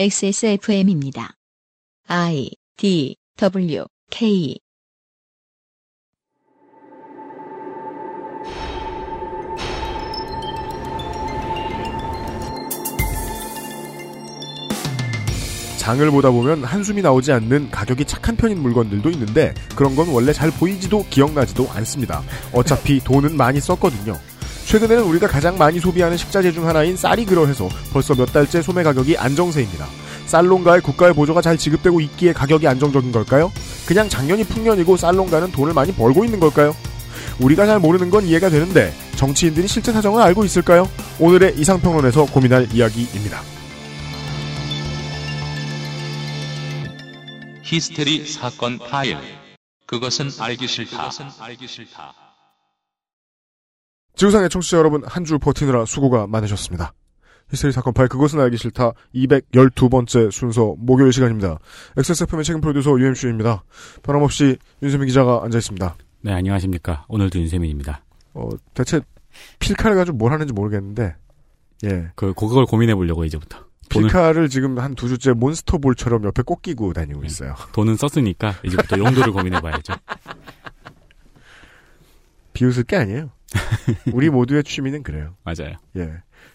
XSFM입니다. I D W K 장을 보다 보면 한숨이 나오지 않는 가격이 착한 편인 물건들도 있는데 그런 건 원래 잘 보이지도 기억나지도 않습니다. 어차피 돈은 많이 썼거든요. 최근에는 우리가 가장 많이 소비하는 식자재 중 하나인 쌀이 그러해서 벌써 몇 달째 소매 가격이 안정세입니다. 쌀농가의 국가의 보조가 잘 지급되고 있기에 가격이 안정적인 걸까요? 그냥 작년이 풍년이고 쌀농가는 돈을 많이 벌고 있는 걸까요? 우리가 잘 모르는 건 이해가 되는데 정치인들이 실제 사정을 알고 있을까요? 오늘의 이상평론에서 고민할 이야기입니다. 히스테리 사건 파일. 그것은 알기 싫다. 지구상의 청취자 여러분 한 주 버티느라 수고가 많으셨습니다. 히스테리 사건 파일 그것은 알기 싫다 212번째 순서 목요일 시간입니다. XSFM의 책임 프로듀서 UMC입니다. 변함없이 윤세민 기자가 앉아있습니다. 네, 안녕하십니까. 오늘도 윤세민입니다. 어, 대체 필카를 가지고 뭘 하는지 모르겠는데 예. 그, 그걸 고민해 보려고 이제부터. 돈을, 필카를 지금 한 두 주째 몬스터볼처럼 옆에 꼭 끼고 다니고 있어요. 돈은 썼으니까 이제부터 용도를 고민해 봐야죠. 비웃을 게 아니에요. 우리 모두의 취미는 그래요. 맞아요. 예.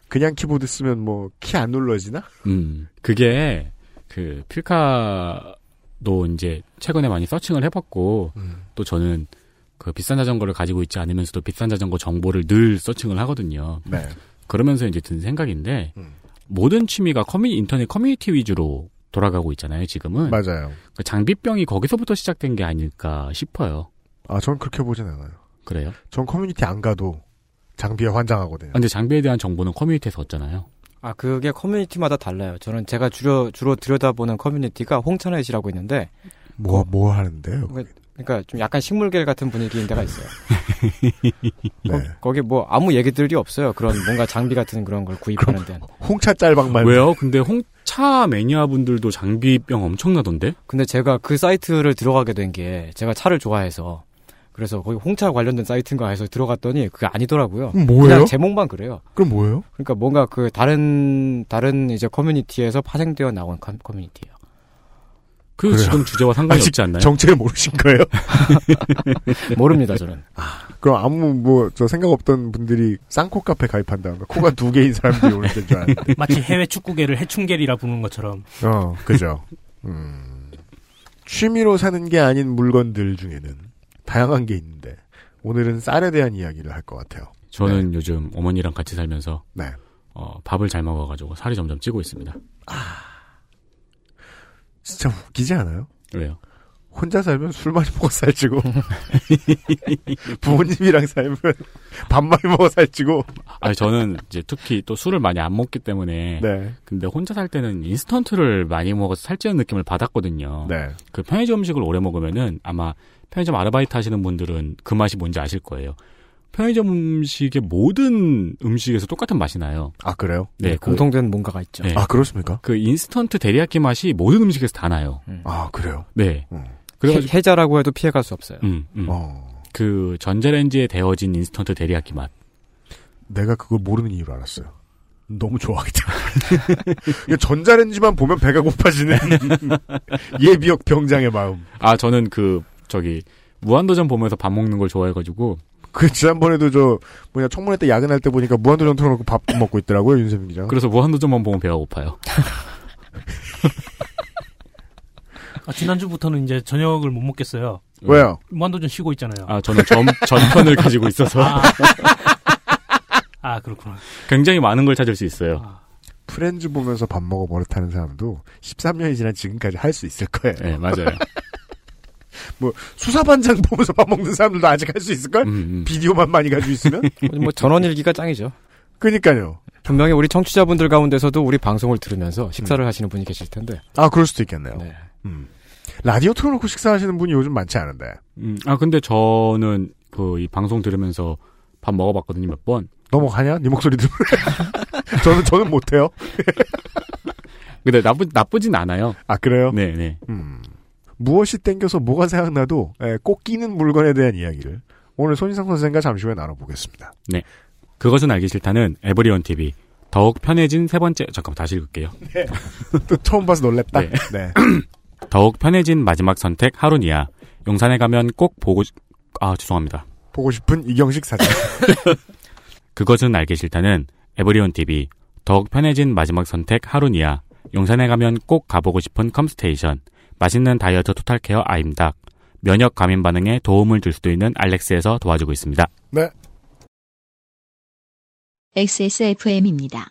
그냥 키보드 쓰면 뭐 키 안 눌러지나? 음, 그게, 그, 필카도 이제 최근에 많이 searching을 해봤고, 음. 또 저는 그 비싼 자전거를 가지고 있지 않으면서도 비싼 자전거 정보를 늘 searching을 하거든요. 네. 그러면서 이제 든 생각인데, 음. 모든 취미가 커뮤니, 인터넷 커뮤니티 위주로 돌아가고 있잖아요, 지금은. 맞아요. 그 장비병이 거기서부터 시작된 게 아닐까 싶어요. 아, 전 그렇게 보진 않아요. 그래요? 전 커뮤니티 안 가도 장비에 환장하거든요. 아, 근데 장비에 대한 정보는 커뮤니티에서 얻잖아요. 아, 그게 커뮤니티마다 달라요. 저는 제가 주로, 주로 들여다보는 커뮤니티가 홍차넷이라고 있는데, 뭐, 뭐 하는데요? 그러니까 좀 약간 식물갤 같은 분위기인 데가 있어요. 네. 거 기 뭐 아무 얘기들이 없어요. 그런 뭔가 장비 같은 그런 걸 구입하는 데는. 홍차 짤방만. 왜요? 근데 홍차 매니아 분들도 장비병 엄청나던데? 근데 제가 그 사이트를 들어가게 된 게 제가 차를 좋아해서 그래서 거기 홍차 관련된 사이트인가 해서 들어갔더니 그게 아니더라고요. 뭐예요? 그냥 제목만 그래요. 그럼 뭐예요? 그러니까 뭔가 그 다른 다른 이제 커뮤니티에서 파생되어 나온 커- 커뮤니티예요. 그 그래요. 지금 주제와 상관이 없지 않나요? 정체를 모르신 거예요? 모릅니다 저는. 그럼 아무 뭐 저 생각 없던 분들이 쌍코 카페 가입한다던가 코가 두 개인 사람들이 오는 데줄 알았는데. 마치 해외 축구계를 해충계리라 부르는 것처럼 어, 그죠. 음. 취미로 사는 게 아닌 물건들 중에는 다양한 게 있는데 오늘은 쌀에 대한 이야기를 할 것 같아요. 저는 요즘 어머니랑 같이 살면서 네. 어, 밥을 잘 먹어가지고 살이 점점 찌고 있습니다. 진짜 웃기지 않아요? 왜요? 혼자 살면 술 많이 먹어 살찌고 부모님이랑 살면 밥 많이 먹어 살찌고 아니 저는 이제 특히 또 술을 많이 안 먹기 때문에 네. 근데 혼자 살 때는 인스턴트를 많이 먹어서 살찌는 느낌을 받았거든요. 네. 그 편의점 음식을 오래 먹으면은 아마 편의점 아르바이트 하시는 분들은 그 맛이 뭔지 아실 거예요. 편의점 음식의 모든 음식에서 똑같은 맛이 나요. 아 그래요? 네, 그, 공통된 뭔가가 있죠. 네. 아 그렇습니까? 그 인스턴트 데리야끼 맛이 모든 음식에서 다 나요. 아 그래요? 네. 음. 그래가지고 해, 해자라고 해도 피해갈 수 없어요. 음, 음. 어. 그 전자레인지에 데워진 인스턴트 데리야끼 맛. 내가 그걸 모르는 이유로 알았어요. 너무 좋아하기 때문에. 이게 전자레인지만 보면 배가 고파지는 예비역 병장의 마음. 아 저는 그 저기 무한도전 보면서 밥 먹는 걸 좋아해가지고 그 지난번에도 저 뭐냐 청문회 때 야근할 때 보니까 무한도전 틀어놓고 밥 먹고 있더라고요 윤세민 기자. 그래서 무한도전만 보면 배가 고파요. 아, 지난주부터는 이제 저녁을 못 먹겠어요. 왜요? 무한도전 쉬고 있잖아요. 아 저는 전 전편을 가지고 있어서 아, 아, 그렇구나. 굉장히 많은 걸 찾을 수 있어요. 아, 프렌즈 보면서 밥 먹어 버릇하는 사람도 13년이 지난 지금까지 할 수 있을 거예요. 네 맞아요. 수사반장 보면서 밥 먹는 사람들도 아직 할 수 있을걸? 음, 음. 비디오만 많이 가지고 있으면? 뭐 전원일기가 짱이죠. 그니까요. 분명히 우리 청취자분들 가운데서도 우리 방송을 들으면서 식사를 하시는 분이 계실 텐데. 아 그럴 수도 있겠네요. 네. 음. 라디오 틀어놓고 식사하시는 분이 요즘 많지 않은데. 음, 아 근데 저는 그 이 방송 들으면서 밥 먹어봤거든요 몇 번. 넘어가냐? 네 목소리 들으면. 저는 저는 못해요. 근데 나쁘 나쁘진 않아요. 아 그래요? 네네. 음. 무엇이 땡겨서 뭐가 생각나도 에, 꼭 끼는 물건에 대한 이야기를 오늘 손인상 선생과 잠시 후에 나눠보겠습니다. 그것은 알기 싫다는 에브리온 TV 더욱 편해진 세 번째 잠깐만 다시 읽을게요. 또 처음 봐서 놀랬다. 네. 네. 더욱 편해진 마지막 선택 하루니아. 용산에 가면 꼭 보고 싶- 아 죄송합니다. 보고 싶은 이경식 사진. 그것은 알기 싫다는 에브리온 TV. 더욱 편해진 마지막 선택 하루니아. 용산에 가면 꼭 가보고 싶은 컴스테이션. 맛있는 다이어트 토탈케어 아임닭. 면역 감인 반응에 도움을 줄 수도 있는 알렉스에서 도와주고 있습니다. 네. XSFM입니다.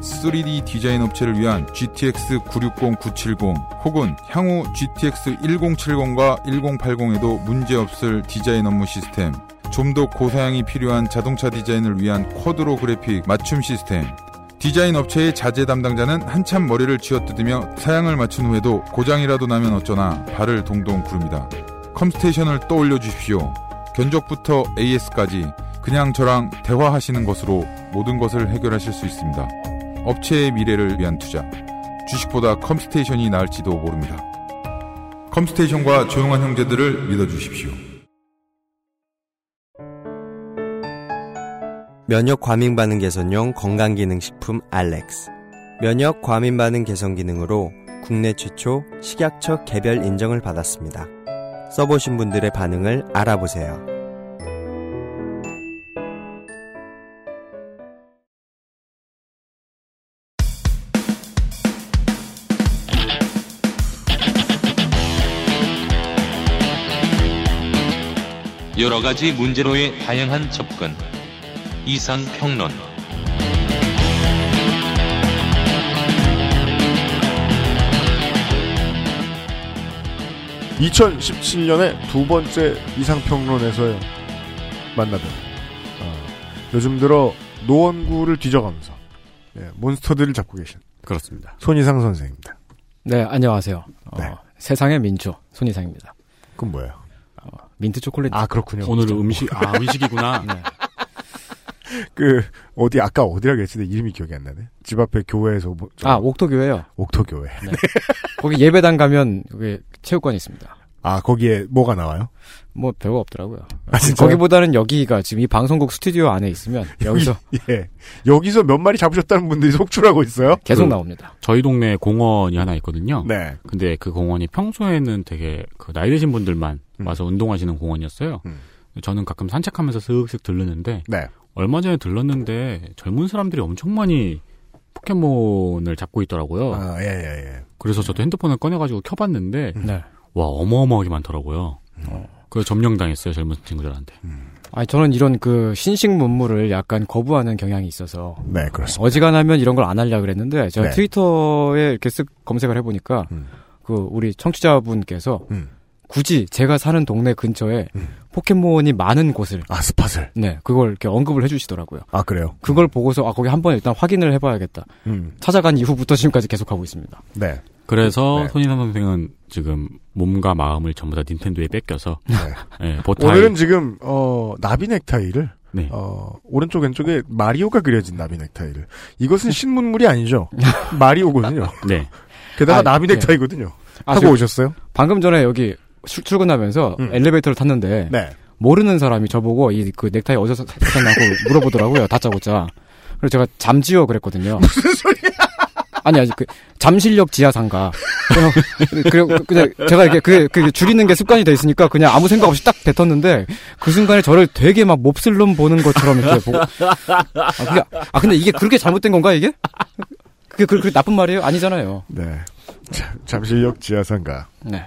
3D 디자인 업체를 위한 GTX 960, 970 혹은 향후 GTX 1070과 1080에도 문제없을 디자인 업무 시스템 좀 더 고사양이 필요한 자동차 디자인을 위한 쿼드로 그래픽 맞춤 시스템 디자인 업체의 자재 담당자는 한참 머리를 쥐어뜯으며 사양을 맞춘 후에도 고장이라도 나면 어쩌나 발을 동동 구릅니다. 컴스테이션을 떠올려 주십시오. 견적부터 AS까지 그냥 저랑 대화하시는 것으로 모든 것을 해결하실 수 있습니다. 업체의 미래를 위한 투자. 주식보다 컴스테이션이 나을지도 모릅니다. 컴스테이션과 조용한 형제들을 믿어주십시오. 면역 과민 반응 개선용 건강 기능 식품 알렉스. 면역 과민 반응 개선 기능으로 국내 최초 식약처 개별 인정을 받았습니다. 써보신 분들의 반응을 알아보세요. 여러 가지 문제로의 다양한 접근. 이상 평론. 2017년의 두 번째 이상평론에서요 만나던 어, 요즘 들어 노원구를 뒤져가면서 예, 몬스터들을 잡고 계신 그렇습니다. 손이상 선생입니다. 네, 안녕하세요. 어, 네. 세상의 민초 손이상입니다. 그건 뭐예요? 민트 초콜릿. 아 그렇군요. 오늘은 음식 아 음식이구나. 네. 그 어디 아까 어디라 그랬지? 이름이 기억이 안 나네. 집 앞에 교회에서 뭐, 저 아, 옥토교회요. 옥토교회. 거기 예배당 가면 여기 체육관이 있습니다. 아 거기에 뭐가 나와요? 뭐 별거 없더라고요. 아, 진짜요? 거기보다는 여기가 지금 이 방송국 스튜디오 안에 있으면 여기서 예 여기서 몇 마리 잡으셨다는 분들이 속출하고 있어요. 계속 그- 나옵니다. 저희 동네에 공원이 하나 있거든요. 네. 근데 그 공원이 평소에는 되게 그 나이 드신 분들만 음. 와서 운동하시는 공원이었어요. 음. 저는 가끔 산책하면서 슥슥 들르는데 네. 얼마 전에 들렀는데 젊은 사람들이 엄청 많이 포켓몬을 잡고 있더라고요. 아 예 예 예. 그래서 저도 핸드폰을 꺼내가지고 켜봤는데 네. 와 어마어마하게 많더라고요. 그래서 점령당했어요 젊은 친구들한테. 아니 저는 이런 그 신식 문물을 약간 거부하는 경향이 있어서 네 그렇습니다. 어지간하면 이런 걸 안 하려 그랬는데 제가 네. 트위터에 이렇게 쓱 검색을 해보니까 음. 그 우리 청취자분께서 음. 굳이 제가 사는 동네 근처에 음. 포켓몬이 많은 곳을 아 스팟을. 네 그걸 이렇게 언급을 해주시더라고요. 아 그래요. 그걸 보고서 아 거기 한번 일단 확인을 해봐야겠다. 음. 찾아간 이후부터 지금까지 계속 하고 있습니다. 네. 그래서 네. 손인상 선생은 지금 몸과 마음을 전부 다 닌텐도에 뺏겨서 네. 예, 보타이 오늘은 지금 어 나비 넥타이를 네. 어 오른쪽 왼쪽에 마리오가 그려진 나비 넥타이를 이것은 신문물이 아니죠. 마리오거든요. 네. 게다가 아, 나비 네. 넥타이거든요. 아, 하고 저- 오셨어요? 방금 전에 여기 출- 출근하면서 음. 엘리베이터를 탔는데 네. 모르는 사람이 저보고 이 그 넥타이 어디서 사- 샀냐고 물어보더라고요. 다짜고짜. 그래서 제가 잠지어 그랬거든요. 무슨 소리야? 아니 아니 그 잠실역 지하상가. 그냥 그냥 그냥 제가 이렇게 그, 그 줄이는 게 습관이 돼 있으니까 그냥 아무 생각 없이 딱 뱉었는데 그 순간에 저를 되게 막 몹쓸 놈 보는 것처럼 이렇게 보고 아, 그게, 아 근데 이게 그렇게 잘못된 건가 이게? 그게 그, 그 나쁜 말이에요? 아니잖아요. 네. 자, 잠실역 지하상가에서 네.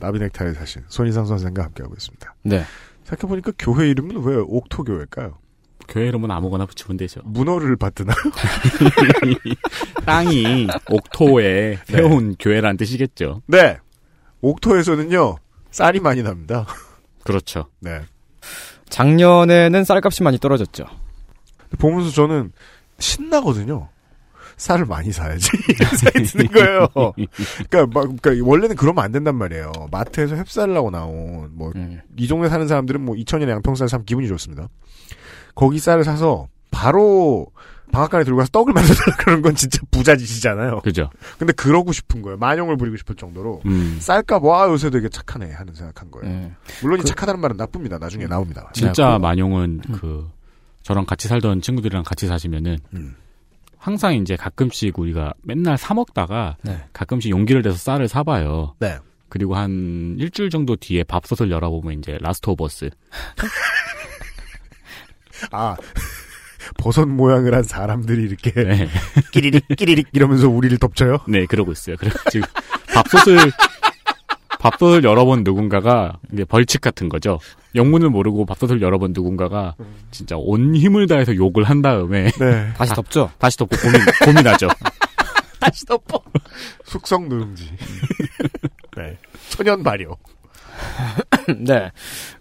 나비 넥타이 사신 손희상 선생과 함께하고 있습니다. 네. 생각해보니까 교회 이름은 왜 옥토교회일까요? 교회 이름은 아무거나 붙이면 되죠. 문어를 받드나? 땅이 옥토에 세운 교회라는 뜻이겠죠. 네. 옥토에서는요, 쌀이 많이 납니다. 그렇죠. 네. 작년에는 쌀값이 많이 떨어졌죠. 보면서 저는 신나거든요. 쌀을 많이 사야지. 생각이 드는 거예요. 그러니까, 막, 그러니까 원래는 그러면 안 된단 말이에요. 마트에서 햅쌀라고 나온 뭐 음. 이 동네 사는 사람들은 뭐 2천이나 양평쌀 사면 기분이 좋습니다. 거기 쌀을 사서 바로 방앗간에 들고 가서 떡을 만들라 그런 건 진짜 부자짓이잖아요. 그죠. 근데 그러고 싶은 거예요. 만용을 부리고 싶을 정도로 음. 쌀값 와 요새 되게 착하네 하는 생각한 거예요. 음. 물론 이 그- 착하다는 말은 나쁩니다. 나중에 나옵니다. 진짜 네, 그- 만용은 음. 그 저랑 같이 살던 친구들이랑 같이 사시면은 음. 항상 이제 가끔씩 우리가 맨날 사 먹다가 네. 가끔씩 용기를 내서 쌀을 사봐요. 네. 그리고 한 일주일 정도 뒤에 밥솥을 열어보면 이제 Last of Us. 아, 버섯 모양을 한 사람들이 이렇게 네. 끼리릭 끼리릭 이러면서 우리를 덮쳐요? 네, 그러고 있어요. 그래가지고 밥솥을 밥솥을 열어본 누군가가 이게 벌칙 같은 거죠. 영문을 모르고 밥솥을 열어본 누군가가 진짜 온 힘을 다해서 욕을 한 다음에 네. 다시 덮죠. 다시 덮고 고민 고민하죠. 다시 덮어. 숙성 누룽지. 네. 천연 발효. 네.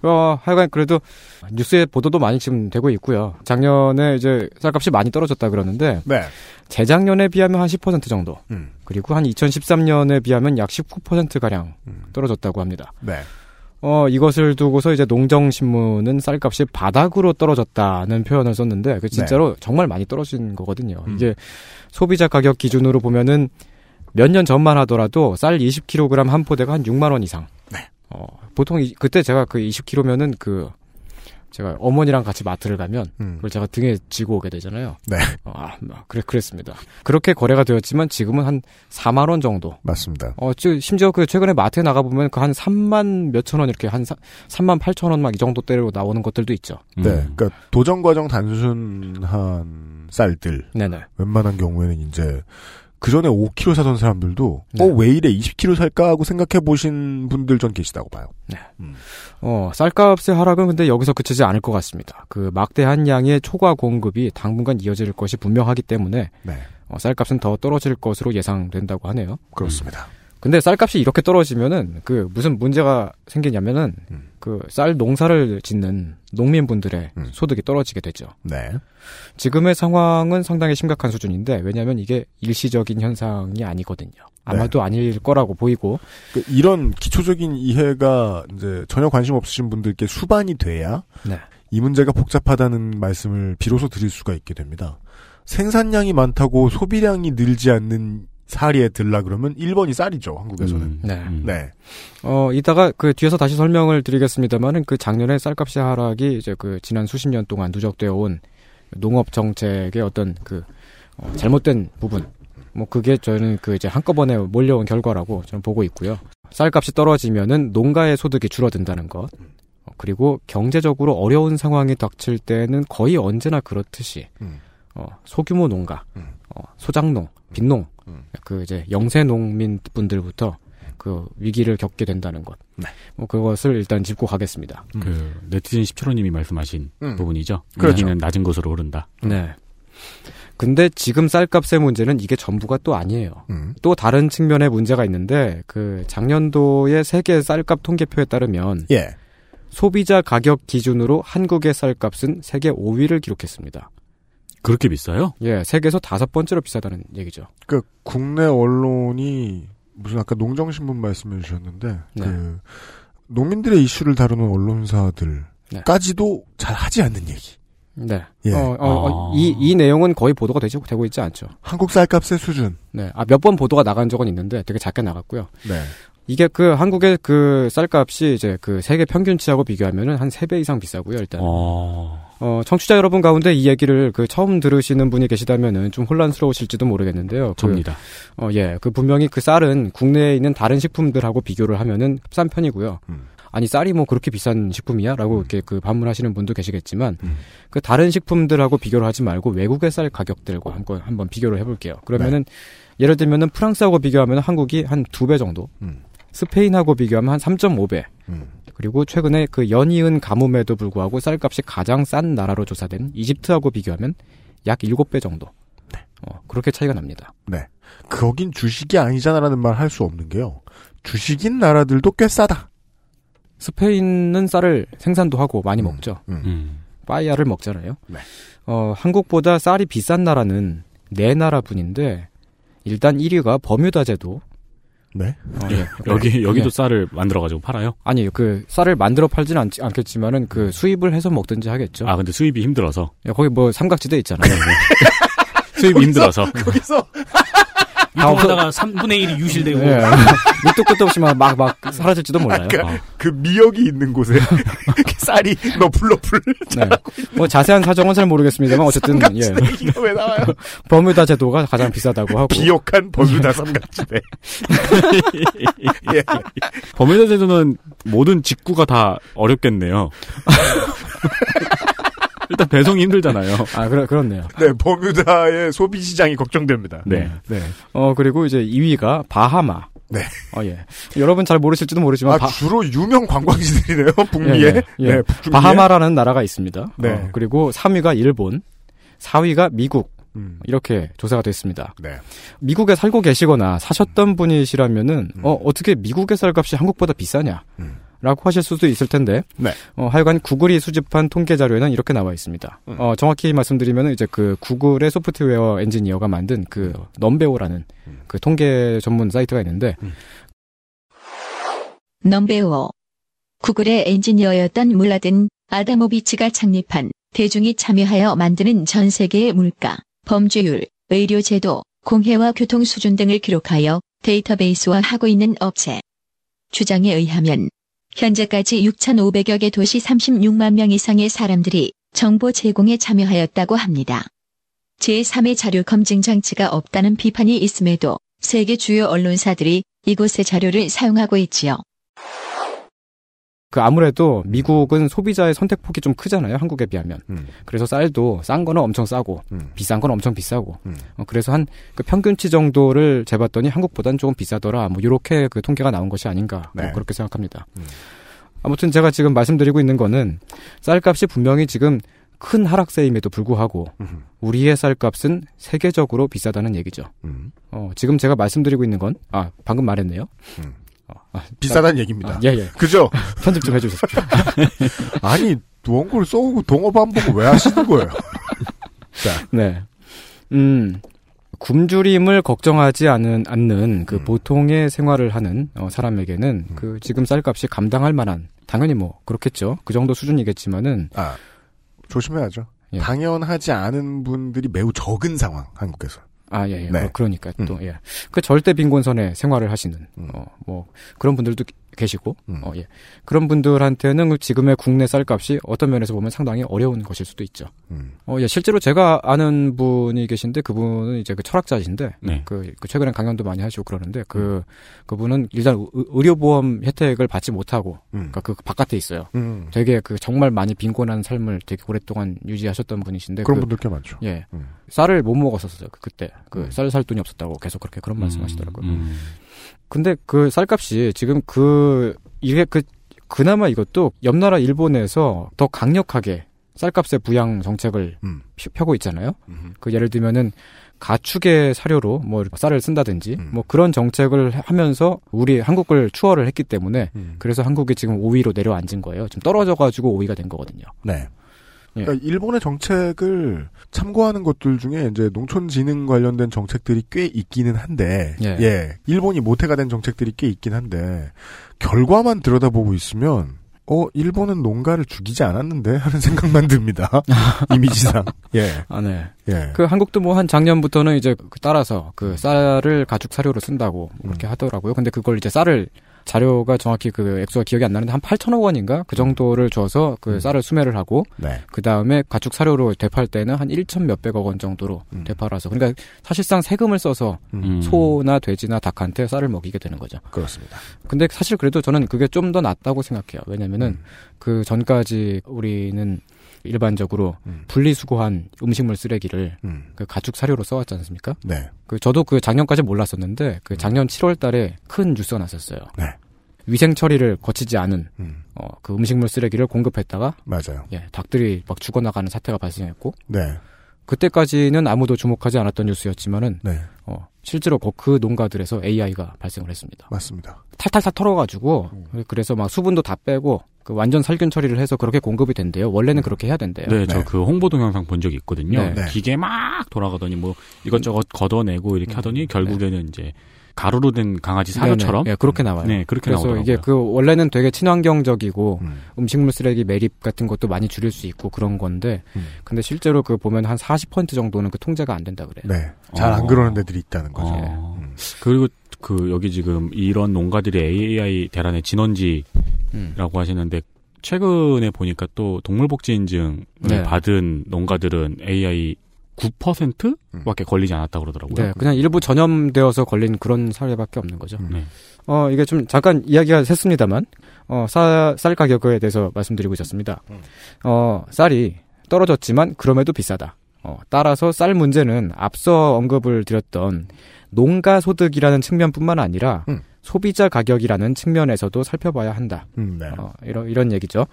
어, 하여간 그래도 뉴스에 보도도 많이 지금 되고 있고요. 작년에 이제 쌀값이 많이 떨어졌다 그러는데 네. 재작년에 비하면 한 10% 정도. 음. 그리고 한 2013년에 비하면 약 19%가량 음. 떨어졌다고 합니다. 네. 어, 이것을 두고서 이제 농정신문은 쌀값이 바닥으로 떨어졌다는 표현을 썼는데, 그 진짜로 정말 많이 떨어진 거거든요. 음. 이게 소비자 가격 기준으로 보면은 몇 년 전만 하더라도 쌀 20kg 한 포대가 한 6만원 이상. 네. 어, 보통 이- 그때 제가 그 20kg면은 그, 제가 어머니랑 같이 마트를 가면 음. 그걸 제가 등에 지고 오게 되잖아요. 네. 어, 아, 뭐, 그래, 그랬습니다. 그렇게 거래가 되었지만 지금은 한 4만 원 정도. 맞습니다. 어, 지- 심지어 그 최근에 마트에 나가 보면 그 한 3만 몇천 원 이렇게 한 3만 8천 원 막 이 정도 대로 나오는 것들도 있죠. 음. 네. 그러니까 도전 과정 단순한 쌀들 네네. 웬만한 경우에는 이제 그 전에 5kg 사던 사람들도 네. 어왜 이래 20kg 살까 하고 생각해 보신 분들 전 계시다고 봐요. 어, 쌀값의 하락은 근데 여기서 그치지 않을 것 같습니다. 그 막대한 양의 초과 공급이 당분간 이어질 것이 분명하기 때문에 네. 어, 쌀값은 더 떨어질 것으로 예상된다고 하네요. 그렇습니다. 근데 쌀값이 이렇게 떨어지면은 그 무슨 문제가 생기냐면은 음. 그쌀 농사를 짓는 농민분들의 음. 소득이 떨어지게 되죠. 네. 지금의 상황은 상당히 심각한 수준인데 왜냐하면 이게 일시적인 현상이 아니거든요. 아마도 아닐 거라고 보이고 그 이런 기초적인 이해가 이제 전혀 관심 없으신 분들께 수반이 돼야 네. 이 문제가 복잡하다는 말씀을 비로소 드릴 수가 있게 됩니다. 생산량이 많다고 소비량이 늘지 않는 사리에 들라 그러면 1번이 쌀이죠, 한국에서는. 음, 네. 음. 네. 어, 이따가 그 뒤에서 다시 설명을 드리겠습니다만은 그 작년에 쌀값의 하락이 이제 그 지난 수십 년 동안 누적되어 온 농업 정책의 어떤 그 어, 잘못된 부분. 뭐 그게 저는 그 이제 한꺼번에 몰려온 결과라고 저는 보고 있고요. 쌀값이 떨어지면은 농가의 소득이 줄어든다는 것. 어, 그리고 경제적으로 어려운 상황이 닥칠 때는 거의 언제나 그렇듯이 음. 어, 소규모 농가, 음. 어, 소작농, 빈농, 음. 그 이제 영세 농민 분들부터 그 위기를 겪게 된다는 것. 네. 뭐 그것을 일단 짚고 가겠습니다. 그 네티즌 10초로님이 말씀하신 음. 부분이죠. 그렇죠. 여기는 낮은 곳으로 오른다. 네. 근데 지금 쌀값의 문제는 이게 전부가 또 아니에요. 음. 또 다른 측면의 문제가 있는데 그 작년도의 세계 쌀값 통계표에 따르면 예. 소비자 가격 기준으로 한국의 쌀값은 세계 5위를 기록했습니다. 그렇게 비싸요? 예, 세계에서 다섯 번째로 비싸다는 얘기죠. 그 국내 언론이 무슨 아까 농정신문 말씀해 주셨는데 네. 그 농민들의 이슈를 다루는 언론사들까지도 잘 하지 않는 얘기. 네. 예. 어, 어, 어, 아. 이, 이 내용은 거의 보도가 되지, 되고 있지 않죠. 한국 쌀값의 수준. 네. 아, 몇 번 보도가 나간 적은 있는데 되게 작게 나갔고요. 네. 이게 그 한국의 그 쌀값이 이제 그 세계 평균치하고 비교하면은 한 3배 이상 비싸고요, 일단. 어. 어, 청취자 여러분 가운데 이 얘기를 그 처음 들으시는 분이 계시다면은 좀 혼란스러우실지도 모르겠는데요. 그, 접니다. 어, 예. 그 분명히 그 쌀은 국내에 있는 다른 식품들하고 비교를 하면은 싼 편이고요. 음. 아니 쌀이 뭐 그렇게 비싼 식품이야? 라고 이렇게 그 반문하시는 분도 계시겠지만 음. 그 다른 식품들하고 비교를 하지 말고 외국의 쌀 가격들과 한번 한번 비교를 해볼게요. 그러면은 예를 들면은 프랑스하고 비교하면 한국이 한 두 배 정도, 음. 스페인하고 비교하면 한 3.5배. 음. 그리고 최근에 그 연이은 가뭄에도 불구하고 쌀값이 가장 싼 나라로 조사된 이집트하고 비교하면 약 7배 정도. 어, 그렇게 차이가 납니다. 네. 거긴 주식이 아니잖아라는 말 할 수 없는 게요. 주식인 나라들도 꽤 싸다. 스페인은 쌀을 생산도 하고 많이 음. 먹죠. 음. 음. 빠이야를 먹잖아요. 네. 어, 한국보다 쌀이 비싼 나라는 네 나라뿐인데 일단 1위가 버뮤다 제도. 네. 어, 예. 여기 여기도 예. 쌀을 만들어 가지고 팔아요? 아니 그 쌀을 만들어 팔지는 않, 않겠지만은 그 수입을 해서 먹든지 하겠죠. 아 근데 수입이 힘들어서 야, 거기 뭐 삼각지대 있잖아요. 수입이 힘들어서 거기서 유통하다가 3분의 1이 유실되고 예. 밑도 끝도 없이 막, 막, 막 사라질지도 몰라요. 그러니까 어. 그 미역이 있는 곳에 쌀이 너플너플 네. 뭐 자세한 사정은 잘 모르겠습니다만 어쨌든 예. 왜 나와요? 버뮤다 제도가 가장 비싸다고 하고 비옥한 버뮤다 삼각지대. 예. 버뮤다 제도는 모든 직구가 다 어렵겠네요. 일단 배송이 힘들잖아요. 아 그러, 그렇네요. 네, 버뮤다의 소비 시장이 걱정됩니다. 네. 네. 어 그리고 이제 2위가 바하마. 네. 어 예. 여러분 잘 모르실지도 모르지만 아, 바, 주로 유명 관광지들이네요, 북미에. 예, 예, 예. 네, 북중미에. 바하마라는 나라가 있습니다. 네. 어, 그리고 3위가 일본, 4위가 미국. 음, 이렇게 조사가 됐습니다. 네. 미국에 살고 계시거나 사셨던 분이시라면은 음. 어 어떻게 미국의 쌀값이 한국보다 비싸냐? 음. 라고 하실 수도 있을 텐데, 네. 어, 하여간 구글이 수집한 통계 자료에는 이렇게 나와 있습니다. 음. 어, 정확히 말씀드리면 이제 그 구글의 소프트웨어 엔지니어가 만든 그 넘베오라는 음. 그 통계 전문 사이트가 있는데, 넘베오. 구글의 엔지니어였던 물라든 아다모비치가 창립한 대중이 참여하여 만드는 전 세계의 물가, 범죄율, 의료 제도, 공해와 교통 수준 등을 기록하여 데이터베이스화 하고 있는 업체. 주장에 의하면 현재까지 6,500여 개 도시 36만 명 이상의 사람들이 정보 제공에 참여하였다고 합니다. 제3의 자료 검증 장치가 없다는 비판이 있음에도 세계 주요 언론사들이 이곳의 자료를 사용하고 있지요. 그 아무래도 미국은 소비자의 선택폭이 좀 크잖아요, 한국에 비하면. 음, 그래서 쌀도 싼 거는 엄청 싸고, 음, 비싼 건 엄청 비싸고. 음. 어, 그래서 한 그 평균치 정도를 재봤더니 한국보단 조금 비싸더라. 뭐 이렇게 그 통계가 나온 것이 아닌가 뭐 네. 그렇게 생각합니다. 음. 아무튼 제가 지금 말씀드리고 있는 거는 쌀값이 분명히 지금 큰 하락세임에도 불구하고 음, 우리의 쌀값은 세계적으로 비싸다는 얘기죠. 음. 어, 지금 제가 말씀드리고 있는 건, 아, 방금 말했네요. 아, 비싸다는 얘기입니다. 아, 예, 예. 그죠? 편집 좀 해주십시오. 아니, 원고를 써오고 동업 안 보고 왜 하시는 거예요? 네. 음, 굶주림을 걱정하지 않은, 않는 그 음. 보통의 생활을 하는 어, 사람에게는 음. 그 지금 쌀값이 감당할 만한, 당연히 뭐, 그렇겠죠. 그 정도 수준이겠지만은, 아, 조심해야죠. 예. 당연하지 않은 분들이 매우 적은 상황, 한국에서. 아, 예, 예. 네. 뭐 그러니까 또, 음. 예. 그 절대 빈곤선에 생활을 하시는, 음. 어, 뭐, 그런 분들도 계시고, 음. 어, 예. 그런 분들한테는 지금의 국내 쌀값이 어떤 면에서 보면 상당히 어려운 것일 수도 있죠. 음. 어, 예, 실제로 제가 아는 분이 계신데 그분은 이제 그 철학자이신데 네. 그, 그 최근에 강연도 많이 하시고 그러는데 그 그분은 일단 의- 의료보험 혜택을 받지 못하고 음. 그러니까 그 바깥에 있어요. 음. 되게 그 정말 많이 빈곤한 삶을 되게 오랫동안 유지하셨던 분이신데 그런 그, 분들 꽤 많죠. 예. 음. 쌀을 못 먹었었어요. 그- 그때. 그 음. 쌀살 돈이 없었다고 계속 그렇게 그런 말씀하시더라고요. 음. 근데 그 쌀값이 지금 그 이게 그 그나마 이것도 옆 나라 일본에서 더 강력하게 쌀값의 부양 정책을 음. 펴- 펴고 있잖아요. 음. 그 예를 들면은 가축의 사료로 뭐 쌀을 쓴다든지 음. 뭐 그런 정책을 하면서 우리 한국을 추월을 했기 때문에 음. 그래서 한국이 지금 5위로 내려앉은 거예요. 지금 떨어져 가지고 5위가 된 거거든요. 네. 예. 그러니까 일본의 정책을 참고하는 것들 중에 이제 농촌진흥 관련된 정책들이 꽤 있기는 한데, 예. 일본이 모태가 된 정책들이 꽤 있긴 한데 결과만 들여다보고 있으면 어 일본은 농가를 죽이지 않았는데 하는 생각만 듭니다. 이미지상. 예, 아, 네. 예. 그 한국도 뭐 한 작년부터는 이제 그 따라서 그 쌀을 가축 사료로 쓴다고 그렇게 하더라고요. 근데 그걸 이제 쌀을 자료가 정확히 그 액수가 기억이 안 나는데 한 8천억 원인가 그 정도를 줘서 그 음. 쌀을 수매를 하고 네. 그 다음에 가축 사료로 되팔 때는 한 1천 몇백억 원 정도로 음. 되팔아서 그러니까 사실상 세금을 써서 음. 소나 돼지나 닭한테 쌀을 먹이게 되는 거죠. 그렇습니다. 근데 사실 그래도 저는 그게 좀 더 낫다고 생각해요. 왜냐면은 음. 그 전까지 우리는 일반적으로 음. 분리수거한 음식물 쓰레기를 음. 그 가축 사료로 써왔지 않습니까? 네. 그 저도 그 작년까지 몰랐었는데 그 작년 7월 달에 큰 뉴스가 났었어요. 네. 위생 처리를 거치지 않은 음. 어, 그 음식물 쓰레기를 공급했다가 맞아요. 예, 닭들이 막 죽어나가는 사태가 발생했고 네. 그때까지는 아무도 주목하지 않았던 뉴스였지만은 네. 어, 실제로 그- 그 농가들에서 AI가 발생을 했습니다. 맞습니다. 탈탈탈 털어가지고 음. 그래서 막 수분도 다 빼고 그 완전 살균 처리를 해서 그렇게 공급이 된대요. 원래는 그렇게 해야 된대요. 네, 네. 저 그 홍보 동영상 본 적이 있거든요. 네. 네. 기계 막 돌아가더니 뭐 이것저것 걷어내고 이렇게 음. 하더니 결국에는 이제 가루로 된 강아지 사료처럼 네네. 예, 그렇게 나와요. 네, 그렇게 그래서 나오더라고요. 이게 그 원래는 되게 친환경적이고 음. 음식물 쓰레기 매립 같은 것도 많이 줄일 수 있고 그런 건데 음. 근데 실제로 그 보면 한 40% 정도는 그 통제가 안 된다 그래요. 네. 잘안 어. 그러는 데들이 있다는 거죠. 어. 음. 그리고 그 여기 지금 이런 농가들이 AI 대란의 진원지라고 음. 하시는데 최근에 보니까 또 동물복지 인증을 네. 받은 농가들은 AI 9%밖에 걸리지 않았다고 그러더라고요. 네, 그냥 일부 전염되어서 걸린 그런 사례밖에 없는 거죠. 음. 네. 어, 이게 좀 잠깐 이야기가 샜습니다만, 어, 쌀, 쌀 가격에 대해서 말씀드리고 있었습니다. 어, 쌀이 떨어졌지만 그럼에도 비싸다. 어, 따라서 쌀 문제는 앞서 언급을 드렸던 농가 소득이라는 측면뿐만 아니라 음. 소비자 가격이라는 측면에서도 살펴봐야 한다. 음, 네. 어, 이런, 이런 얘기죠.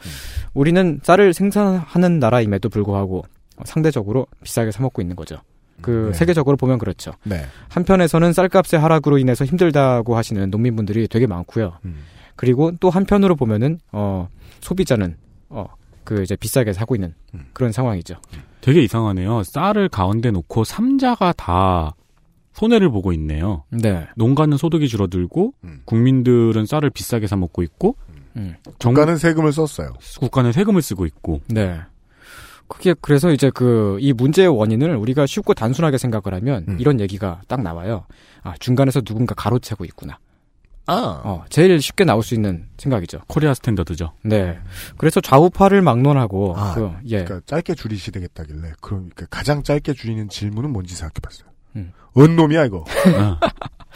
우리는 쌀을 생산하는 나라임에도 불구하고 어, 상대적으로 비싸게 사먹고 있는 거죠. 그 네. 세계적으로 보면 그렇죠. 네. 한편에서는 쌀값의 하락으로 인해서 힘들다고 하시는 농민분들이 되게 많고요. 음. 그리고 또 한편으로 보면은 어 소비자는 어그 이제 비싸게 사고 있는 음. 그런 상황이죠. 되게 이상하네요. 쌀을 가운데 놓고 삼자가 다 손해를 보고 있네요. 네. 농가는 소득이 줄어들고 음. 국민들은 쌀을 비싸게 사 먹고 있고 음. 정- 국가는 세금을 썼어요. 국가는 세금을 쓰고 있고 네. 그게 그래서 이제 그 이 문제의 원인을 우리가 쉽고 단순하게 생각을 하면 음. 이런 얘기가 딱 나와요. 아 중간에서 누군가 가로채고 있구나. 아. 어 제일 쉽게 나올 수 있는 생각이죠. 코리아 스탠더드죠. 네. 그래서 좌우파를 막론하고 아, 그, 예. 그러니까 짧게 줄이시 되겠다길래 그럼 그 가장 짧게 줄이는 질문은 뭔지 생각해봤어요. 음. 언 놈이야 이거. 아,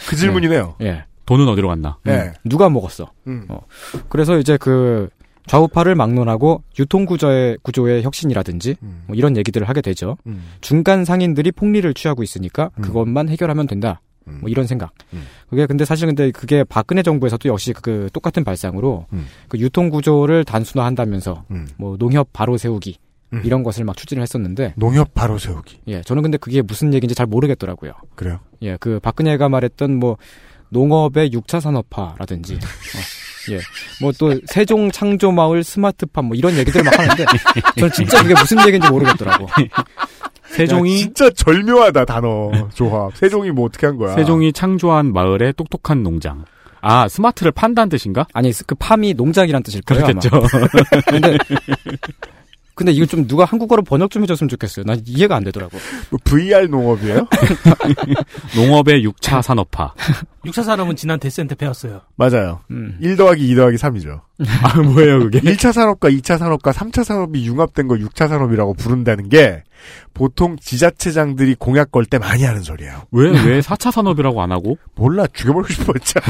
그 질문이네요. 예. 돈은 어디로 갔나? 네. 누가 먹었어? 음. 어. 그래서 이제 그 좌우파를 막론하고 유통 구조의 구조의 혁신이라든지 음. 뭐 이런 얘기들을 하게 되죠. 음. 중간 상인들이 폭리를 취하고 있으니까 음. 그것만 해결하면 된다. 음. 뭐 이런 생각. 음. 그게 근데 사실 근데 그게 박근혜 정부에서도 역시 그 똑같은 발상으로 음. 그 유통 구조를 단순화한다면서 음. 뭐 농협 바로 세우기 음. 이런 것을 막 추진을 했었는데 농협 바로 세우기. 예 저는 근데 그게 무슨 얘기인지 잘 모르겠더라고요. 그래요? 예, 그 박근혜가 말했던 뭐 농업의 6차 산업화라든지 어, 예, 뭐 또 세종 창조 마을 스마트팜 뭐 이런 얘기들 막 하는데 저는 진짜 그게 무슨 얘기인지 모르겠더라고. 세종이 야, 진짜 절묘하다 단어 조합. 세종이 뭐 어떻게 한 거야? 세종이 창조한 마을의 똑똑한 농장. 아 스마트를 판다는 뜻인가? 아니 그 팜이 농장이란 뜻일 거예요. 그렇겠죠. 근데 근데 이거 좀 누가 한국어로 번역 좀 해줬으면 좋겠어요. 난 이해가 안 되더라고. 뭐 VR 농업이에요? 농업의 6차 산업화. 6차 산업은 지난 데센 때 배웠어요. 맞아요. 음. 1 더하기 2 더하기 3이죠. 아 뭐예요 그게? 1차 산업과 2차 산업과 3차 산업이 융합된 걸 6차 산업이라고 부른다는 게 보통 지자체장들이 공약 걸 때 많이 하는 소리예요. 왜 왜 4차 산업이라고 안 하고? 몰라 죽여버리고 싶어 진짜.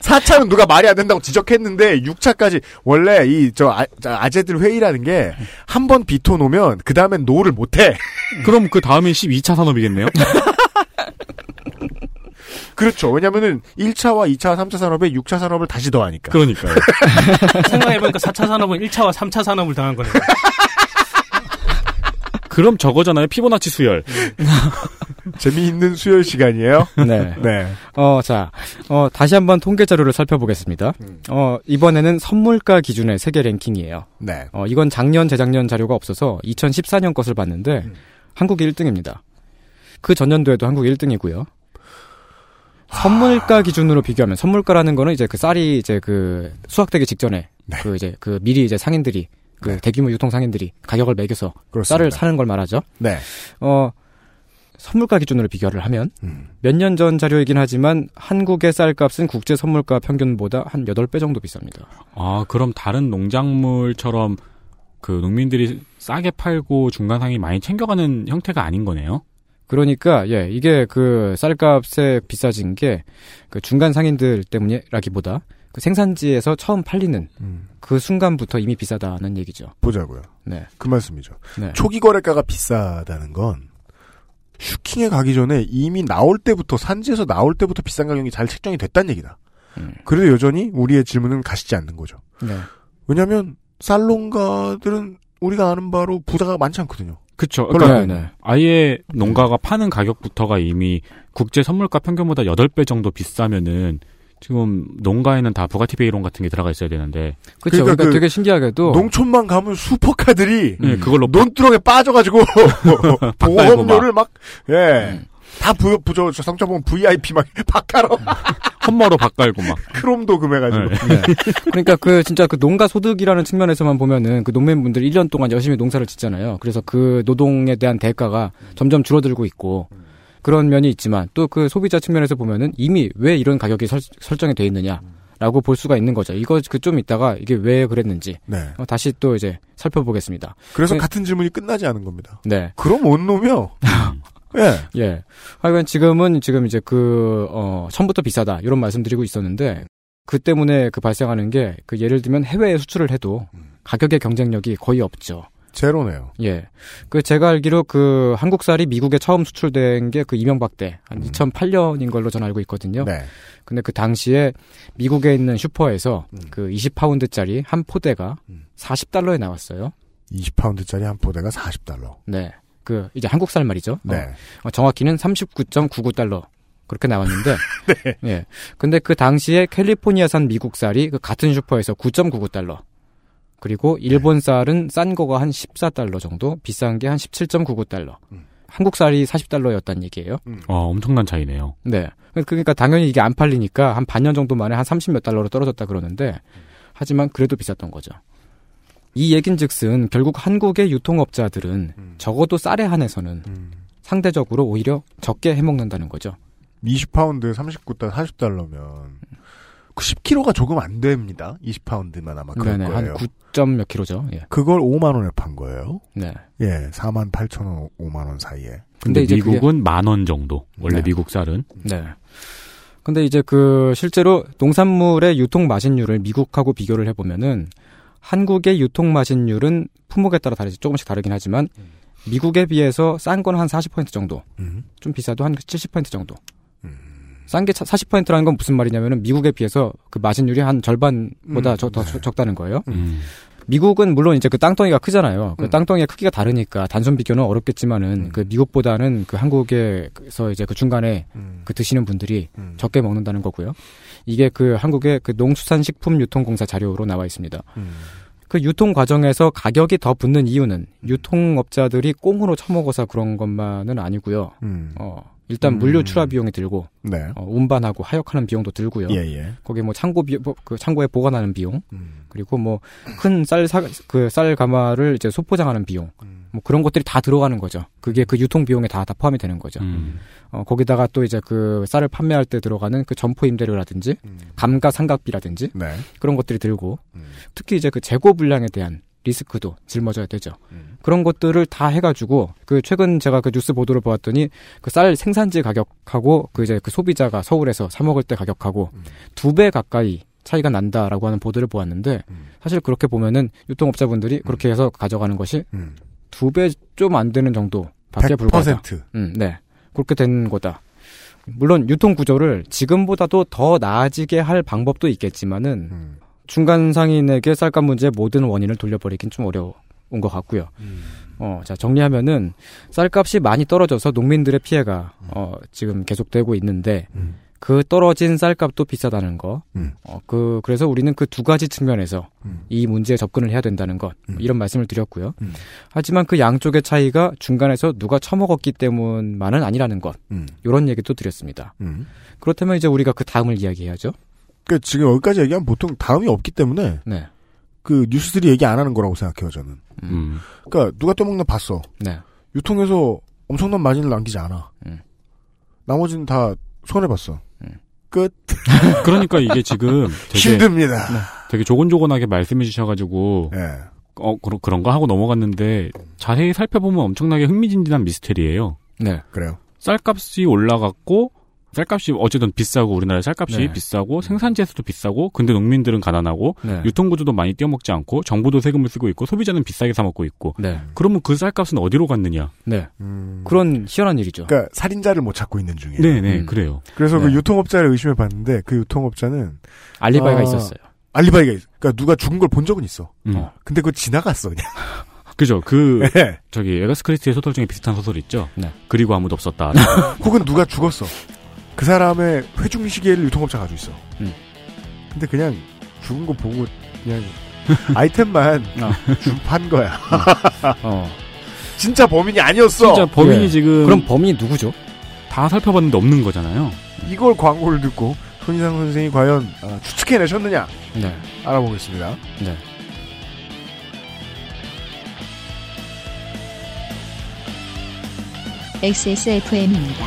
4차는 누가 말이 안 된다고 지적했는데 6차까지 원래 이저 아재들 회의라는 게 한 번 비토 놓으면 그 다음엔 no를 못해. 그럼 그 다음엔 12차 산업이겠네요. 그렇죠. 왜냐면은 1차와 2차, 3차 산업에 6차 산업을 다시 더하니까. 그러니까요. 생각해보니까 4차 산업은 1차와 3차 산업을 당한 거네요. 그럼 저거잖아요. 피보나치 수열. 재미있는 수혈 시간이에요. 네. 네. 어, 자, 어, 다시 한번 통계 자료를 살펴보겠습니다. 어, 이번에는 선물가 기준의 세계 랭킹이에요. 네. 어, 이건 작년, 재작년 자료가 없어서 2014년 것을 봤는데, 음. 한국이 1등입니다. 그 전년도에도 한국이 1등이고요. 선물가 기준으로 비교하면, 선물가라는 거는 이제 그 쌀이 이제 그 수확되기 직전에, 네. 그 이제 그 미리 이제 상인들이, 그 네. 대규모 유통 상인들이 가격을 매겨서 그렇습니다. 쌀을 사는 걸 말하죠. 네. 어, 선물가 기준으로 비교를 하면, 음. 몇년 전 자료이긴 하지만 한국의 쌀값은 국제 선물가 평균보다 한 8배 정도 비쌉니다. 아 그럼 다른 농작물처럼 그 농민들이 싸게 팔고 중간상이 많이 챙겨가는 형태가 아닌 거네요. 그러니까 예, 이게 그 쌀값에 비싸진 게 그 중간 상인들 때문이라기보다 그 생산지에서 처음 팔리는 음. 그 순간부터 이미 비싸다는 얘기죠. 보자고요. 네. 그 말씀이죠. 네. 초기 거래가가 비싸다는 건 슈킹에 가기 전에 이미 나올 때부터 산지에서 나올 때부터 비싼 가격이 잘 책정이 됐다는 얘기다. 음. 그래도 여전히 우리의 질문은 가시지 않는 거죠. 네. 왜냐하면 쌀농가들은 우리가 아는 바로 부자가 많지 않거든요. 그쵸. 별로 그러니까 안 네, 네. 아예 농가가 파는 가격부터가 이미 국제 선물가 평균보다 8배 정도 비싸면은 지금 농가에는 다 부가티 베이론 같은 게 들어가 있어야 되는데 그렇죠. 그러니까 그러니까, 그 되게 신기하게도 농촌만 가면 슈퍼카들이 네, 그걸로 논두렁에 빠져가지고 보험료를 막 예. 음. 다 부, 부 저, 저 성차 보면 VIP 막, 바카로, 헛머로 바깔고 막 크롬도 금해가지고. 네. 네. 그러니까 그 진짜 그 농가 소득이라는 측면에서만 보면은 그 농민분들이 1년 동안 열심히 농사를 짓잖아요. 그래서 그 노동에 대한 대가가 점점 줄어들고 있고 그런 면이 있지만 또 그 소비자 측면에서 보면은 이미 왜 이런 가격이 설, 설정이 돼 있느냐라고 볼 수가 있는 거죠. 이거 그 좀 있다가 이게 왜 그랬는지 네. 어, 다시 또 이제 살펴보겠습니다. 그래서 네. 같은 질문이 끝나지 않은 겁니다. 네. 그럼 온 놈이요. 예. 예. 하여간 지금은 지금 이제 그, 어, 처음부터 비싸다. 이런 말씀 드리고 있었는데, 그 때문에 그 발생하는 게, 그 예를 들면 해외에 수출을 해도 가격의 경쟁력이 거의 없죠. 제로네요. 예. 그 제가 알기로 그 한국 쌀이 미국에 처음 수출된 게 그 이명박 때, 한 2008년인 걸로 저는 알고 있거든요. 네. 근데 그 당시에 미국에 있는 슈퍼에서 음. 그 20파운드짜리 한 포대가 음. 40달러에 나왔어요. 20파운드짜리 한 포대가 40달러. 네. 그 이제 한국 쌀 말이죠. 네. 어, 정확히는 39.99달러 그렇게 나왔는데, 예. 근데 그 당시에 캘리포니아산 미국 쌀이 그 같은 슈퍼에서 9.99달러. 그리고 일본 쌀은 싼 거가 한 14달러 정도, 비싼 게 한 17.99달러. 음. 한국 쌀이 40달러였다는 얘기예요. 어, 엄청난 차이네요. 네. 그러니까 당연히 이게 안 팔리니까 한 반년 정도 만에 한 30몇 달러로 떨어졌다 그러는데, 하지만 그래도 비쌌던 거죠. 이 얘긴 즉슨 결국 한국의 유통업자들은 음. 적어도 쌀에 한해서는 음. 상대적으로 오히려 적게 해먹는다는 거죠. 20파운드 39달 40달러면 10kg가 조금 안 됩니다. 20파운드만 아마 그럴 네네, 거예요. 한 9점 몇 킬로죠. 예. 그걸 5만 원에 판 거예요. 네. 예, 4만 8천 원, 5만 원 사이에. 근데 근데 이제 그게- 미국은 만원 정도. 원래 네. 미국 쌀은. 네. 근데 이제 그 실제로 농산물의 유통 마진율을 미국하고 비교를 해보면은 한국의 유통 마진율은 품목에 따라 다르지 조금씩 다르긴 하지만 미국에 비해서 싼 건 한 40% 정도, 음. 좀 비싸도 한 70% 정도. 음. 싼 게 40%라는 건 무슨 말이냐면은 미국에 비해서 그 마진율이 한 절반보다 음, 적, 더 네. 적다는 거예요. 음. 미국은 물론 이제 그 땅덩이가 크잖아요. 그 음. 땅덩이의 크기가 다르니까 단순 비교는 어렵겠지만은 음. 그 미국보다는 그 한국에서 이제 그 중간에 음. 그 드시는 분들이 음. 적게 먹는다는 거고요. 이게 그 한국의 그 농수산식품 유통공사 자료로 나와 있습니다. 음. 그 유통 과정에서 가격이 더 붙는 이유는 유통업자들이 꽁으로 처먹어서 그런 것만은 아니고요. 음. 어, 일단 음. 물류 출하 비용이 들고 네. 어, 운반하고 하역하는 비용도 들고요. 예, 예. 거기 뭐 창고 비, 그 창고에 보관하는 비용 음. 그리고 뭐 큰 쌀그쌀 가마를 이제 소포장하는 비용 음. 뭐 그런 것들이 다 들어가는 거죠. 그게 그 유통 비용에 다, 다 포함이 되는 거죠. 음. 어, 거기다가 또 이제 그 쌀을 판매할 때 들어가는 그 점포 임대료라든지 음. 감가 상각비라든지 네. 그런 것들이 들고 음. 특히 이제 그 재고 불량에 대한 리스크도 짊어져야 되죠. 음. 그런 것들을 다 해가지고 그 최근 제가 그 뉴스 보도를 보았더니 그 쌀 생산지 가격하고 그 이제 그 소비자가 서울에서 사 먹을 때 가격하고 음. 두배 가까이 차이가 난다라고 하는 보도를 보았는데 음. 사실 그렇게 보면은 유통업자분들이 그렇게 해서 가져가는 것이 음. 두배 좀 안 되는 정도밖에 불과하다. 100%. 음, 네. 그렇게 된 거다. 물론 유통 구조를 지금보다도 더 나아지게 할 방법도 있겠지만은 음. 중간 상인에게 쌀값 문제의 모든 원인을 돌려버리긴 좀 어려운 것 같고요. 음. 어, 자, 정리하면은 쌀값이 많이 떨어져서 농민들의 피해가 어, 지금 계속되고 있는데 음. 그 떨어진 쌀값도 비싸다는 거. 음. 어, 그 그래서 우리는 그 두 가지 측면에서 음. 이 문제에 접근을 해야 된다는 것. 음. 이런 말씀을 드렸고요. 음. 하지만 그 양쪽의 차이가 중간에서 누가 처먹었기 때문만은 아니라는 것. 음. 이런 얘기도 드렸습니다. 음. 그렇다면 이제 우리가 그 다음을 이야기해야죠. 그 지금 여기까지 얘기하면 보통 다음이 없기 때문에 네. 그 뉴스들이 얘기 안 하는 거라고 생각해요, 저는. 음. 그러니까 누가 떠먹나 봤어. 네. 유통에서 엄청난 마진을 남기지 않아. 음. 나머지는 다 손해 봤어. 음. 끝. 그러니까 이게 지금 되게 힘듭니다. 되게 조곤조곤하게 말씀해 주셔가지고 예. 어 그런 그런가 하고 넘어갔는데 자세히 살펴보면 엄청나게 흥미진진한 미스테리예요. 네. 그래요. 쌀값이 올라갔고 쌀값이 어쨌든 비싸고 우리나라 쌀값이 네. 비싸고 생산지에서도 비싸고 근데 농민들은 가난하고 네. 유통 구조도 많이 떼어먹지 않고 정부도 세금을 쓰고 있고 소비자는 비싸게 사 먹고 있고 네. 그러면 그 쌀값은 어디로 갔느냐? 네. 음. 그런 희한한 일이죠. 그러니까 살인자를 못 찾고 있는 중이에요. 네네 음. 그래요. 그래서 네. 그 유통업자를 의심해 봤는데 그 유통업자는 알리바이가 아. 있었어요. 알리바이가 있. 그러니까 누가 죽은 걸 본 적은 있어. 음. 어. 근데 그거 지나갔어 그냥. 그죠. 그 네. 저기 에가스 크리스티의 소설 중에 비슷한 소설 있죠. 네. 그리고 아무도 없었다. 혹은 누가 죽었어. 그 사람의 회중 시계를 유통업자가 가지고 있어. 음. 근데 그냥 죽은 거 보고 그냥 아이템만 어. 주- 판 거야. 어. 진짜 범인이 아니었어. 진짜 범인이 예. 지금 그럼 범인이 누구죠? 다 살펴봤는데 없는 거잖아요. 이걸 광고를 듣고 손희상 선생이 과연 어, 추측해내셨느냐 네. 알아보겠습니다. 네. XSFM입니다.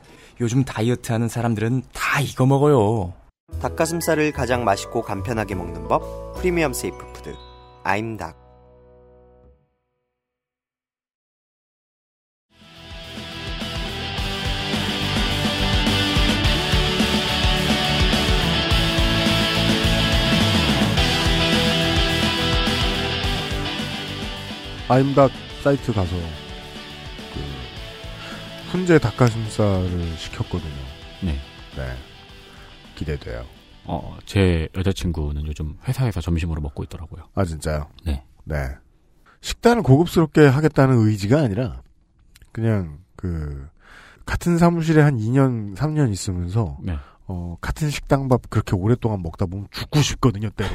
요즘 다이어트 하는 사람들은 다 이거 먹어요. 닭가슴살을 가장 맛있고 간편하게 먹는 법 프리미엄 safe food 아임닭 아임닭 사이트 가서 그 훈제 닭가슴살을 시켰거든요. 네. 네. 기대돼요. 어, 제 여자친구는 요즘 회사에서 점심으로 먹고 있더라고요. 아 진짜요? 네. 네. 식단을 고급스럽게 하겠다는 의지가 아니라 그냥 그 같은 사무실에 한 2년 3년 있으면서 네. 어 같은 식당밥 그렇게 오랫동안 먹다 보면 죽고 싶거든요 때로.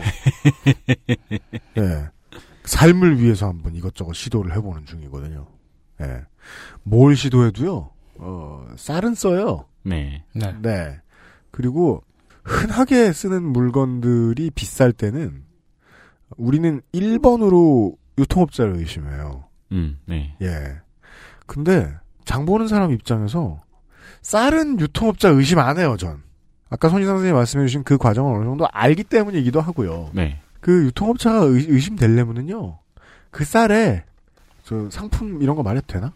예. 삶을 위해서 한번 이것저것 시도를 해보는 중이거든요. 예. 뭘 시도해도요. 어 쌀은 써요. 네. 네. 네. 그리고 흔하게 쓰는 물건들이 비쌀 때는 우리는 1번으로 유통업자를 의심해요. 음, 네. 예. 근데 장 보는 사람 입장에서 쌀은 유통업자 의심 안 해요, 전. 아까 손희상 선생님이 말씀해주신 그 과정을 어느 정도 알기 때문이기도 하고요. 네. 그 유통업자가 의, 의심되려면은요, 그 쌀에 저 상품 이런 거 말해도 되나?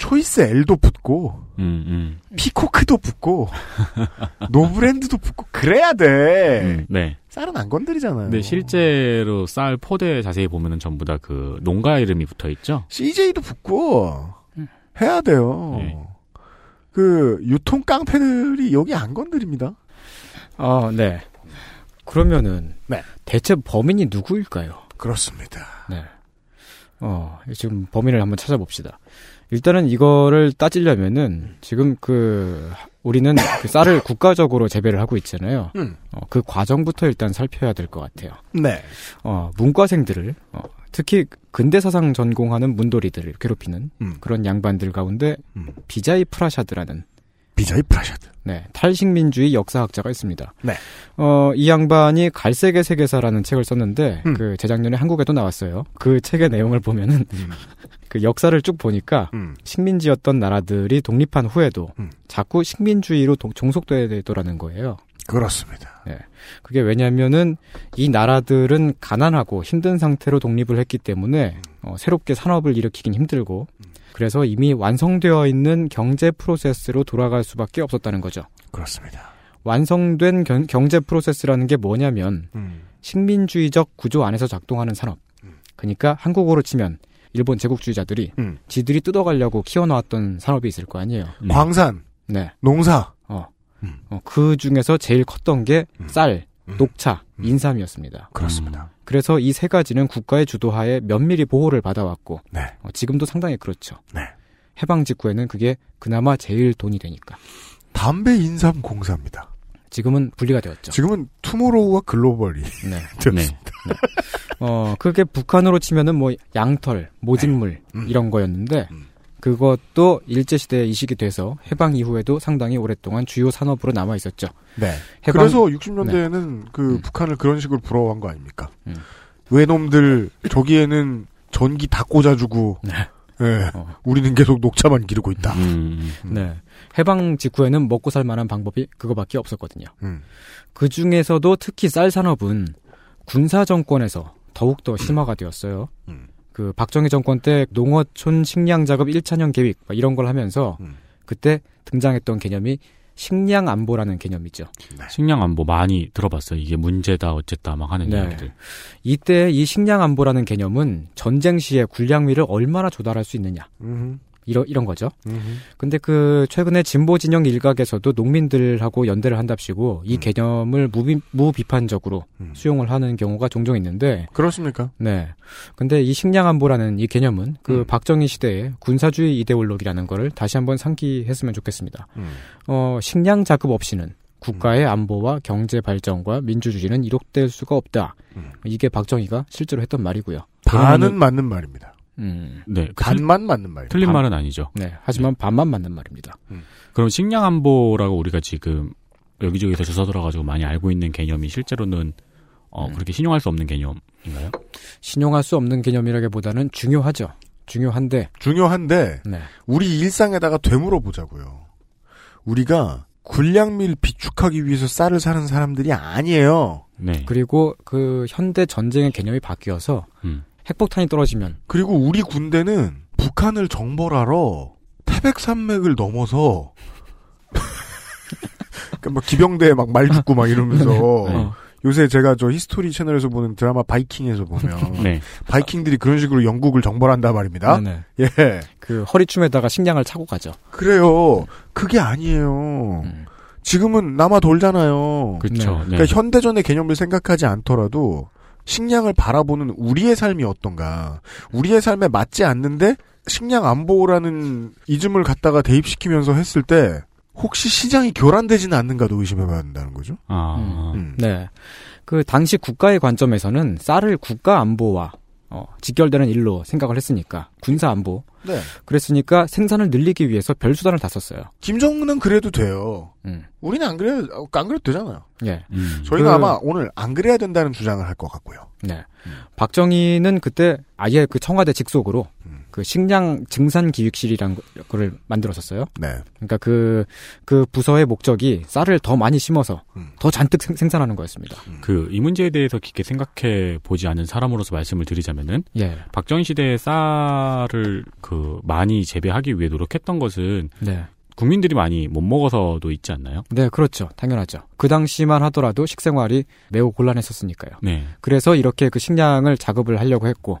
초이스 L도 붙고 음, 음. 피코크도 붙고 노브랜드도 붙고 그래야 돼. 음, 네. 쌀은 안 건드리잖아요. 근데 실제로 쌀 포대 자세히 보면은 전부 다 그 농가 이름이 붙어 있죠. CJ도 붙고 해야 돼요. 네. 그 유통 깡패들이 여기 안 건드립니다. 아, 네. 그러면은 네. 대체 범인이 누구일까요? 그렇습니다. 네. 어, 지금 범인을 한번 찾아봅시다. 일단은 이거를 따지려면은 지금 그 우리는 그 쌀을 국가적으로 재배를 하고 있잖아요. 음. 어, 그 과정부터 일단 살펴야 될 것 같아요. 네. 어, 문과생들을 어, 특히 근대 사상 전공하는 문돌이들을 괴롭히는 음. 그런 양반들 가운데 음. 비자이 프라샤드라는 비자이 프라샤드. 네, 탈식민주의 역사학자가 있습니다. 네. 어, 이 양반이 갈색의 세계사라는 책을 썼는데, 음. 그 재작년에 한국에도 나왔어요. 그 책의 내용을 보면은, 그 역사를 쭉 보니까, 음. 식민지였던 나라들이 독립한 후에도 음. 자꾸 식민주의로 동- 종속돼야 되더라는 거예요. 그렇습니다. 네. 그게 왜냐면은 이 나라들은 가난하고 힘든 상태로 독립을 했기 때문에 어, 새롭게 산업을 일으키긴 힘들고 그래서 이미 완성되어 있는 경제 프로세스로 돌아갈 수밖에 없었다는 거죠. 그렇습니다. 완성된 경, 경제 프로세스라는 게 뭐냐면 음. 식민주의적 구조 안에서 작동하는 산업. 그러니까 한국어로 치면 일본 제국주의자들이 음. 지들이 뜯어가려고 키워놓았던 산업이 있을 거 아니에요. 네. 광산, 네. 농사. 어. 음. 어, 그 중에서 제일 컸던 게 쌀, 음. 녹차, 음. 인삼이었습니다. 그렇습니다. 그래서 이 세 가지는 국가의 주도하에 면밀히 보호를 받아왔고 네. 어, 지금도 상당히 그렇죠. 네. 해방 직후에는 그게 그나마 제일 돈이 되니까. 담배 인삼 공사입니다. 지금은 분리가 되었죠. 지금은 투모로우와 글로벌이 네. 되었습니다. 어, 그게 북한으로 치면은 뭐 양털, 모직물 음. 이런 거였는데 음. 그것도 일제 시대에 이식이 돼서 해방 이후에도 상당히 오랫동안 주요 산업으로 남아 있었죠. 네. 해방- 그래서 60년대에는 그 음. 북한을 그런 식으로 부러워한 거 아닙니까? 음. 외놈들 저기에는 전기 다 꽂아주고 네. 예, 어. 우리는 계속 녹차만 기르고 있다. 음, 네. 해방 직후에는 먹고 살 만한 방법이 그거밖에 없었거든요. 음. 그 중에서도 특히 쌀 산업은 군사 정권에서 더욱더 심화가 되었어요. 음. 그 박정희 정권 때 농어촌 식량 작업 1차년 계획 막 이런 걸 하면서 음. 그때 등장했던 개념이 식량 안보라는 개념이죠. 식량 안보 많이 들어봤어요. 이게 문제다 어쨌다 막 하는 네. 이야기들. 이때 이 식량 안보라는 개념은 전쟁 시에 군량미를 얼마나 조달할 수 있느냐. 음흠, 이런 이런 거죠. 음흠. 근데 그 최근에 진보 진영 일각에서도 농민들하고 연대를 한답시고 이 음. 개념을 무비, 무비판적으로 음. 수용을 하는 경우가 종종 있는데 그렇습니까? 네. 근데 이 식량 안보라는 이 개념은 그 음. 박정희 시대의 군사주의 이데올로기라는 거를 다시 한번 상기했으면 좋겠습니다. 음. 어, 식량 자급 없이는 국가의 안보와 경제 발전과 민주주의는 이룩될 수가 없다. 음. 이게 박정희가 실제로 했던 말이고요. 반은 맞는 말입니다. 음. 네, 그 반만 맞는 말입니다. 틀린 반- 말은 아니죠. 네. 하지만 반만 맞는 말입니다. 그럼 식량 안보라고 우리가 지금 여기저기서 주워 들어가지고 많이 알고 있는 개념이 실제로는 어, 음. 그렇게 신용할 수 없는 개념인가요? 신용할 수 없는 개념이라기보다는 중요하죠. 중요한데 중요한데 네. 우리 일상에다가 되물어 보자고요. 우리가 군량미를 비축하기 위해서 쌀을 사는 사람들이 아니에요. 네. 그리고 그 현대 전쟁의 개념이 바뀌어서 음. 핵폭탄이 떨어지면 그리고 우리 군대는 북한을 정벌하러 태백산맥을 넘어서 그러니까 막 기병대에 막 말 죽고 막 이러면서 네. 요새 제가 저 히스토리 채널에서 보는 드라마 바이킹에서 보면 네. 바이킹들이 그런 식으로 영국을 정벌한다 말입니다. 네네. 예. 그 허리춤에다가 식량을 차고 가죠. 그래요. 그게 아니에요. 음. 지금은 남아 돌잖아요. 그렇죠. 네. 그러니까 현대전의 개념을 생각하지 않더라도 식량을 바라보는 우리의 삶이 어떤가. 우리의 삶에 맞지 않는데 식량 안보라는 이즘을 갖다가 대입시키면서 했을 때 혹시 시장이 교란되지는 않는가도 의심해봐야 된다는 거죠. 아, 음. 네. 그 당시 국가의 관점에서는 쌀을 국가 안보와 어, 직결되는 일로 생각을 했으니까 군사 안보. 네. 그랬으니까 생산을 늘리기 위해서 별 수단을 다 썼어요. 김정은은 그래도 돼요. 음. 우리는 안 그래 안 그래도 되잖아요. 예. 음. 저희가 그- 아마 오늘 안 그래야 된다는 주장을 할 것 같고요. 네. 박정희는 그때 아예 그 청와대 직속으로 음. 그 식량 증산 기획실이라는 거를 만들었었어요. 네. 그러니까 그, 그 부서의 목적이 쌀을 더 많이 심어서 음. 더 잔뜩 생, 산하는 거였습니다. 그 이 문제에 대해서 깊게 생각해 보지 않은 사람으로서 말씀을 드리자면은 예. 박정희 시대에 쌀을 그 많이 재배하기 위해 노력했던 것은 네. 국민들이 많이 못 먹어서도 있지 않나요? 네, 그렇죠. 당연하죠. 그 당시만 하더라도 식생활이 매우 곤란했었으니까요. 네. 그래서 이렇게 그 식량을 작업을 하려고 했고,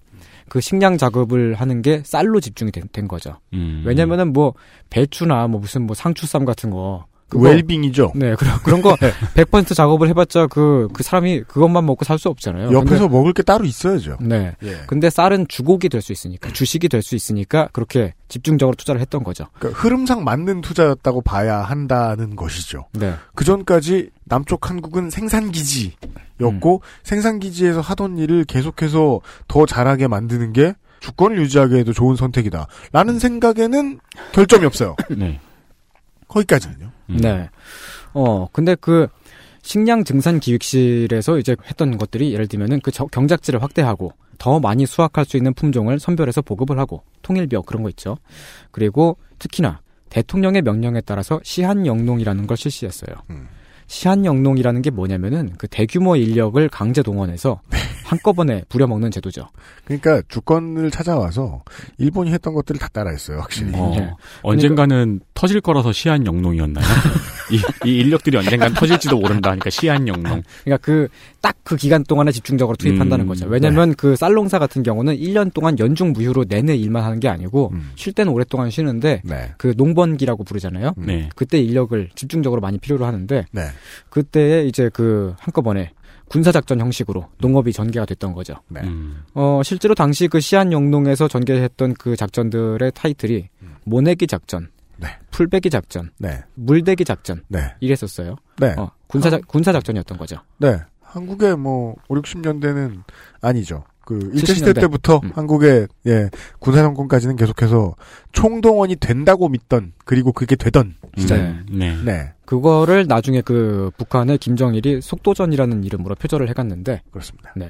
그 식량 작업을 하는 게 쌀로 집중이 된, 된 거죠. 음. 왜냐면은 뭐 배추나 뭐 무슨 뭐 상추쌈 같은 거. 그거- 웰빙이죠. 네, 그런, 그런 거 100% 작업을 해봤자 그, 그 사람이 그것만 먹고 살 수 없잖아요. 옆에서 먹을 게 따로 있어야죠. 근데, 네. 예. 근데 쌀은 주곡이 될 수 있으니까, 주식이 될 수 있으니까 그렇게 집중적으로 투자를 했던 거죠. 그러니까 흐름상 맞는 투자였다고 봐야 한다는 것이죠. 네. 그 전까지 남쪽 한국은 생산 기지였고 생산 기지에서 하던 일을 계속해서 더 잘하게 만드는 게 주권을 유지하기에도 좋은 선택이다. 라는 생각에는 결점이 없어요. 네. 거기까지는요. 음. 네. 어, 근데 그 식량 증산 기획실에서 이제 했던 것들이 예를 들면은 그 저- 경작지를 확대하고 더 많이 수확할 수 있는 품종을 선별해서 보급을 하고 통일비역 그런 거 있죠. 그리고 특히나 대통령의 명령에 따라서 시한영농이라는 걸 실시했어요. 음. 시한영농이라는 게 뭐냐면은 그 대규모 인력을 강제 동원해서 한꺼번에 부려먹는 제도죠. 그러니까 주권을 찾아와서 일본이 했던 것들을 다 따라했어요. 확실히. 어, 네. 언젠가는 터질 거라서 시한 영농이었나요? 이, 이 인력들이 언젠간 터질지도 모른다 하니까 시한 영농. 그러니까 그딱그 기간 동안에 집중적으로 투입한다는 음, 거죠. 왜냐면 그 쌀농사 같은 경우는 1년 동안 연중 무휴로 내내 일만 하는 게 아니고 음. 쉴 때는 오랫동안 쉬는데 네. 그 농번기라고 부르잖아요. 네. 그때 인력을 집중적으로 많이 필요로 하는데 네. 그때 이제 그 한꺼번에 군사작전 형식으로 농업이 전개가 됐던 거죠. 네. 음. 어, 실제로 당시 그 시한영농에서 전개했던 그 작전들의 타이틀이 모내기 작전, 네. 풀베기 작전, 네. 물대기 작전 네. 이랬었어요. 네. 어, 군사 군사 작전이었던 거죠. 네. 한국의 뭐 5, 60년대는 아니죠. 그 1차 70 시대 년대. 때부터 음. 한국의 예, 군사 정권까지는 계속해서 총동원이 된다고 믿던 그리고 그게 되던 시절. 네. 네. 네. 그거를 나중에 그 북한의 김정일이 속도전이라는 이름으로 표절을 해갔는데, 그렇습니다. 네.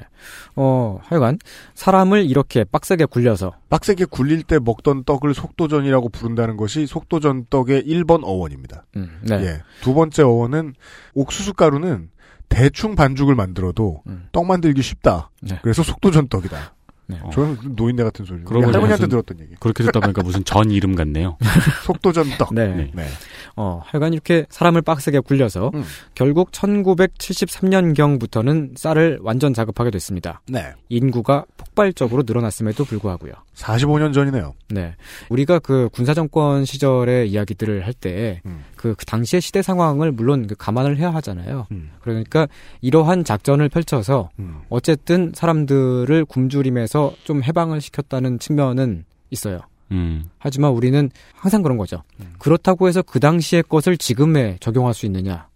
어, 하여간, 사람을 이렇게 빡세게 굴려서, 빡세게 굴릴 때 먹던 떡을 속도전이라고 부른다는 것이 속도전 떡의 1번 어원입니다. 음, 네. 예. 두 번째 어원은 옥수수 가루는 대충 반죽을 만들어도 음. 떡 만들기 쉽다. 네. 그래서 속도전 떡이다. 네. 저는 노인네 같은 소리. 그러고 보니 할머니한테 들었던 얘기. 그렇게 듣다 보니까 무슨 전 이름 같네요. 속도전 떡. 네. 네. 네. 어, 하여간 이렇게 사람을 빡세게 굴려서, 음. 결국 1973년경부터는 쌀을 완전 작업하게 됐습니다. 네. 인구가 폭발적으로 늘어났음에도 불구하고요. 45년 전이네요. 네. 우리가 그 군사정권 시절의 이야기들을 할 때, 음. 그, 그 당시의 시대 상황을 물론 그 감안을 해야 하잖아요. 음. 그러니까 이러한 작전을 펼쳐서 음. 어쨌든 사람들을 굶주림에서 좀 해방을 시켰다는 측면은 있어요. 음. 하지만 우리는 항상 그런 거죠. 음. 그렇다고 해서 그 당시의 것을 지금에 적용할 수 있느냐?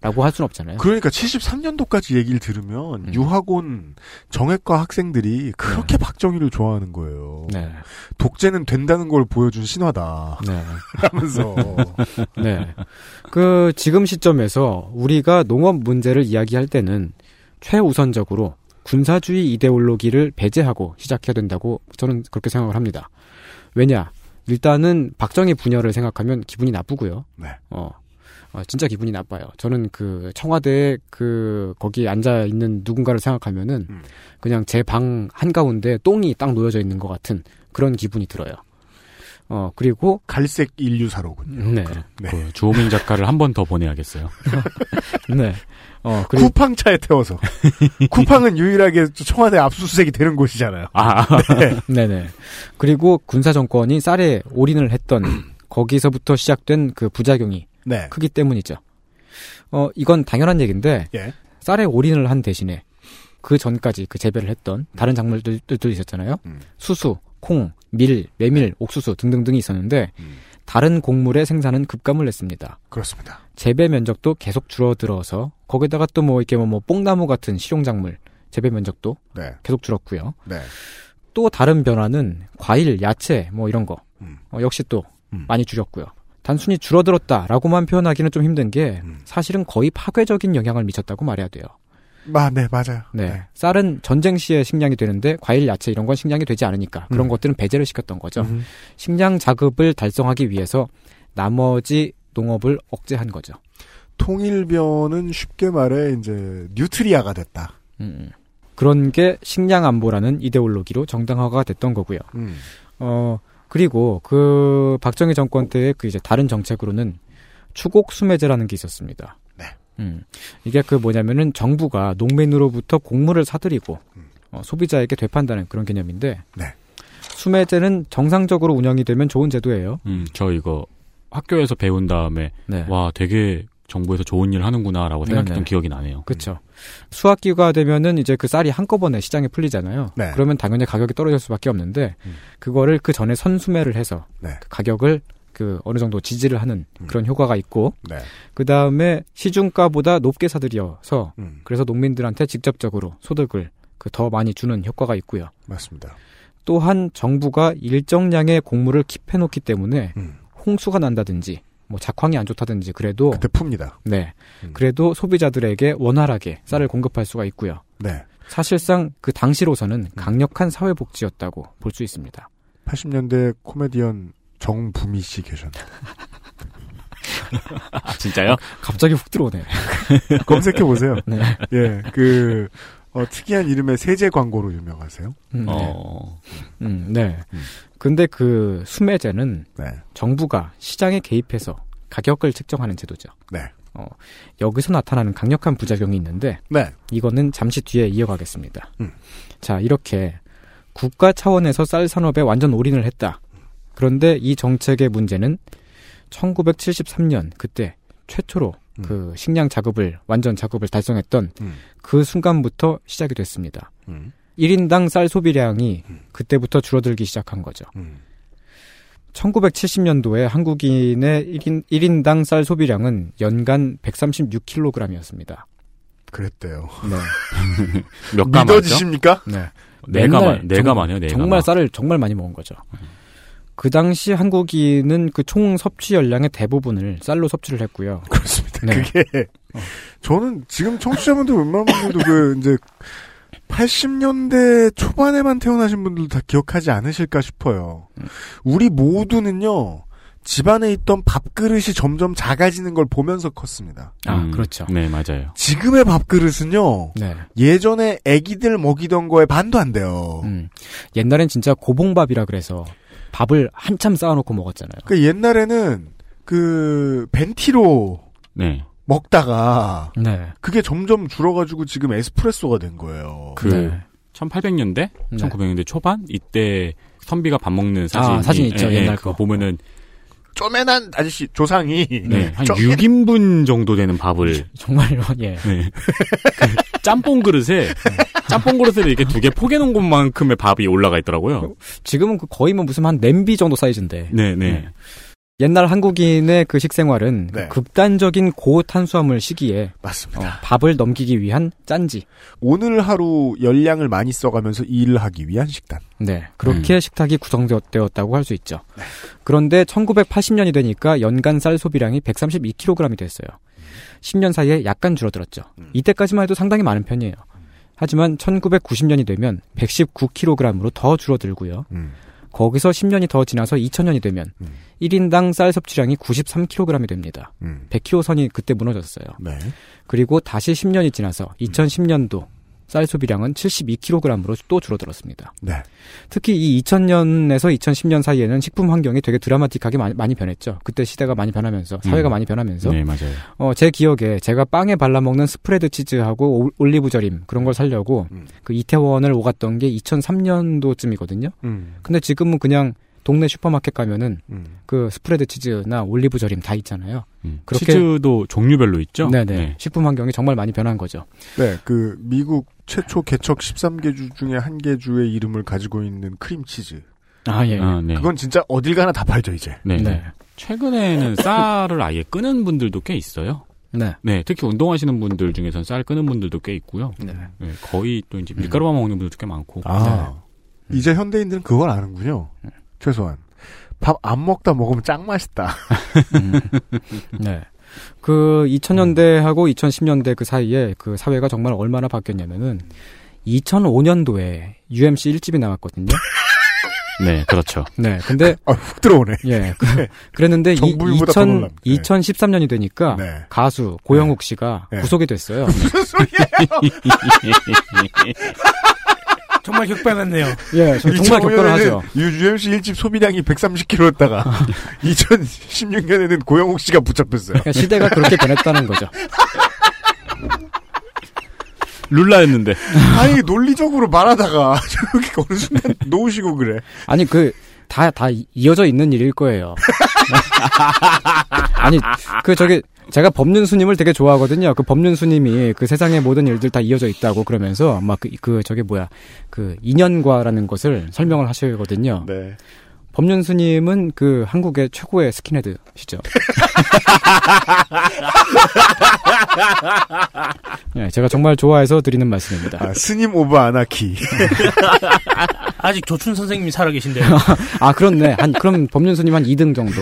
음. 라고 할 수는 없잖아요. 그러니까 73년도까지 얘기를 들으면 음. 유학온 정외과 학생들이 그렇게 박정희를 좋아하는 거예요. 네. 독재는 된다는 걸 보여준 신화다. 네. 하면서 네. 그 지금 시점에서 우리가 농업 문제를 이야기할 때는 최우선적으로 군사주의 이데올로기를 배제하고 시작해야 된다고 저는 그렇게 생각을 합니다. 왜냐? 일단은 박정희 분열을 생각하면 기분이 나쁘고요. 네. 어. 어, 진짜 기분이 나빠요. 저는 그 청와대에 그 거기 앉아 있는 누군가를 생각하면은 음. 그냥 제 방 한가운데 똥이 딱 놓여져 있는 것 같은 그런 기분이 들어요. 어, 그리고 갈색 인류사로군요. 네. 네. 그 주호민 작가를 한 번 더 보내야겠어요. 네. 어, 그리고 쿠팡차에 태워서. 쿠팡은 유일하게 청와대 압수수색이 되는 곳이잖아요. 아, 네. 네네. 그리고 군사 정권이 쌀에 올인을 했던 거기서부터 시작된 그 부작용이 네. 크기 때문이죠. 어, 이건 당연한 얘기인데 예. 쌀에 올인을 한 대신에 그 전까지 그 재배를 했던 다른 작물들도 있었잖아요. 음. 수수, 콩, 밀, 메밀, 옥수수 등등등이 있었는데 음. 다른 곡물의 생산은 급감을 했습니다. 그렇습니다. 재배 면적도 계속 줄어들어서 거기다가 또 뭐 이렇게 뭐, 뭐 뽕나무 같은 실용 작물 재배 면적도 네. 계속 줄었고요. 네. 또 다른 변화는 과일, 야채 뭐 이런 거 음. 어, 역시 또 음. 많이 줄였고요. 단순히 줄어들었다라고만 표현하기는 좀 힘든 게 음. 사실은 거의 파괴적인 영향을 미쳤다고 말해야 돼요. 아, 네, 맞아요. 네. 쌀은 전쟁 시에 식량이 되는데 과일, 야채 이런 건 식량이 되지 않으니까 그런 음. 것들은 배제를 시켰던 거죠. 음. 식량 자급을 달성하기 위해서 나머지 농업을 억제한 거죠. 통일변은 쉽게 말해 이제 뉴트리아가 됐다. 음. 그런 게 식량 안보라는 이데올로기로 정당화가 됐던 거고요. 음. 어, 그리고 그 박정희 정권 때의 그 이제 다른 정책으로는 추곡 수매제라는 게 있었습니다. 네. 음. 이게 그 뭐냐면은 정부가 농민으로부터 곡물을 사들이고 음. 어, 소비자에게 되판다는 그런 개념인데 네. 수매제는 정상적으로 운영이 되면 좋은 제도예요. 음, 저 이거 학교에서 배운 다음에 네. 와 되게 정부에서 좋은 일 하는구나라고 생각했던 네네. 기억이 나네요. 그렇죠. 수학기가 되면은 이제 그 쌀이 한꺼번에 시장에 풀리잖아요. 네. 그러면 당연히 가격이 떨어질 수밖에 없는데 음. 그거를 그 전에 선수매를 해서 네. 그 가격을 그 어느 정도 지지를 하는 음. 그런 효과가 있고 네. 그 다음에 시중가보다 높게 사들여서 음. 그래서 농민들한테 직접적으로 소득을 그 더 많이 주는 효과가 있고요. 맞습니다. 또한 정부가 일정량의 곡물을 킵해놓기 때문에 음. 홍수가 난다든지 뭐 작황이 안 좋다든지 그래도 그때 풉니다. 네 음. 그래도 소비자들에게 원활하게 쌀을 공급할 수가 있고요. 네. 사실상 그 당시로서는 강력한 사회 복지였다고 볼 수 있습니다. 80년대 코미디언 정부미 씨 계셨네. 아, 진짜요? 갑자기 훅 들어오네. 검색해 보세요. 네. 예, 그 어, 특이한 이름의 세제 광고로 유명하세요. 음, 네. 어, 음, 네. 음. 근데 그 수매제는 네, 정부가 시장에 개입해서 가격을 측정하는 제도죠. 네, 여기서 나타나는 강력한 부작용이 있는데 네. 이거는 잠시 뒤에 이어가겠습니다. 음. 자, 이렇게 국가 차원에서 쌀 산업에 완전 올인을 했다. 그런데 이 정책의 문제는 1973년 그때 최초로 음. 그 식량 자급을 완전 자급을 달성했던 음. 그 순간부터 시작이 됐습니다. 음. 1인당 쌀 소비량이 음. 그때부터 줄어들기 시작한 거죠. 음. 1970년도에 한국인의 1인, 1인당 쌀 소비량은 연간 136kg이었습니다. 그랬대요. 네. 몇 가마죠? 믿어지십니까? 네. 만 내가 정- 많아요. 내가 정말 쌀을 정말 많이 먹은 거죠. 그 당시 한국인은 그 총 섭취 열량의 대부분을 쌀로 섭취를 했고요. 그렇습니다. 네. 그게 저는 지금 청취자분들 웬만한 분들도 그 이제 80년대 초반에만 태어나신 분들도 다 기억하지 않으실까 싶어요. 음. 우리 모두는요. 집안에 있던 밥그릇이 점점 작아지는 걸 보면서 컸습니다. 아, 음, 그렇죠. 네, 맞아요. 지금의 밥그릇은요. 네. 예전에 애기들 먹이던 거에 반도 안 돼요. 음. 옛날엔 진짜 고봉밥이라 그래서 밥을 한참 쌓아놓고 먹었잖아요. 그 옛날에는 그 벤티로 네. 먹다가 네. 그게 점점 줄어가지고 지금 에스프레소가 된 거예요. 그 네. 1800년대, 네. 1900년대 초반 이때 선비가 밥 먹는 사진 아, 사진 있죠, 옛날 그거 거. 보면은 쪼맨한 아저씨 조상이 네, 한 쪼- 6인분 정도 되는 밥을 정말요, 예. 네. 그 짬뽕 그릇에 짬뽕 그릇에 이렇게 두 개 포개 놓은 것만큼의 밥이 올라가 있더라고요. 지금은 그 거의 뭐 무슨 한 냄비 정도 사이즈인데. 네, 네. 옛날 한국인의 그 식생활은 네. 극단적인 고탄수화물 시기에 맞습니다. 어, 밥을 넘기기 위한 짠지. 오늘 하루 열량을 많이 써가면서 일을 하기 위한 식단. 네. 그렇게 식탁이 구성되었다고 할 수 있죠. 그런데 1980년이 되니까 연간 쌀 소비량이 132kg이 됐어요. 10년 사이에 약간 줄어들었죠. 이때까지만 해도 상당히 많은 편이에요. 하지만 1990년이 되면 119kg으로 더 줄어들고요. 음. 거기서 10년이 더 지나서 2000년이 되면 1인당 쌀 섭취량이 93kg이 됩니다. 음. 100kg 선이 그때 무너졌어요. 네. 그리고 다시 10년이 지나서 2010년도 쌀 소비량은 72kg으로 또 줄어들었습니다. 네. 특히 이 2000년에서 2010년 사이에는 식품 환경이 되게 드라마틱하게 많이, 많이 변했죠. 그때 시대가 많이 변하면서 사회가 음. 많이 변하면서 네, 맞아요. 어, 제 기억에 제가 빵에 발라 먹는 스프레드 치즈하고 올- 올리브 절임 그런 걸 살려고 그 이태원을 오갔던 게 2003년도쯤이거든요. 음. 근데 지금은 그냥 동네 슈퍼마켓 가면은 음. 그 스프레드 치즈나 올리브 절임 다 있잖아요. 음. 치즈도 종류별로 있죠? 네네. 네. 식품 환경이 정말 많이 변한 거죠. 네, 그 미국 최초 개척 13개 주 중에 한 개 주의 이름을 가지고 있는 크림 치즈. 아 예. 아, 네. 그건 진짜 어딜 가나 다 팔죠 이제. 네. 네. 최근에는 쌀을 아예 끄는 분들도 꽤 있어요. 네. 네, 특히 운동하시는 분들 중에서는 쌀 끄는 분들도 꽤 있고요. 네. 네, 거의 또 이제 밀가루만 먹는 분들도 꽤 많고. 아, 이제 현대인들은 그걸 아는군요. 최소한 밥 안 먹다 먹으면 짱 맛있다. 네. 그 2000년대하고 2010년대 그 사이에 그 사회가 정말 얼마나 바뀌었냐면은 2005년도에 UMC 1집이 나왔거든요. 네, 그렇죠. 네. 근데 아, 훅 들어오네. 예. 그, 그랬는데 이, 정부일보다 더 2000, 놀랍- 네. 2013년이 되니까 네. 가수 고영욱 씨가 네. 구속이 됐어요. 무슨 소리예요? 정말 격변했네요. 예, 저- 정말 격변하죠. UMC 1집 소비량이 130kg였다가 2016년에는 고영욱 씨가 붙잡혔어요. 그러니까 시대가 그렇게 변했다는 거죠. 룰라였는데. 아니 논리적으로 말하다가 저렇게 어느 순간 놓으시고 그래. 아니 그 다 다 이어져 있는 일일 거예요. 아니 그 저기 제가 법륜 스님을 되게 좋아하거든요. 그 법륜 스님이 그 세상의 모든 일들 다 이어져 있다고 그러면서 막그 그 저게 뭐야 그 인연과라는 것을 설명을 하시거든요. 네. 법륜 스님은 그 한국의 최고의 스킨헤드시죠. 네, 제가 정말 좋아해서 드리는 말씀입니다. 아, 스님 of Anarchy. 아직 조춘 선생님이 살아계신데요. 아, 그렇네. 한, 그럼 법륜 스님 한 2등 정도.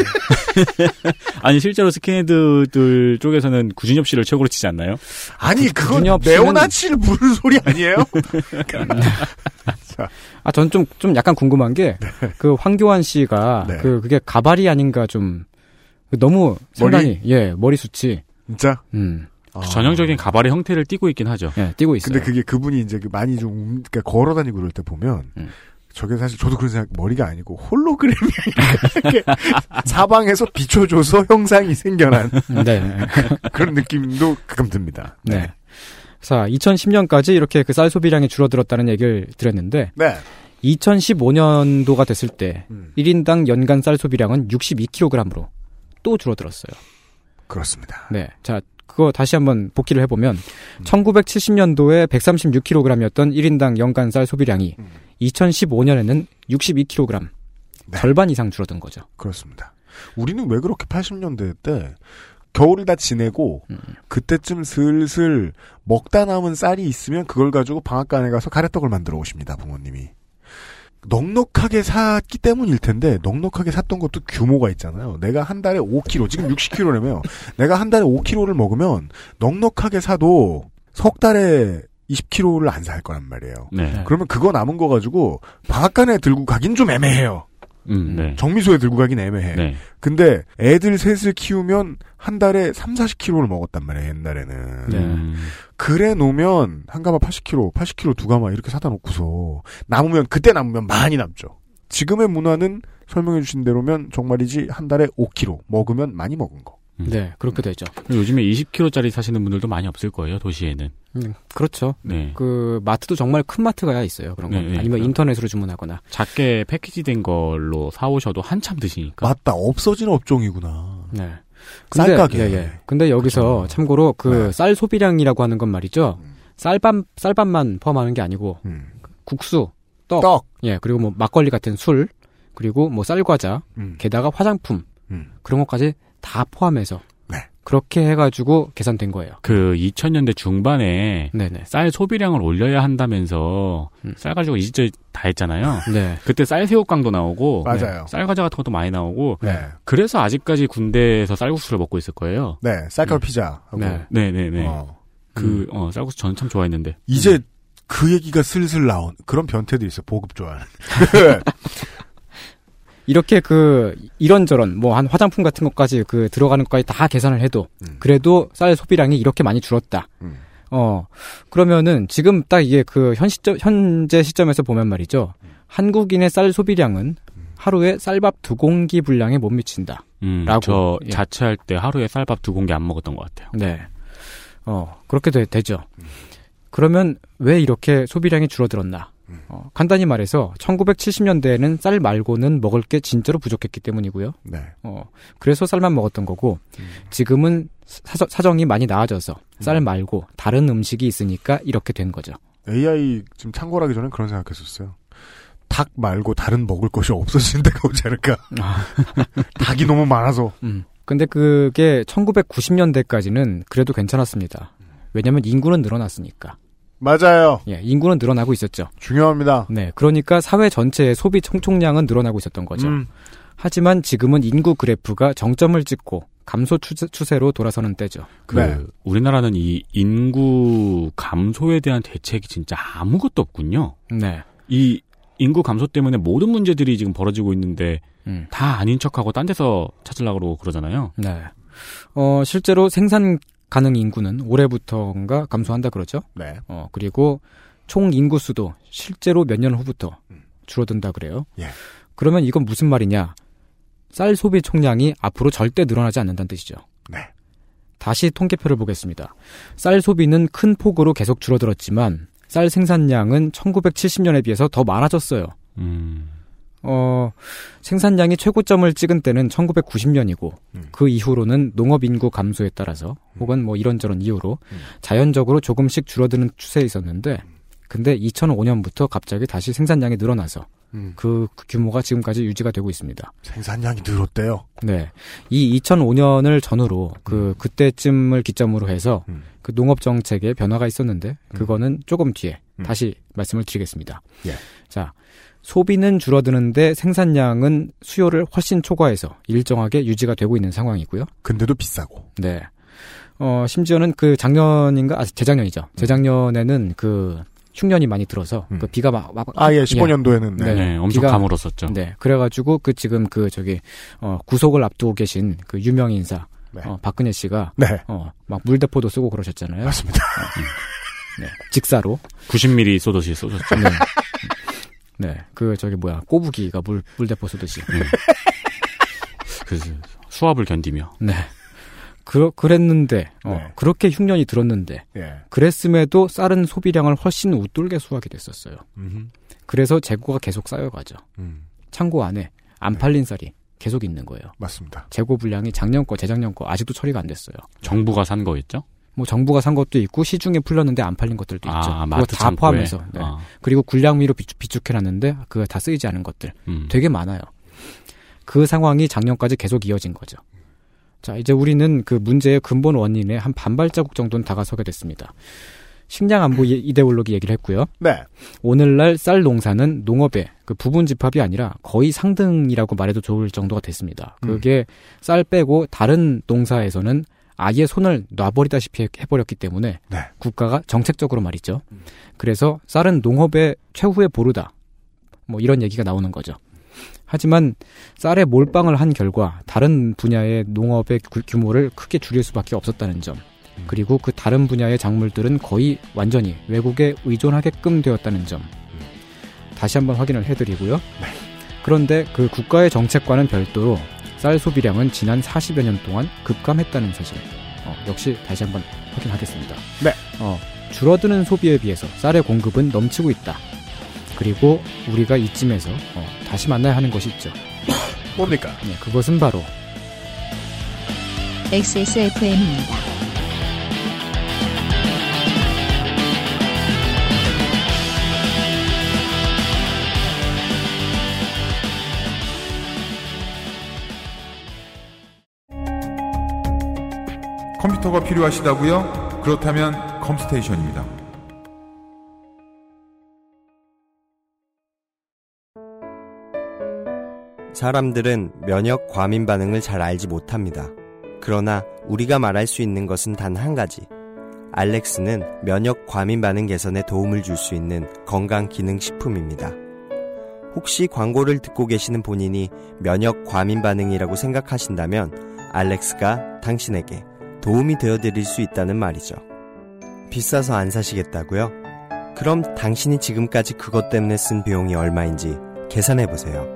아니 실제로 스킨헤드들 쪽에서는 구준엽 씨를 최고로 치지 않나요? 아니 그건 씨는- 네오나치를 부르는 소리 아니에요? 아, 전 좀, 좀 약간 궁금한 게, 그 황교안 씨가, 네. 그, 그게 가발이 아닌가 좀, 너무 상당히, 예, 머리숱이, 진짜? 음, 아. 전형적인 가발의 형태를 띠고 있긴 하죠. 예, 띄고 있어요. 근데 그게 그분이 이제 그 많이 좀 움- 그러니까 걸어 다니고 그럴 때 보면 음. 저게 사실 저도 그런 생각 머리가 아니고 홀로그램이 이렇게 사방에서 비춰줘서 형상이 생겨난 네. 그런 느낌도 가끔 듭니다. 네. 자, 2010년까지 이렇게 그 쌀 소비량이 줄어들었다는 얘기를 드렸는데, 네. 2015년도가 됐을 때, 음. 1인당 연간 쌀 소비량은 62kg으로 또 줄어들었어요. 그렇습니다. 네. 자, 그거 다시 한번 복기를 해보면, 1970년도에 136kg이었던 1인당 연간 쌀 소비량이, 음. 2015년에는 62kg. 네. 절반 이상 줄어든 거죠. 그렇습니다. 우리는 왜 그렇게 80년대 때 겨울을 다 지내고 음. 그때쯤 슬슬 먹다 남은 쌀이 있으면 그걸 가지고 방앗간에 가서 가래떡을 만들어 오십니다 부모님이. 넉넉하게 샀기 때문일 텐데 넉넉하게 샀던 것도 규모가 있잖아요. 내가 한 달에 5kg 지금 60kg라며 내가 한 달에 5kg를 먹으면 넉넉하게 사도 석 달에 20kg를 안 살 거란 말이에요. 네. 네. 그러면 그거 남은 거 가지고 방앗간에 들고 가긴 좀 애매해요. 음, 네. 정미소에 들고 가긴 애매해. 네. 근데 애들 셋을 키우면 한 달에 3, 40kg를 먹었단 말이에요, 옛날에는. 네. 음, 그래 놓으면 한 가마 80kg, 80kg 두 가마 이렇게 사다 놓고서 남으면 그때 남으면 많이 남죠. 지금의 문화는 설명해 주신 대로면 정말이지 한 달에 5kg 먹으면 많이 먹은 거. 음. 네, 그렇게 되죠. 요즘에 20kg짜리 사시는 분들도 많이 없을 거예요, 도시에는. 음, 그렇죠. 네. 그, 마트도 정말 큰 마트가 있어요. 그런 거. 네, 네. 아니면 인터넷으로 주문하거나. 작게 패키지 된 걸로 사오셔도 한참 드시니까. 맞다, 없어진 업종이구나. 네. 쌀가게. 예, 예. 근데 여기서 그쵸. 참고로 그 네. 쌀 소비량이라고 하는 건 말이죠. 음. 쌀밥 쌀밥만 포함하는 게 아니고 음. 국수, 떡, 떡. 예, 그리고 뭐 막걸리 같은 술, 그리고 뭐 쌀과자, 음. 게다가 화장품, 음. 그런 것까지 다 포함해서 네. 그렇게 해가지고 계산된 거예요. 그 2000년대 중반에 네네. 쌀 소비량을 올려야 한다면서 음. 쌀 가지고 이집저집 다 했잖아요. 네. 그때 쌀 새우깡도 나오고 맞아요. 쌀 과자 같은 것도 많이 나오고 네. 그래서 아직까지 군대에서 쌀국수를 먹고 있을 거예요. 네, 쌀가루 피자. 하고. 네. 네 네 네. 어. 그 어, 쌀국수 저는 참 좋아했는데. 이제 그 얘기가 슬슬 나온 그런 변태도 있어요. 보급 좋아하는. 이렇게 그 이런저런 뭐 한 화장품 같은 것까지 그 들어가는 것까지 다 계산을 해도 음. 그래도 쌀 소비량이 이렇게 많이 줄었다. 음. 어 그러면은 지금 딱 이게 그 현 시점 현재 시점에서 보면 말이죠. 한국인의 쌀 소비량은 하루에 쌀밥 두 공기 분량에 못 미친다. 음, 라고. 저 예. 자취할 때 하루에 쌀밥 두 공기 안 먹었던 것 같아요. 네. 어, 그렇게 되, 되죠. 그러면 왜 이렇게 소비량이 줄어들었나? 어, 간단히 말해서 1970년대에는 쌀 말고는 먹을 게 진짜로 부족했기 때문이고요. 네. 어, 그래서 쌀만 먹었던 거고, 지금은 사, 정 이 많이 나아져서 쌀 말고 다른 음식이 있으니까 이렇게 된 거죠. AI 지금 창궐하기 전엔 그런 생각했었어요. 닭 말고 다른 먹을 것이 없어지는 데가 오지 않을까. 닭이 너무 많아서. 음. 근데 그게 1990년대까지는 그래도 괜찮았습니다. 왜냐면 인구는 늘어났으니까. 맞아요. 예, 인구는 늘어나고 있었죠. 중요합니다. 네, 그러니까 사회 전체의 소비 총총량은 늘어나고 있었던 거죠. 음. 하지만 지금은 인구 그래프가 정점을 찍고 감소 추세, 로 돌아서는 때죠. 그 네. 우리나라는 이 인구 감소에 대한 대책이 진짜 아무것도 없군요. 네. 이 인구 감소 때문에 모든 문제들이 지금 벌어지고 있는데 음. 다 아닌 척하고 딴 데서 찾으려고 그러고 그러잖아요. 네. 어, 실제로 생산 가능 인구는 올해부터인가 감소한다 그러죠. 네. 어, 그리고 총 인구 수도 실제로 몇 년 후부터 줄어든다 그래요. 예. 그러면 이건 무슨 말이냐? 쌀 소비 총량이 앞으로 절대 늘어나지 않는다는 뜻이죠. 네. 다시 통계표를 보겠습니다. 쌀 소비는 큰 폭으로 계속 줄어들었지만 쌀 생산량은 1970년에 비해서 더 많아졌어요. 음. 어, 생산량이 최고점을 찍은 때는 1990년이고 음. 그 이후로는 농업 인구 감소에 따라서 혹은 뭐 이런저런 이유로 음. 자연적으로 조금씩 줄어드는 추세에 있었는데 근데 2005년부터 갑자기 다시 생산량이 늘어나서 음. 그 규모가 지금까지 유지가 되고 있습니다. 생산량이 늘었대요. 네. 이 2005년을 전후로 그 그때쯤을 기점으로 해서 음. 그 농업 정책에 변화가 있었는데 그거는 조금 뒤에 음. 다시 말씀을 드리겠습니다. 예. 자, 소비는 줄어드는데 생산량은 수요를 훨씬 초과해서 일정하게 유지가 되고 있는 상황이고요. 근데도 비싸고. 네. 어, 심지어는 그 작년인가, 아, 재작년이죠. 재작년에는 그 흉년이 많이 들어서 음. 그 비가 막, 막 아, 예, 15년도에는. 네. 네, 엄청 비가- 가물었었죠. 네. 그래가지고 그 지금 그 저기, 어, 구속을 앞두고 계신 그 유명 인사, 네. 어, 박근혜 씨가, 네. 어, 막 물대포도 쓰고 그러셨잖아요. 맞습니다. 네. 직사로. 90ml 쏘듯이 쏘셨죠. 네. 네. 그 저기 뭐야, 꼬부기가 물, 물대포 쓰듯이. 그 수압을 견디며. 네. 그, 그랬는데, 어, 네. 그렇게 흉년이 들었는데, 예. 그랬음에도 쌀은 소비량을 훨씬 웃돌게 수확이 됐었어요. 음흠. 그래서 재고가 계속 쌓여가죠. 음. 창고 안에 안 팔린 쌀이 계속 있는 거예요. 맞습니다. 재고 분량이 작년 거, 재작년 거 아직도 처리가 안 됐어요. 정부가 산 거였죠? 뭐 정부가 산 것도 있고 시중에 풀렸는데 안 팔린 것들도 있죠. 아, 그거 다 창고에. 포함해서. 네. 아, 그리고 군량미로 비축, 비축 해놨는데 그거 다 쓰이지 않은 것들 음. 되게 많아요. 그 상황이 작년까지 계속 이어진 거죠. 자, 이제 우리는 그 문제의 근본 원인에 한 반발자국 정도는 다가서게 됐습니다. 식량 안보 이- 이데올로기 얘기를 했고요. 네. 오늘날 쌀 농사는 농업의 그 부분 집합이 아니라 거의 상등이라고 말해도 좋을 정도가 됐습니다. 그게 쌀 빼고 다른 농사에서는 아예 손을 놔버리다시피 해- 해버렸기 때문에 네. 국가가 정책적으로 말이죠. 그래서 쌀은 농업의 최후의 보루다. 뭐 이런 얘기가 나오는 거죠. 하지만 쌀에 몰빵을 한 결과 다른 분야의 농업의 구- 규모를 크게 줄일 수밖에 없었다는 점. 그리고 그 다른 분야의 작물들은 거의 완전히 외국에 의존하게끔 되었다는 점. 다시 한번 확인을 해드리고요. 그런데 그 국가의 정책과는 별도로 쌀 소비량은 지난 40여 년 동안 급감했다는 사실. 어, 역시 다시 한번 확인하겠습니다. 네. 어, 줄어드는 소비에 비해서 쌀의 공급은 넘치고 있다. 그리고 우리가 이쯤에서 어, 다시 만나야 하는 것이 있죠. 뭡니까? 네, 그것은 바로 XSFM입니다. 정보가 필요하시다고요? 그렇다면 컴스테이션입니다. 사람들은 면역 과민 반응을 잘 알지 못합니다. 그러나 우리가 말할 수 있는 것은 단 한 가지. 알렉스는 면역 과민 반응 개선에 도움을 줄 수 있는 건강 기능 식품입니다. 혹시 광고를 듣고 계시는 본인이 면역 과민 반응이라고 생각하신다면 알렉스가 당신에게 도움이 되어 드릴 수 있다는 말이죠. 비싸서 안 사시겠다고요? 그럼 당신이 지금까지 그것 때문에 쓴 비용이 얼마인지 계산해 보세요.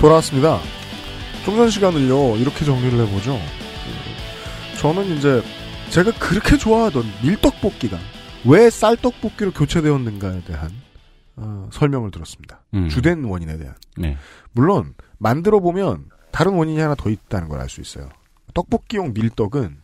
돌아왔습니다. 좀전 시간을요, 이렇게 정리를 해보죠. 그, 저는 이제, 제가 그렇게 좋아하던 밀떡볶이가 왜 쌀떡볶이로 교체되었는가에 대한, 어, 설명을 들었습니다. 음. 주된 원인에 대한. 네. 물론, 만들어 보면, 다른 원인이 하나 더 있다는 걸 알 수 있어요. 떡볶이용 밀떡은,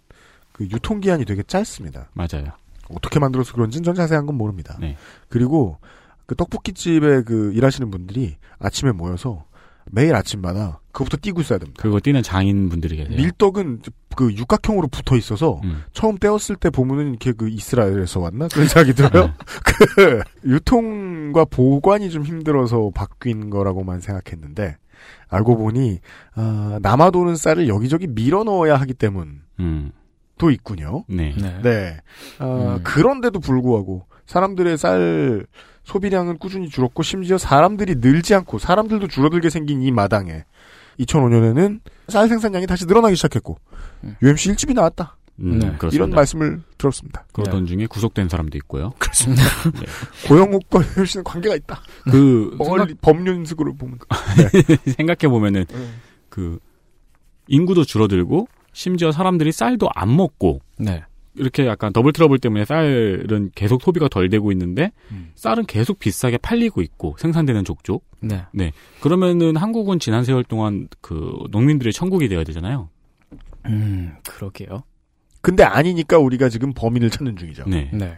그 유통기한이 되게 짧습니다. 맞아요. 어떻게 만들어서 그런지는 전 자세한 건 모릅니다. 네. 그리고 그 떡볶이집에 그 일하시는 분들이 아침에 모여서 매일 아침마다 그거부터 띄고 있어야 됩니다. 그거 뛰는 장인분들이 계세요. 밀떡은 그 육각형으로 붙어 있어서 음. 처음 떼었을 때 보면은 이렇게 그 이스라엘에서 왔나 그런 생각이 들어요. 네. 그 유통과 보관이 좀 힘들어서 바뀐 거라고만 생각했는데 알고 보니 아, 남아도는 쌀을 여기저기 밀어 넣어야 하기 때문. 음. 도 있군요. 네. 네. 어, 음. 그런데도 불구하고 사람들의 쌀 소비량은 꾸준히 줄었고 심지어 사람들이 늘지 않고 사람들도 줄어들게 생긴 이 마당에 2005년에는 쌀 생산량이 다시 늘어나기 시작했고 UMC 1집이 나왔다. 음, 네. 그렇습니다. 이런 말씀을 들었습니다. 그러던 중에 구속된 사람도 있고요. 그렇습니다. 고영욱과 UMC는 관계가 있다. 그 멀리 법륜식으로 보면 생각해 보면은 그 인구도 줄어들고 심지어 사람들이 쌀도 안 먹고 네. 이렇게 약간 double trouble 때문에 쌀은 계속 소비가 덜 되고 있는데 쌀은 계속 비싸게 팔리고 있고 생산되는 족족. 네. 네. 그러면은 한국은 지난 세월 동안 그 농민들의 천국이 되어야 되잖아요. 음, 그러게요. 근데 아니니까 우리가 지금 범인을 찾는 중이죠. 네. 네.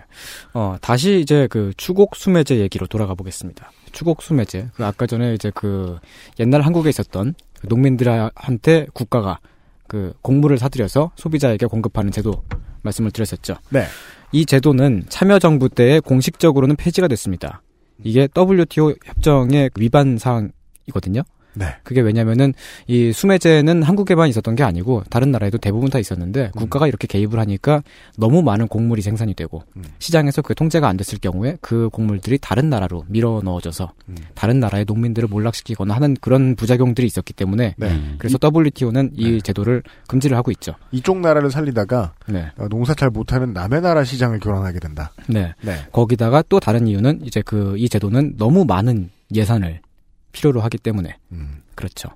어, 다시 이제 그 추곡 수매제 얘기로 돌아가 보겠습니다. 추곡 수매제. 그 아까 전에 이제 그 옛날 한국에 있었던 그 농민들한테 국가가 그 곡물을 사들여서 소비자에게 공급하는 제도 말씀을 드렸었죠. 네. 이 제도는 참여정부 때에 공식적으로는 폐지가 됐습니다. 이게 WTO 협정의 위반 사항이거든요. 네. 그게 왜냐면은 이 수매제는 한국에만 있었던 게 아니고 다른 나라에도 대부분 다 있었는데 국가가 이렇게 개입을 하니까 너무 많은 곡물이 생산이 되고 시장에서 그 통제가 안 됐을 경우에 그 곡물들이 다른 나라로 밀어 넣어져서 다른 나라의 농민들을 몰락시키거나 하는 그런 부작용들이 있었기 때문에 네. 음. 그래서 WTO는 이 제도를 금지를 하고 있죠. 이쪽 나라를 살리다가 네. 어, 농사 잘 못하는 남의 나라 시장을 교란하게 된다. 네. 네. 거기다가 또 다른 이유는 이제 그 이 제도는 너무 많은 예산을 필요로 하기 때문에 음. 그렇죠.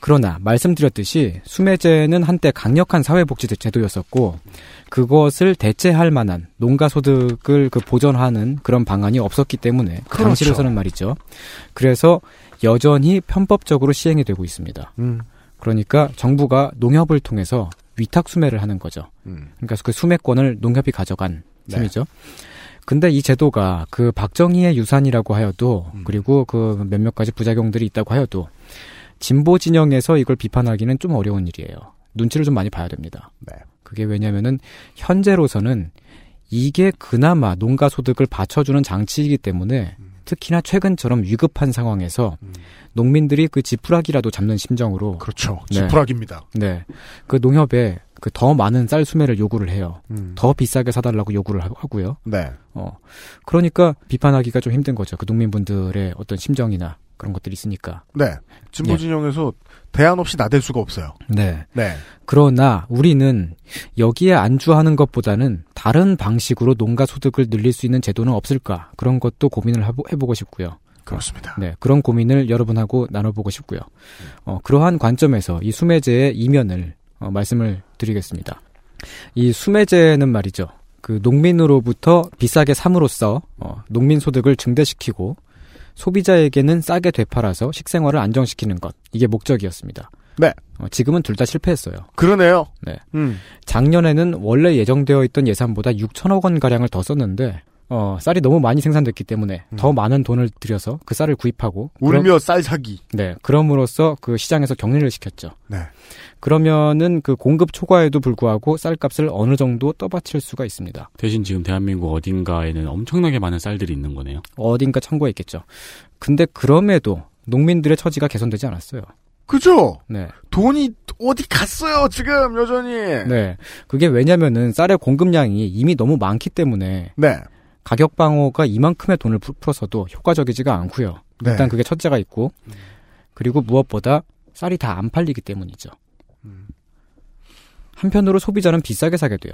그러나 말씀드렸듯이 수매제는 한때 강력한 사회복지 제도였었고 그것을 대체할 만한 농가 소득을 그 보전하는 그런 방안이 없었기 때문에 그 그렇죠. 당시로서는 말이죠. 그래서 여전히 편법적으로 시행이 되고 있습니다. 음. 그러니까 정부가 농협을 통해서 위탁 수매를 하는 거죠. 음. 그러니까 그 수매권을 농협이 가져간 네. 셈이죠. 근데 이 제도가 그 박정희의 유산이라고 하여도 음. 그리고 그 몇몇 가지 부작용들이 있다고 하여도 진보 진영에서 이걸 비판하기는 좀 어려운 일이에요. 눈치를 좀 많이 봐야 됩니다. 네. 그게 왜냐면은 현재로서는 이게 그나마 농가 소득을 받쳐주는 장치이기 때문에 음. 특히나 최근처럼 위급한 상황에서 농민들이 그 지푸라기라도 잡는 심정으로 그렇죠. 네. 지푸라기입니다. 네. 그 농협에 그 더 많은 쌀 수매를 요구를 해요. 음. 더 비싸게 사달라고 요구를 하- 하고요. 네. 어. 그러니까 비판하기가 좀 힘든 거죠. 그 농민분들의 어떤 심정이나 그런 것들이 있으니까. 네. 진보 예. 진영에서 대안 없이 나댈 수가 없어요. 네. 네. 그러나 우리는 여기에 안주하는 것보다는 다른 방식으로 농가 소득을 늘릴 수 있는 제도는 없을까? 그런 것도 고민을 해보, 해보고 싶고요. 그렇습니다. 네, 그런 고민을 여러분하고 나눠보고 싶고요. 어, 그러한 관점에서 이 수매제의 이면을 어, 말씀을 드리겠습니다. 이 수매제는 말이죠. 그 농민으로부터 비싸게 삼으로써 어, 농민 소득을 증대시키고 소비자에게는 싸게 되팔아서 식생활을 안정시키는 것 이게 목적이었습니다. 네. 어, 지금은 둘 다 실패했어요. 그러네요. 네. 음. 작년에는 원래 예정되어 있던 예산보다 6천억 원 가량을 더 썼는데 어, 쌀이 너무 많이 생산됐기 때문에 더 많은 돈을 들여서 그 쌀을 구입하고 울며 그럼- 쌀 사기. 네, 그럼으로써 그 시장에서 격리를 시켰죠. 네. 그러면은 그 공급 초과에도 불구하고 쌀값을 어느 정도 떠받칠 수가 있습니다. 대신 지금 대한민국 어딘가에는 엄청나게 많은 쌀들이 있는 거네요. 어딘가 창고에 있겠죠. 근데 그럼에도 농민들의 처지가 개선되지 않았어요. 그죠? 네. 돈이 어디 갔어요, 지금, 여전히. 네. 그게 왜냐면은 쌀의 공급량이 이미 너무 많기 때문에 네. 가격 방어가 이만큼의 돈을 풀- 풀어서도 효과적이지가 않고요. 네. 일단 그게 첫째가 있고 그리고 무엇보다 쌀이 다 안 팔리기 때문이죠. 음. 한편으로 소비자는 비싸게 사게 돼요.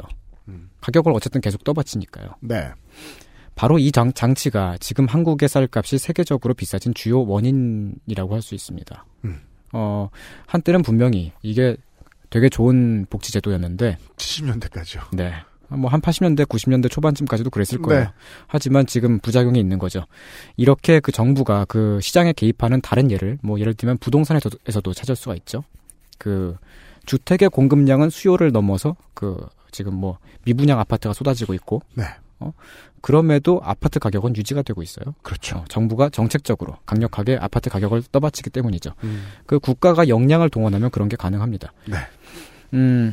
음. 가격을 어쨌든 계속 떠받치니까요. 네. 바로 이 장, 장치가 지금 한국의 쌀값이 세계적으로 비싸진 주요 원인이라고 할 수 있습니다. 음. 어, 한때는 분명히 이게 되게 좋은 복지제도였는데 70년대까지요. 네. 뭐 한 80년대, 90년대 초반쯤까지도 그랬을 거예요. 네. 하지만 지금 부작용이 있는 거죠. 이렇게 그 정부가 그 시장에 개입하는 다른 예를, 뭐 예를 들면 부동산에서도 에서도 찾을 수가 있죠. 그 주택의 공급량은 수요를 넘어서 그 지금 뭐 미분양 아파트가 쏟아지고 있고, 네. 어 그럼에도 아파트 가격은 유지가 되고 있어요. 그렇죠. 어, 정부가 정책적으로 강력하게 아파트 가격을 떠받치기 때문이죠. 음. 그 국가가 역량을 동원하면 그런 게 가능합니다. 네. 음,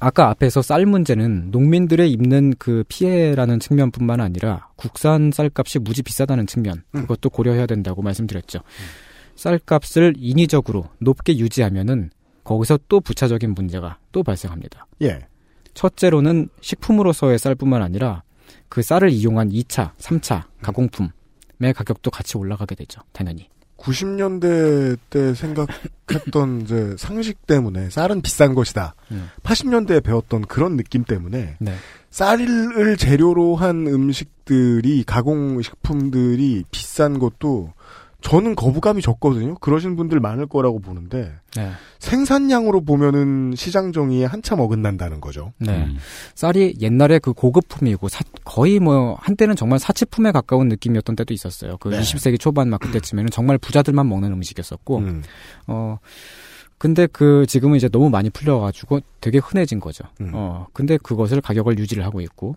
아까 앞에서 쌀 문제는 농민들의 입는 그 피해라는 측면뿐만 아니라 국산 쌀값이 무지 비싸다는 측면 음. 그것도 고려해야 된다고 말씀드렸죠. 쌀값을 인위적으로 높게 유지하면은 거기서 또 부차적인 문제가 또 발생합니다. 예. 첫째로는 식품으로서의 쌀뿐만 아니라 그 쌀을 이용한 2차, 3차 가공품의 가격도 같이 올라가게 되죠. 당연히. 90년대 때 생각했던 이제 상식 때문에 쌀은 비싼 것이다. 음. 80년대에 배웠던 그런 느낌 때문에 네. 쌀을 재료로 한 음식들이 가공식품들이 비싼 것도 저는 거부감이 적거든요. 그러신 분들 많을 거라고 보는데 네. 생산량으로 보면은 시장 정의에 한참 어긋난다는 거죠. 네. 음. 쌀이 옛날에 그 고급품이고 사- 거의 뭐 한때는 정말 사치품에 가까운 느낌이었던 때도 있었어요. 그 네. 20세기 초반 막 그때쯤에는 정말 부자들만 먹는 음식이었었고, 음. 어 근데 그 지금은 이제 너무 많이 풀려가지고 되게 흔해진 거죠. 음. 어 근데 그것을 가격을 유지를 하고 있고,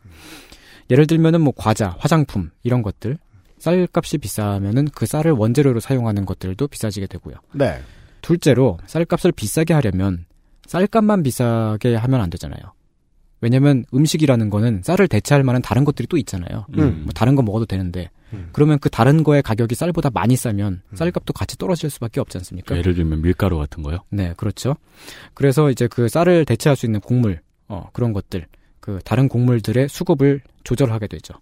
예를 들면은 뭐 과자, 화장품 이런 것들 쌀값이 비싸면은 그 쌀을 원재료로 사용하는 것들도 비싸지게 되고요. 네. 둘째로 쌀값을 비싸게 하려면 쌀값만 비싸게 하면 안 되잖아요. 왜냐면 음식이라는 거는 쌀을 대체할 만한 다른 것들이 또 있잖아요. 음. 뭐 다른 거 먹어도 되는데 음. 그러면 그 다른 거의 가격이 쌀보다 많이 싸면 쌀값도 같이 떨어질 수밖에 없지 않습니까? 예를 들면 밀가루 같은 거요. 네, 그렇죠. 그래서 이제 그 쌀을 대체할 수 있는 곡물, 어, 그런 것들, 그 다른 곡물들의 수급을 조절하게 되죠.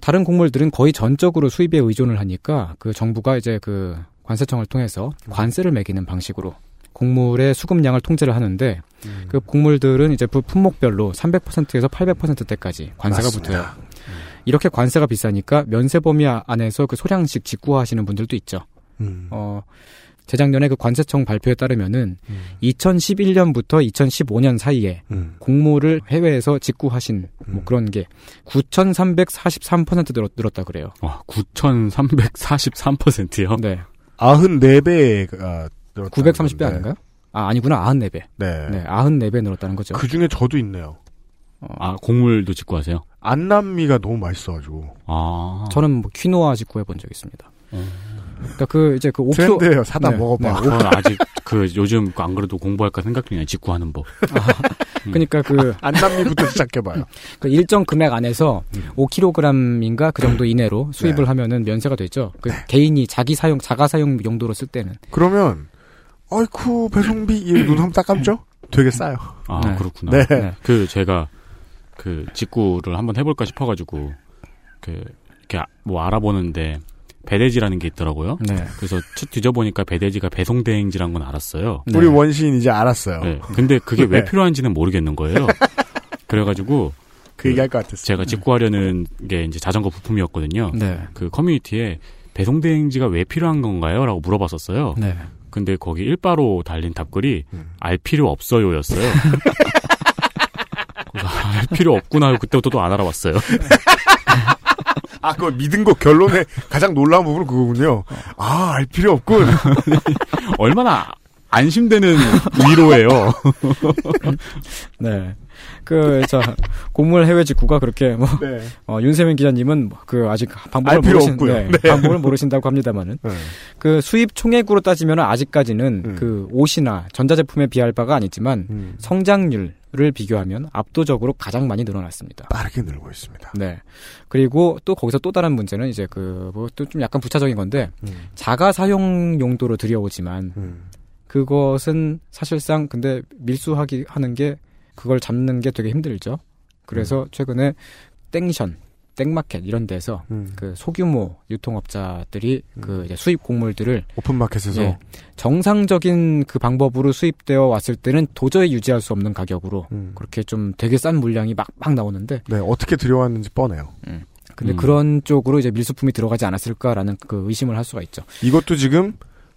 다른 곡물들은 거의 전적으로 수입에 의존을 하니까 그 정부가 이제 그 관세청을 통해서 관세를 매기는 방식으로 곡물의 수급량을 통제를 하는데 음. 그 곡물들은 이제 그 품목별로 300%에서 800%대까지 관세가 맞습니다. 붙어요. 이렇게 관세가 비싸니까 면세 범위 안에서 그 소량씩 직구하시는 분들도 있죠. 음. 어, 재작년에 그 관세청 발표에 따르면은 음. 2011년부터 2015년 사이에 음. 곡물을 해외에서 직구하신 뭐 음. 그런 게 9,343% 늘었, 늘었다 그래요. 와, 9,343%요? 네. 94배가 930배 아닌가요? 아, 아니구나. 94배. 네. 네, 94배 늘었다는 거죠. 그 중에 저도 있네요. 아, 곡물도 짓고 하세요? 안남미가 너무 맛있어가지고. 아. 저는 뭐 퀴노아 직구 해 본 적 있습니다. 음. 그러니까 그 이제 그 5kg 트렌드예요. 사다 네, 먹어봐. 네. 저는 아직 그 요즘 안 그래도 공부할까 생각 중이에요. 직구 하는 법. 그러니까 그, 안남미부터 시작해봐요. 그 일정 금액 안에서 음. 5kg인가 그 정도 이내로 수입을 네. 하면은 면세가 되죠. 그 개인이 자기 사용 자가 사용 용도로 쓸 때는 그러면 아이쿠 배송비 이눈 한번 딱 감죠? 되게 싸요. 아, 네. 그렇구나. 네. 네. 그 제가 그 직구를 한번 해볼까 싶어가지고 그 이렇게 아- 뭐 알아보는데 배대지라는 게 있더라고요. 네. 그래서 쭉 뒤져보니까 배대지가 배송대행지란 건 알았어요. 네. 우리 원시인 이제 알았어요. 네. 근데 그게 왜 네. 필요한지는 모르겠는 거예요. 그래가지고 그 얘기할 것 같았어요. 제가 직구하려는 게 이제 자전거 부품이었거든요. 네. 그 커뮤니티에 배송대행지가 왜 필요한 건가요? 라고 물어봤었어요. 네. 근데 거기 일바로 달린 답글이 음. 알 필요 없어요였어요. 알 필요 없구나 하고 그때부터 또 안 알아봤어요. 아, 그거 믿은 거 결론에 가장 놀라운 부분은 그거군요. 아, 알 필요 없군. 얼마나 안심되는 위로예요. 네. 그, 자, 곡물 해외 직구가 그렇게 뭐, 네. 어, 윤세민 기자님은 그 아직 방법을 모르신. 네, 네. 방법을 모르신다고 합니다만은. 네. 그 수입 총액으로 따지면 아직까지는 음. 그 옷이나 전자제품에 비할 바가 아니지만 음, 성장률 을 비교하면 압도적으로 가장 많이 늘어났습니다. 빠르게 늘고 있습니다. 네. 그리고 또 거기서 또 다른 문제는 이제 그, 뭐, 또 좀 약간 부차적인 건데, 음, 자가 사용 용도로 들여오지만, 음. 그것은 사실상 근데 밀수하기 하는 게 그걸 잡는 게 되게 힘들죠. 그래서 최근에 땡션, 땡마켓 이런 데서 음. 그 소규모 유통업자들이 그 이제 수입 곡물들을 오픈마켓에서 예, 정상적인 그 방법으로 수입되어 왔을 때는 도저히 유지할 수 없는 가격으로 음. 그렇게 좀 되게 싼 물량이 막 막 나오는데 네, 어떻게 들여왔는지 뻔해요. 근데 음. 그런 쪽으로 이제 밀수품이 들어가지 않았을까라는 그 의심을 할 수가 있죠. 이것도 지금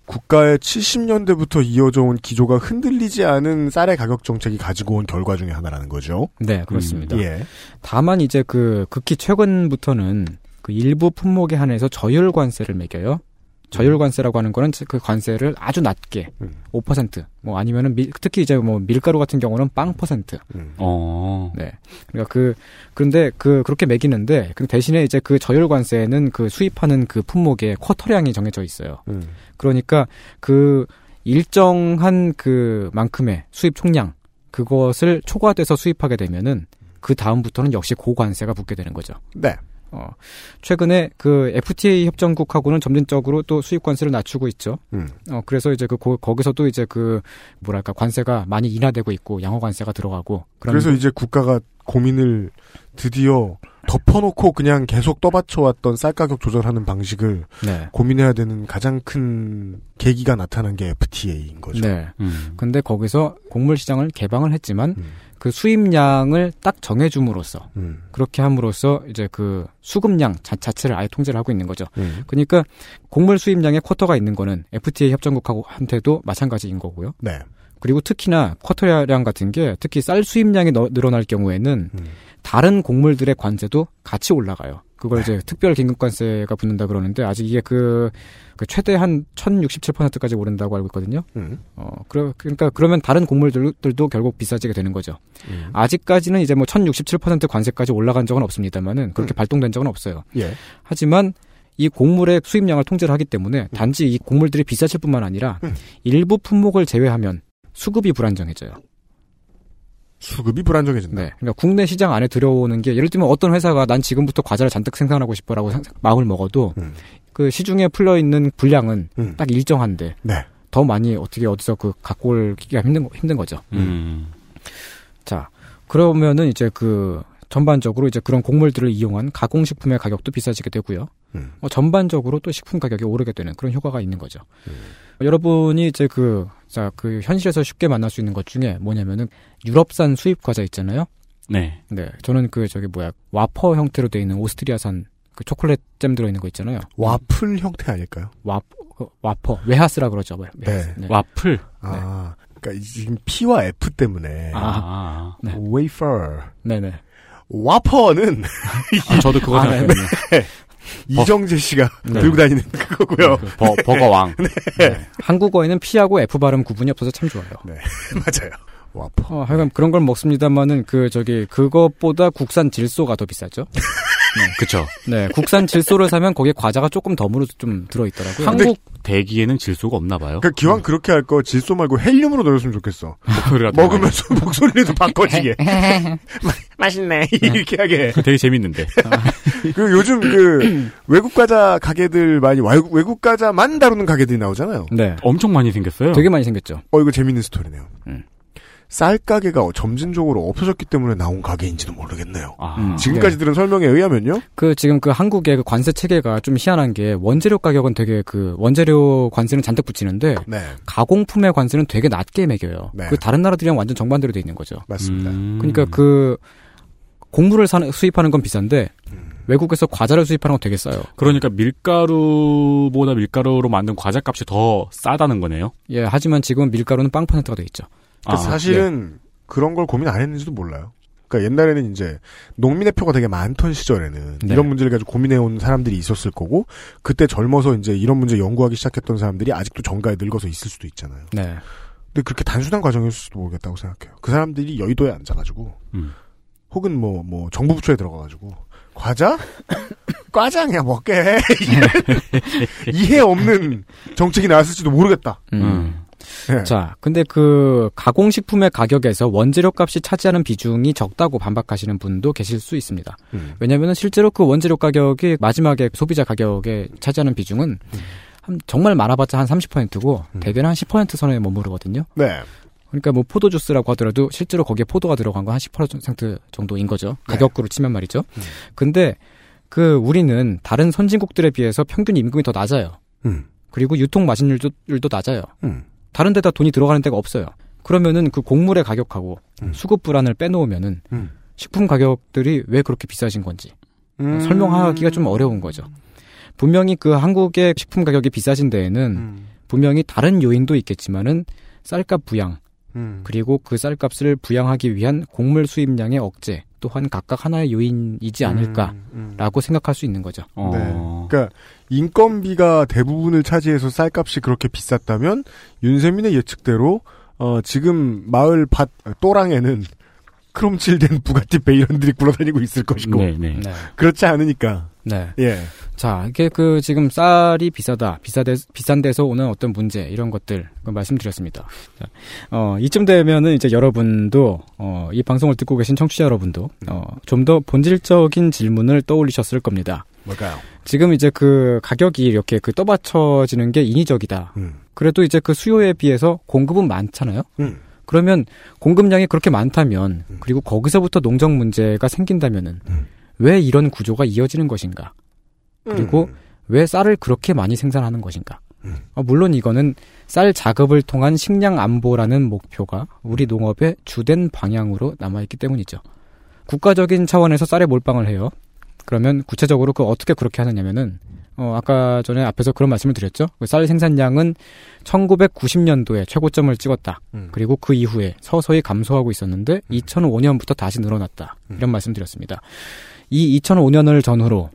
국가의 70년대부터 이어져 온 기조가 흔들리지 않은 쌀의 가격 정책이 가지고 온 결과 중에 하나라는 거죠. 네, 그렇습니다. 예. 다만 이제 그 극히 최근부터는 그 일부 품목에 한해서 저율 관세를 매겨요. 저율 관세라고 하는 거는 그 관세를 아주 낮게 음. 5%뭐 아니면은 밀- 특히 이제 뭐 밀가루 같은 경우는 빵 퍼센트. 음. 어. 네. 그러니까 그 그런데 그 그렇게 매기는데 그 대신에 이제 그 저율 관세는 그 수입하는 그 품목의 쿼터량이 정해져 있어요. 음. 그러니까 그 일정한 그 만큼의 수입 총량 그것을 초과돼서 수입하게 되면은 그 다음부터는 역시 고관세가 붙게 되는 거죠. 네. 어, 최근에 그 FTA 협정국하고는 점진적으로 또 수입 관세를 낮추고 있죠. 음. 어, 그래서 이제 그 고- 거기서도 이제 그 뭐랄까 관세가 많이 인하되고 있고 양호 관세가 들어가고 그래서 이제 국가가 고민을 드디어 덮어놓고 그냥 계속 떠받쳐왔던 쌀 가격 조절하는 방식을 네. 고민해야 되는 가장 큰 계기가 나타난 게 FTA인 거죠. 네. 음. 근데 거기서 곡물 시장을 개방을 했지만 음. 그 수입량을 딱 정해줌으로써 음. 그렇게 함으로써 이제 그 수급량 자, 자체를 아예 통제를 하고 있는 거죠. 음. 그러니까 곡물 수입량에 쿼터가 있는 거는 FTA 협정국하고 한테도 마찬가지인 거고요. 네. 그리고 특히나 쿼터량 같은 게 특히 쌀 수입량이 너- 늘어날 경우에는 음. 다른 곡물들의 관세도 같이 올라가요. 그걸 이제 특별 긴급관세가 붙는다 그러는데 아직 이게 그, 그 최대 한 1067%까지 오른다고 알고 있거든요. 음. 어, 그러, 그러니까 그러면 다른 곡물들도 결국 비싸지게 되는 거죠. 음. 아직까지는 이제 뭐 1067% 관세까지 올라간 적은 없습니다만은 그렇게 음. 발동된 적은 없어요. 예. 하지만 이 곡물의 수입량을 통제를 하기 때문에 단지 이 곡물들이 비싸질 뿐만 아니라 음. 일부 품목을 제외하면 수급이 불안정해져요. 수급이 불안정해진다. 네. 그러니까 국내 시장 안에 들어오는 게 예를 들면 어떤 회사가 난 지금부터 과자를 잔뜩 생산하고 싶어라고 상- 마음을 먹어도 음. 그 시중에 풀려 있는 분량은 음. 딱 일정한데 네. 더 많이 어떻게 어디서 그 갖고 오기가 힘든 거- 힘든 거죠. 음. 자, 그러면은 이제 그 전반적으로 이제 그런 곡물들을 이용한 가공식품의 가격도 비싸지게 되고요. 음. 어, 전반적으로 또 식품 가격이 오르게 되는 그런 효과가 있는 거죠. 음. 어, 여러분이 이제 그, 자, 그 현실에서 쉽게 만날 수 있는 것 중에 뭐냐면은 유럽산 수입 과자 있잖아요. 네. 네. 저는 그 저기 뭐야, 와퍼 형태로 돼 있는 오스트리아산 그 초콜릿 잼 들어있는 거 있잖아요. 와플 형태 아닐까요? 와, 어, 와퍼. 웨하스라 그러죠. 웨- 네. 네. 와플. 아, 그러니까 지금 P와 F 때문에 아. 네. 웨이퍼, 네네. 와퍼는 아, 저도 그거 아, 네. 생각했네요. 이정재 씨가 네. 들고 다니는 그거고요. 그 버, 버거왕. 한국어에는 P하고 F 발음 구분이 없어서 참 좋아요. 맞아요. 와퍼. 어, 하여간 그런 걸 먹습니다만은 그 저기 그것보다 국산 질소가 더 비싸죠. 그쵸. 네, 국산 질소를 사면 거기에 과자가 조금 덤으로 좀 들어 있더라고요. 한국 대기에는 질소가 없나 봐요. 그러니까 기왕 그렇게 할 거 질소 말고 헬륨으로 넣었으면 좋겠어. 먹으면서 목소리도 바꿔지게. 마- 맛있네. 이렇게 하게. 되게 재밌는데. 그 요즘 그 외국 과자 가게들 많이 와- 외국 과자만 다루는 가게들이 나오잖아요. 네, 엄청 많이 생겼어요. 되게 많이 생겼죠. 어 이거 재밌는 스토리네요. 음. 쌀 가게가 점진적으로 없어졌기 때문에 나온 가게인지도 모르겠네요. 아, 음. 지금까지 들은 설명에 의하면요. 그 지금 그 한국의 그 관세 체계가 좀 희한한 게 원재료 가격은 되게 그 원재료 관세는 잔뜩 붙이는데 네, 가공품의 관세는 되게 낮게 매겨요. 네. 그 다른 나라들이랑 완전 정반대로 돼 있는 거죠. 맞습니다. 음. 그러니까 그 곡물을 사는, 수입하는 건 비싼데 음. 외국에서 과자를 수입하는 건 되게 싸요. 그러니까 밀가루보다 밀가루로 만든 과자 값이 더 싸다는 거네요. 예, 하지만 지금 밀가루는 빵 퍼센트가 돼 있죠. 그 아, 사실은 그런 걸 고민 안 했는지도 몰라요. 그러니까 옛날에는 이제 농민의 표가 되게 많던 시절에는 네. 이런 문제를 가지고 고민해온 사람들이 있었을 거고 그때 젊어서 이제 이런 문제 연구하기 시작했던 사람들이 아직도 정가에 늙어서 있을 수도 있잖아요. 네. 근데 그렇게 단순한 과정이었을지도 모르겠다고 생각해요. 그 사람들이 여의도에 앉아가지고 음. 혹은 뭐뭐 정부 부처에 들어가가지고 과자 과장이야 먹게 이해 없는 정책이 나왔을지도 모르겠다. 음. 예. 자, 근데 그 가공식품의 가격에서 원재료 값이 차지하는 비중이 적다고 반박하시는 분도 계실 수 있습니다. 음. 왜냐하면 실제로 그 원재료 가격이 마지막에 소비자 가격에 차지하는 비중은 한 정말 많아봤자 한 30%고 대개는 한 10% 선에 머무르거든요. 네. 그러니까 뭐 포도 주스라고 하더라도 실제로 거기에 포도가 들어간 건 한 10% 정도인 거죠. 가격으로 치면 말이죠. 근데 그 우리는 다른 선진국들에 비해서 평균 임금이 더 낮아요. 음. 그리고 유통 마진율도 율도 낮아요. 음. 다른 데다 돈이 들어가는 데가 없어요. 그러면은 그 곡물의 가격하고 수급 불안을 빼놓으면은 음. 식품 가격들이 왜 그렇게 비싸진 건지 음. 설명하기가 좀 어려운 거죠. 분명히 그 한국의 식품 가격이 비싸진 데에는 음. 분명히 다른 요인도 있겠지만은 쌀값 부양 음. 그리고 그 쌀값을 부양하기 위한 곡물 수입량의 억제 또한 각각 하나의 요인이지 않을까라고 생각할 수 있는 거죠. 어. 네. 그러니까 인건비가 대부분을 차지해서 쌀값이 그렇게 비쌌다면 윤세민의 예측대로 어, 지금 마을 밭 또랑에는 크롬칠된 부가티 베이런들이 굴러다니고 있을 것이고 네, 네. 네. 그렇지 않으니까 네. 예. 자, 이게 그 지금 쌀이 비싸다, 비싸데, 비싼 데서 오는 어떤 문제, 이런 것들, 그 말씀드렸습니다. 자, 어, 이쯤 되면은 이제 여러분도, 어, 이 방송을 듣고 계신 청취자 여러분도, 어, 좀 더 본질적인 질문을 떠올리셨을 겁니다. 뭘까요? 지금 이제 그 가격이 이렇게 그 떠받쳐지는 게 인위적이다. 음. 그래도 이제 그 수요에 비해서 공급은 많잖아요? 음. 그러면 공급량이 그렇게 많다면, 그리고 거기서부터 농정 문제가 생긴다면은, 왜 이런 구조가 이어지는 것인가? 그리고 음. 왜 쌀을 그렇게 많이 생산하는 것인가? 어, 물론 이거는 쌀 작업을 통한 식량 안보라는 목표가 우리 농업의 주된 방향으로 남아있기 때문이죠. 국가적인 차원에서 쌀에 몰빵을 해요. 그러면 구체적으로 그 어떻게 그렇게 하느냐면은 어, 아까 전에 앞에서 그런 말씀을 드렸죠. 그쌀 생산량은 1990년도에 최고점을 찍었다. 음. 그리고 그 이후에 서서히 감소하고 있었는데 2005년부터 다시 늘어났다. 이런 말씀드렸습니다. 이 2005년을 전후로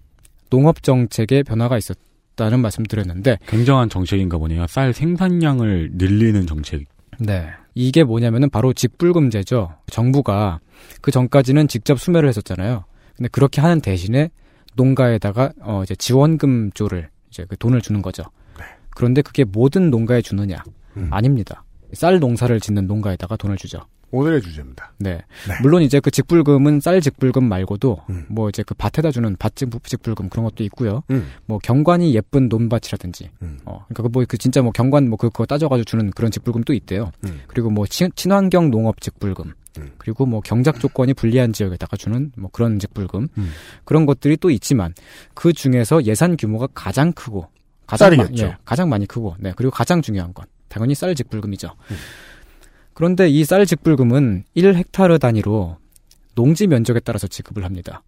농업 정책에 변화가 있었 다는 말씀드렸는데 굉장한 정책인가 보네요. 쌀 생산량을 늘리는 정책. 네. 이게 뭐냐면은 바로 직불금제죠. 정부가 그 전까지는 직접 수매를 했었잖아요. 근데 그렇게 하는 대신에 농가에다가 어 이제 지원금조를 이제 그 돈을 주는 거죠. 그런데 그게 모든 농가에 주느냐? 아닙니다. 쌀 농사를 짓는 농가에다가 돈을 주죠. 오늘의 주제입니다. 네. 물론 이제 그 직불금은 쌀 직불금 말고도 음. 뭐 이제 그 밭에다 주는 밭 직- 직불금 그런 것도 있고요. 음. 뭐 경관이 예쁜 논밭이라든지 음. 어 그러니까 뭐그 진짜 뭐 경관 뭐 그- 그거 따져 가지고 주는 그런 직불금도 있대요. 음. 그리고 뭐 친, 친환경 농업 직불금 음. 그리고 뭐 경작 조건이 불리한 지역에다가 주는 뭐 그런 직불금 음. 그런 것들이 또 있지만 그 중에서 예산 규모가 가장 크고 가장 쌀이겠죠. 예, 가장 많이 크고 네 그리고 가장 중요한 건 당연히 쌀 직불금이죠. 음. 그런데 이 쌀 직불금은 1헥타르 단위로 농지 면적에 따라서 지급을 합니다.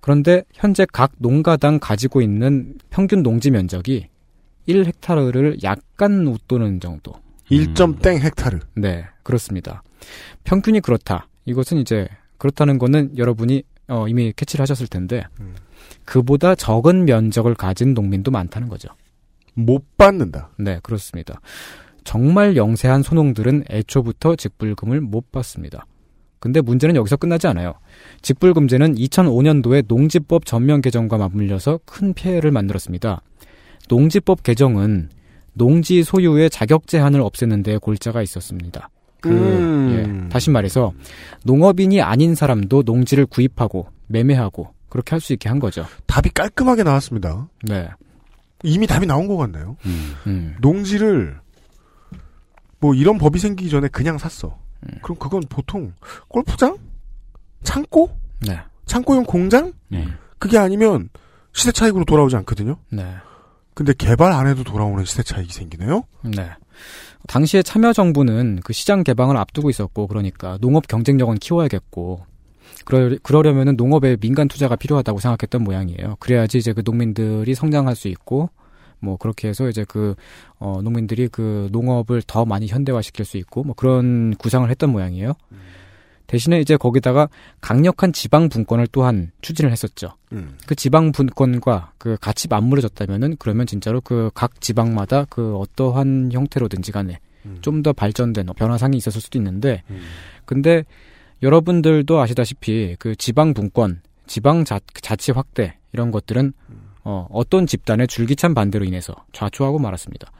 그런데 현재 각 농가당 가지고 있는 평균 농지 면적이 1헥타르를 약간 웃도는 정도. 1점 땡 헥타르. 네, 그렇습니다. 평균이 그렇다. 이것은 이제 그렇다는 거는 여러분이 어, 이미 캐치를 하셨을 텐데 음. 그보다 적은 면적을 가진 농민도 많다는 거죠. 못 받는다. 네, 그렇습니다. 정말 영세한 소농들은 애초부터 직불금을 못 받습니다. 근데 문제는 여기서 끝나지 않아요. 직불금제는 2005년도에 농지법 전면 개정과 맞물려서 큰 피해를 만들었습니다. 농지법 개정은 농지 소유의 자격 제한을 없애는 데 골자가 있었습니다. 그, 음. 예, 다시 말해서 농업인이 아닌 사람도 농지를 구입하고 매매하고 그렇게 할 수 있게 한 거죠. 답이 깔끔하게 나왔습니다. 네. 이미 답이 나온 것 같네요. 음. 농지를 뭐 이런 법이 생기기 전에 그냥 샀어. 음. 그럼 그건 보통 골프장? 창고? 네. 창고용 공장? 네. 그게 아니면 시대 차익으로 돌아오지 않거든요. 네. 근데 개발 안 해도 돌아오는 시대 차익이 생기네요. 네. 당시에 참여 정부는 그 시장 개방을 앞두고 있었고 그러니까 농업 경쟁력은 키워야겠고 그러, 그러려면은 농업에 민간 투자가 필요하다고 생각했던 모양이에요. 그래야지 이제 그 농민들이 성장할 수 있고 뭐 그렇게 해서 이제 그 어, 농민들이 그 농업을 더 많이 현대화시킬 수 있고 뭐 그런 구상을 했던 모양이에요. 대신에 이제 거기다가 강력한 지방 분권을 또한 추진을 했었죠. 음. 그 지방 분권과 그 같이 맞물어졌다면은 그러면 진짜로 그 각 지방마다 그 어떠한 형태로든지 간에 좀더 발전된 변화상이 있었을 수도 있는데 근데 여러분들도 아시다시피 그 지방 분권, 지방 자, 자치 확대 이런 것들은 어, 어떤 집단의 줄기찬 반대로 인해서 좌초하고 말았습니다.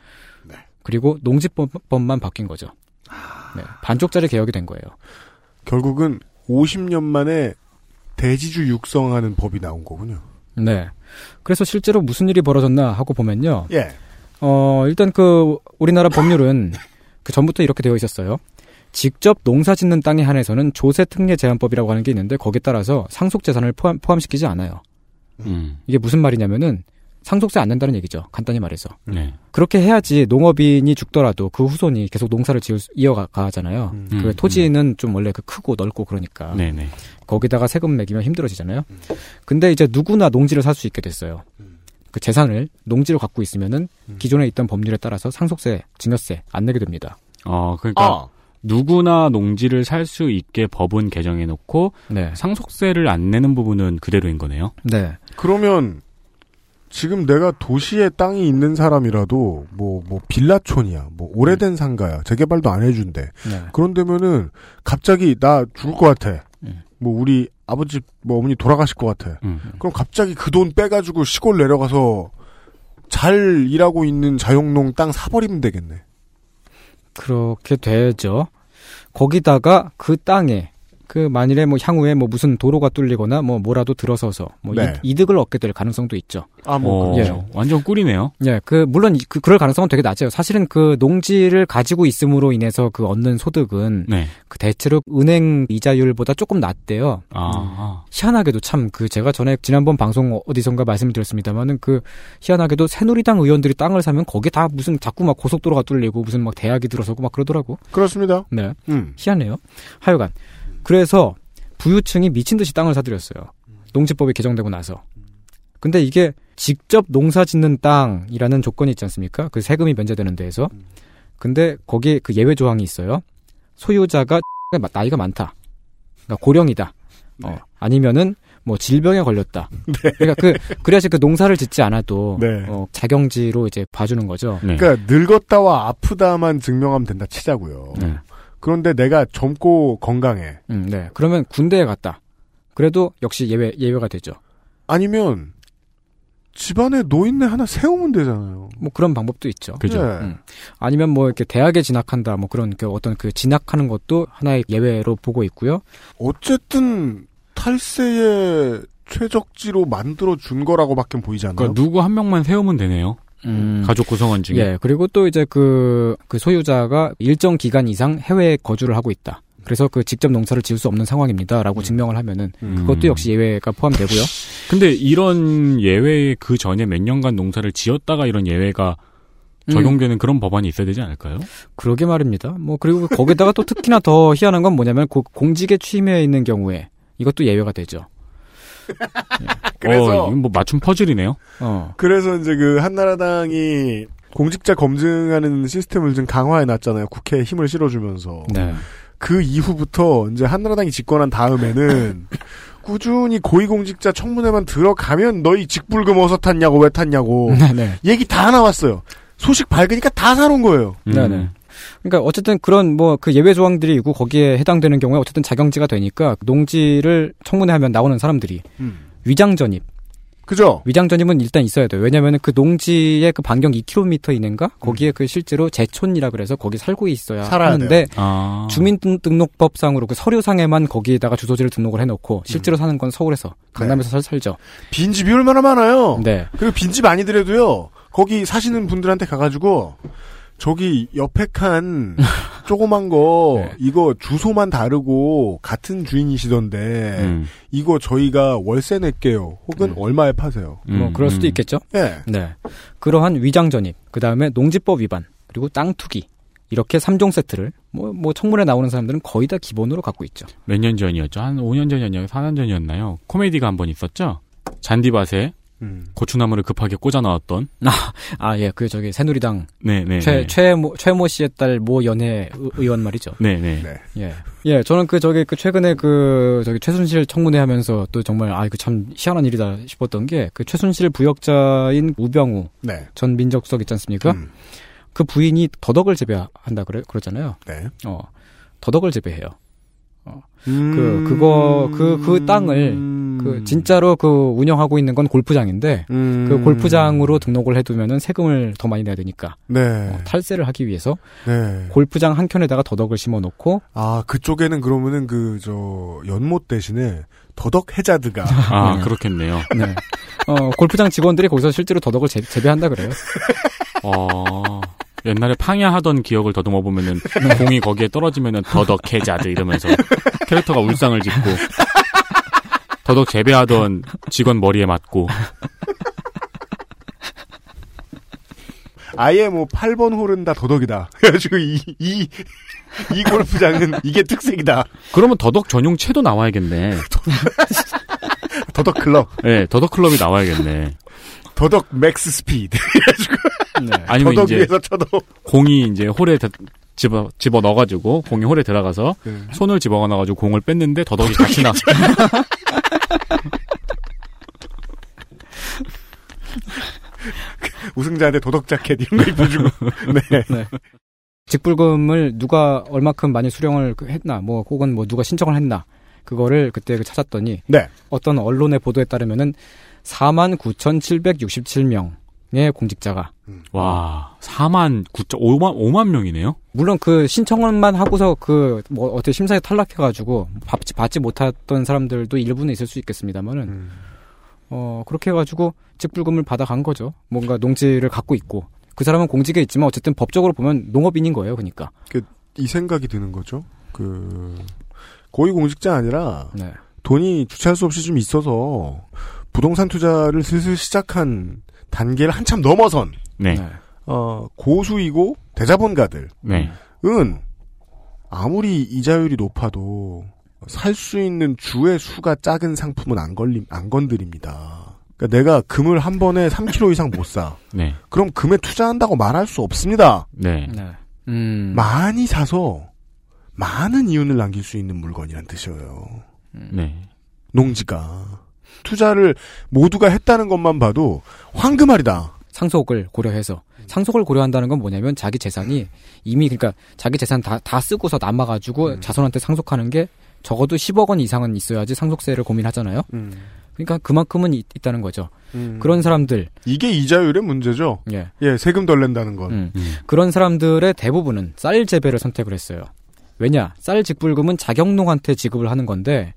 그리고 농지법만 바뀐 거죠. 네, 반쪽짜리 개혁이 된 거예요. 결국은 50년 만에 대지주 육성하는 법이 나온 거군요. 네. 그래서 실제로 무슨 일이 벌어졌나 하고 보면요. 예. 어, 일단 그 우리나라 법률은 그 전부터 이렇게 되어 있었어요. 직접 농사 짓는 땅에 한해서는 조세 특례 제한법이라고 하는 게 있는데 거기에 따라서 상속 재산을 포함, 포함시키지 않아요. 음. 이게 무슨 말이냐면은 상속세 안 낸다는 얘기죠. 간단히 말해서. 네. 그렇게 해야지 농업인이 죽더라도 그 후손이 계속 농사를 지을 수, 이어가잖아요. 음, 그 토지는 좀 원래 그 크고 넓고 그러니까. 네네. 거기다가 세금 매기면 힘들어지잖아요. 근데 이제 누구나 농지를 살 수 있게 됐어요. 그 재산을 농지를 갖고 있으면은 기존에 있던 법률에 따라서 상속세, 증여세 안 내게 됩니다. 어, 그러니까 누구나 농지를 살 수 있게 법은 개정해 놓고 네. 상속세를 안 내는 부분은 그대로인 거네요. 네. 그러면 지금 내가 도시에 땅이 있는 사람이라도 뭐 뭐 빌라촌이야, 뭐 오래된 상가야, 재개발도 안 해준대. 네. 그런데면은 갑자기 나 죽을 것 같아. 음. 뭐 우리 아버지 뭐 어머니 돌아가실 것 같아. 음. 그럼 갑자기 그 돈 빼가지고 시골 내려가서 잘 일하고 있는 자영농 땅 사버리면 되겠네. 그렇게 되죠. 거기다가 그 땅에 그 만일에 뭐 향후에 뭐 무슨 도로가 뚫리거나 뭐 뭐라도 들어서서 뭐 네. 이, 득을 얻게 될 가능성도 있죠. 아, 어, 예. 완전 꿀이네요. 예, 그 물론 이- 그 그럴 가능성은 되게 낮아요. 사실은 그 농지를 가지고 있음으로 인해서 그 얻는 소득은 네. 그 대체로 은행 이자율보다 조금 낮대요. 아, 희한하게도 참 그 제가 전에 지난번 방송 어디선가 말씀드렸습니다만은 그 희한하게도 새누리당 의원들이 땅을 사면 거기 다 무슨 자꾸 막 고속도로가 뚫리고 무슨 막 대학이 들어서고 막 그러더라고. 그렇습니다. 네. 음. 희한해요. 하여간 그래서 부유층이 미친 듯이 땅을 사들였어요. 농지법이 개정되고 나서. 근데 이게 직접 농사 짓는 땅이라는 조건이 있지 않습니까? 그 세금이 면제되는 데에서. 근데 거기에 그 예외 조항이 있어요. 소유자가 나이가 많다. 그러니까 고령이다. 어, 아니면은 뭐 질병에 걸렸다. 그러니까 그 그래야지 그 농사를 짓지 않아도 네. 어, 자경지로 이제 봐주는 거죠. 네. 그러니까 늙었다와 아프다만 증명하면 된다 치자고요. 네. 그런데 내가 젊고 건강해. 음, 네. 그러면 군대에 갔다. 그래도 역시 예외 예외가 되죠. 아니면 집안에 노인네 하나 세우면 되잖아요. 뭐 그런 방법도 있죠. 그죠. 네. 음. 아니면 뭐 이렇게 대학에 진학한다 뭐 그런 그 어떤 그 진학하는 것도 하나의 예외로 보고 있고요. 어쨌든 탈세의 최적지로 만들어 준 거라고밖에 보이지 않나요? 그러니까 누구 한 명만 세우면 되네요. 음. 가족 구성원 중에. 예. 그리고 또 이제 그, 그 소유자가 일정 기간 이상 해외에 거주를 하고 있다. 그래서 그 직접 농사를 지을 수 없는 상황입니다라고 증명을 하면은 음. 그것도 역시 예외가 포함되고요. 근데 이런 예외 그 전에 몇 년간 농사를 지었다가 이런 예외가 음. 적용되는 그런 법안이 있어야 되지 않을까요? 그러게 말입니다. 뭐 그리고 거기다가 또 특히나 더 희한한 건 뭐냐면 그 공직에 취임해 있는 경우에 이것도 예외가 되죠. 그래서- 어, 이건 뭐 맞춤 퍼즐이네요. 어. 그래서 이제 그 한나라당이 공직자 검증하는 시스템을 좀 강화해 놨잖아요. 국회에 힘을 실어주면서. 네. 그 이후부터 이제 한나라당이 집권한 다음에는 꾸준히 고위공직자 청문회만 들어가면 너희 직불금 어디서 탔냐고 왜 탔냐고 네네. 얘기 다 나왔어요. 소식 밝으니까 다 사놓은 거예요. 음. 네네. 그러니까 어쨌든 그런 뭐 그 예외 조항들이 있고 거기에 해당되는 경우에 어쨌든 자경지가 되니까 농지를 청문회 하면 나오는 사람들이 위장 전입. 그죠? 위장 전입은 일단 있어야 돼요. 왜냐면은 그 농지의 그 반경 2km 이내인가 거기에 그 실제로 제촌이라 그래서 거기 살고 있어야 살아야 하는데. 아. 주민등록법상으로 그 서류상에만 거기에다가 주소지를 등록을 해 놓고 실제로 사는 건 서울에서 강남에서 살 살죠. 빈집이 얼마나 많아요. 네. 그리고 빈집 아니더라도요. 거기 사시는 분들한테 가가지고 저기 옆에 칸 조그만 거 네. 이거 주소만 다르고 같은 주인이시던데 음. 이거 저희가 월세 낼게요. 혹은 얼마에 파세요. 음, 뭐 그럴 수도 음. 있겠죠. 예. 네. 그러한 위장 전입, 그 다음에 농지법 위반, 그리고 땅 투기. 이렇게 3종 세트를 뭐, 뭐 청문회 나오는 사람들은 거의 다 기본으로 갖고 있죠. 몇 년 전이었죠? 한 5년 전이었나요? 4년 전이었나요? 코미디가 한 번 있었죠? 잔디밭에 음. 고추나무를 급하게 꽂아 넣었던. 아, 예, 그 저기 새누리당 네네. 최, 최모, 최모 씨의 딸 모 연애 의- 의원 말이죠. 네네. 네. 예. 예, 저는 그 저기 그 최근에 그 저기 최순실 청문회 하면서 또 정말 아, 이거 참 희한한 일이다 싶었던 게 그 최순실 부역자인 우병우 네. 전 민정수석 있지 않습니까? 음. 그 부인이 더덕을 재배한다 그래 그러잖아요. 네. 어 더덕을 재배해요. 음... 그 그거 그 그 땅을 그 진짜로 그 운영하고 있는 건 골프장인데 음... 그 골프장으로 등록을 해두면은 세금을 더 많이 내야 되니까 네. 어, 탈세를 하기 위해서 네. 골프장 한 켠에다가 더덕을 심어놓고 아 그쪽에는 그러면은 그 저 연못 대신에 더덕 해자드가 아, 네. 그렇겠네요. 네. 어, 골프장 직원들이 거기서 실제로 더덕을 재, 재배한다 그래요. 어, 옛날에 팡야 하던 기억을 더듬어 보면은 공이 거기에 떨어지면은 더덕 해자드 이러면서 캐릭터가 울상을 짓고 더덕 재배하던 직원 머리에 맞고 아예 뭐 8번 홀은 다 더덕이다. 그래가지고 이, 이, 이 골프장은 이게 특색이다. 그러면 더덕 전용 채도 나와야겠네. 더덕 클럽. 네, 더덕 클럽이 나와야겠네. 더덕 max speed. 네. 아니면 더덕 이제 위에서 쳐도. 공이 이제 홀에 다- 집어 집어 넣어가지고 공이 홀에 들어가서 네. 손을 집어 넣어가지고 공을 뺐는데 더덕이 같이 나. 우승자한테 더덕 자켓 이런 거 입혀주고. 네. 네. 직불금을 누가 얼마큼 많이 수령을 그 했나, 뭐 혹은 뭐 누가 신청을 했나, 그거를 그때 그 찾았더니 네. 어떤 언론의 보도에 따르면은 49,767명의 공직자가 와, 4만 9천 5만 5만 명이네요. 물론 그 신청만 하고서 그 뭐 어떻게 심사에 탈락해가지고 받지, 받지 못했던 사람들도 일부는 있을 수 있겠습니다만은 음. 어 그렇게 해가지고 직불금을 받아간 거죠. 뭔가 농지를 갖고 있고 그 사람은 공직에 있지만 어쨌든 법적으로 보면 농업인인 거예요. 그러니까. 이 생각이 드는 거죠. 그, 고위공직자 아니라 네. 돈이 주체할 수 없이 좀 있어서 부동산 투자를 슬슬 시작한 단계를 한참 넘어선, 네, 네. 어, 고수이고 대자본가들은 네, 아무리 이자율이 높아도 살 수 있는 주의 수가 작은 상품은 안 걸림, 안 건드립니다. 그러니까 내가 금을 한 번에 3kg 이상 못 사. 네, 그럼 금에 투자한다고 말할 수 없습니다. 네. 네. 음. 많이 사서 많은 이윤을 남길 수 있는 물건이란 뜻이에요. 네. 농지가. 투자를 모두가 했다는 것만 봐도 황금알이다. 상속을 고려해서 상속을 고려한다는 건 뭐냐면 자기 재산이 이미 그러니까 자기 재산 다, 다 쓰고서 남아가지고 자손한테 상속하는 게 적어도 10억 원 이상은 있어야지 상속세를 고민하잖아요. 그러니까 그만큼은 있, 다는 거죠. 음. 그런 사람들, 이게 이자율의 문제죠. 예, 예, 세금 덜 낸다는 건. 음. 그런 사람들의 대부분은 쌀 재배를 선택을 했어요. 왜냐, 쌀 직불금은 자격농한테 지급을 하는 건데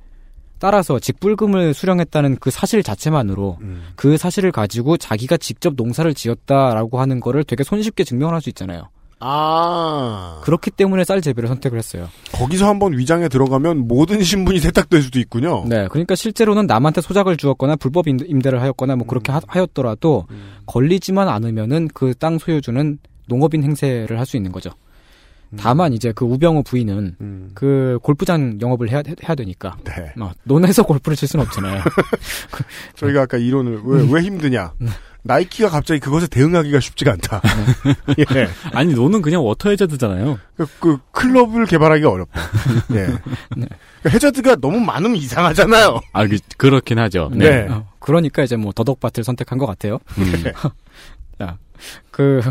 따라서 직불금을 수령했다는 그 사실 자체만으로 음. 그 사실을 가지고 자기가 직접 농사를 지었다라고 하는 거를 되게 손쉽게 증명을 할수 있잖아요. 아. 그렇기 때문에 쌀 재배를 선택을 했어요. 거기서 한번 위장에 들어가면 모든 신분이 세탁될 수도 있군요. 네, 그러니까 실제로는 남한테 소작을 주었거나 불법 임대- 임대를 하였거나 뭐 그렇게 하, 였더라도 걸리지만 않으면은 그 땅 소유주는 농업인 행세를 할 수 있는 거죠. 다만 이제 그 우병우 부인은 음. 그 골프장 영업을 해야, 해야 되니까 네. 어, 논에서 골프를 칠 수는 없잖아요. 저희가 아까 이론을 왜, 왜 힘드냐. 나이키가 갑자기 그것에 대응하기가 쉽지가 않다. 예. 아니 논은 그냥 워터 해저드잖아요. 그, 그 클럽을 개발하기가 어렵다. 예. 그러니까 해저드가 너무 많으면 이상하잖아요. 아 그, 그렇긴 하죠. 네. 어, 그러니까 이제 뭐 더덕밭을 선택한 것 같아요. 음. 자, 그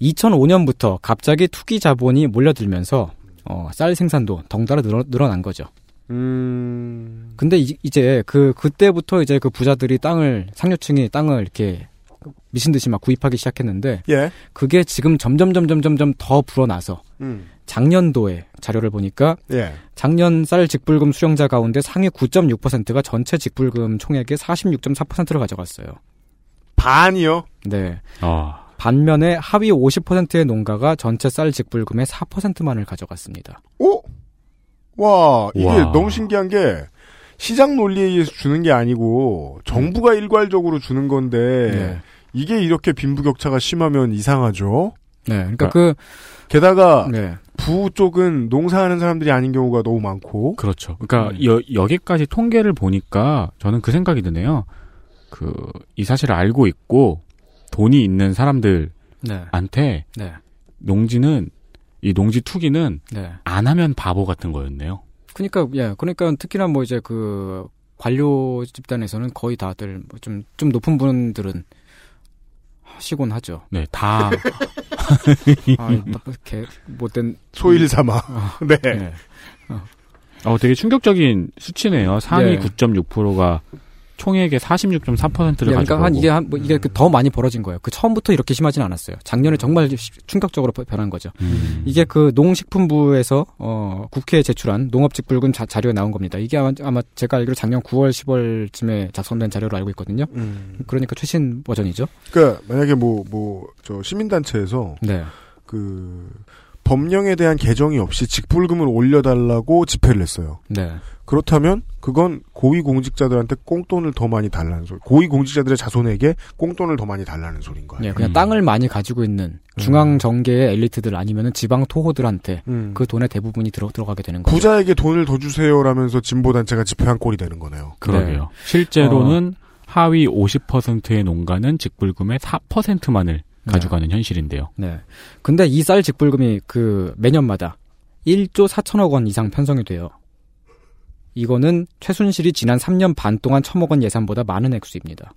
2005년부터 갑자기 투기 자본이 몰려들면서 어, 쌀 생산도 덩달아 늘어, 늘어난 거죠. 음. 근데 이, 제그 그때부터 이제 그 부자들이 땅을 상류층이 땅을 이렇게 미친 듯이 막 구입하기 시작했는데 예. 그게 지금 점점 점점 점점 더 불어나서 음. 작년도에 자료를 보니까 예. 작년 쌀 직불금 수령자 가운데 상위 9.6%가 전체 직불금 총액의 46.4%를 가져갔어요. 반이요? 네. 아, 반면에 하위 50%의 농가가 전체 쌀 직불금의 4%만을 가져갔습니다. 오? 와, 이게 와. 너무 신기한 게, 시장 논리에 의해서 주는 게 아니고, 정부가 일괄적으로 주는 건데, 네. 이게 이렇게 빈부격차가 심하면 이상하죠? 네. 그러니까 그 게다가, 네. 부 쪽은 농사하는 사람들이 아닌 경우가 너무 많고, 그렇죠. 그러니까 음. 여, 여기까지 통계를 보니까 저는 그 생각이 드네요. 그 이 사실을 알고 있고 돈이 있는 사람들한테 네. 네. 농지는 이 농지 투기는 네. 안 하면 바보 같은 거였네요. 그러니까 예. 그러니까 특히나 뭐 이제 그 관료 집단에서는 거의 다들 뭐좀좀 높은 분들은 하시곤 하죠. 네, 다. 아, 이렇게 못된 소일 삼아. 어, 네. 네. 어, 되게 충격적인 수치네요. 상위 네. 9.6%가 총액의 46.4%를 예, 가지고. 그러니까 한 이게 한 뭐 이게 그더 많이 벌어진 거예요. 그 처음부터 이렇게 심하진 않았어요. 작년에 정말 시- 충격적으로 변한 거죠. 음. 이게 그 농식품부에서 어 국회에 제출한 농업직 불금 자, 자료에 나온 겁니다. 이게 아마, 아마 제가 알기로 작년 9월 10월쯤에 작성된 자료로 알고 있거든요. 음. 그러니까 최신 버전이죠. 그러니까 만약에 뭐 뭐 저 시민단체에서 네. 그 법령에 대한 개정이 없이 직불금을 올려달라고 집회를 했어요. 네. 그렇다면 그건 고위공직자들한테 꽁돈을 더 많이 달라는 소리. 고위공직자들의 자손에게 꽁돈을 더 많이 달라는 소리인 거예요. 예, 그냥 음. 땅을 많이 가지고 있는 중앙 정계의 엘리트들 아니면은 지방 토호들한테 음. 그 돈의 대부분이 들어 들어가게 되는 거죠. 부자에게 돈을 더 주세요라면서 진보 단체가 집회한 꼴이 되는 거네요. 그러게요. 네. 실제로는 하위 50%의 농가는 직불금의 4%만을 네. 가져가는 현실인데요. 네. 근데 이 쌀 직불금이 그 매년마다 1조 4천억 원 이상 편성이 돼요. 이거는 최순실이 지난 3년 반 동안 처먹은 예산보다 많은 액수입니다.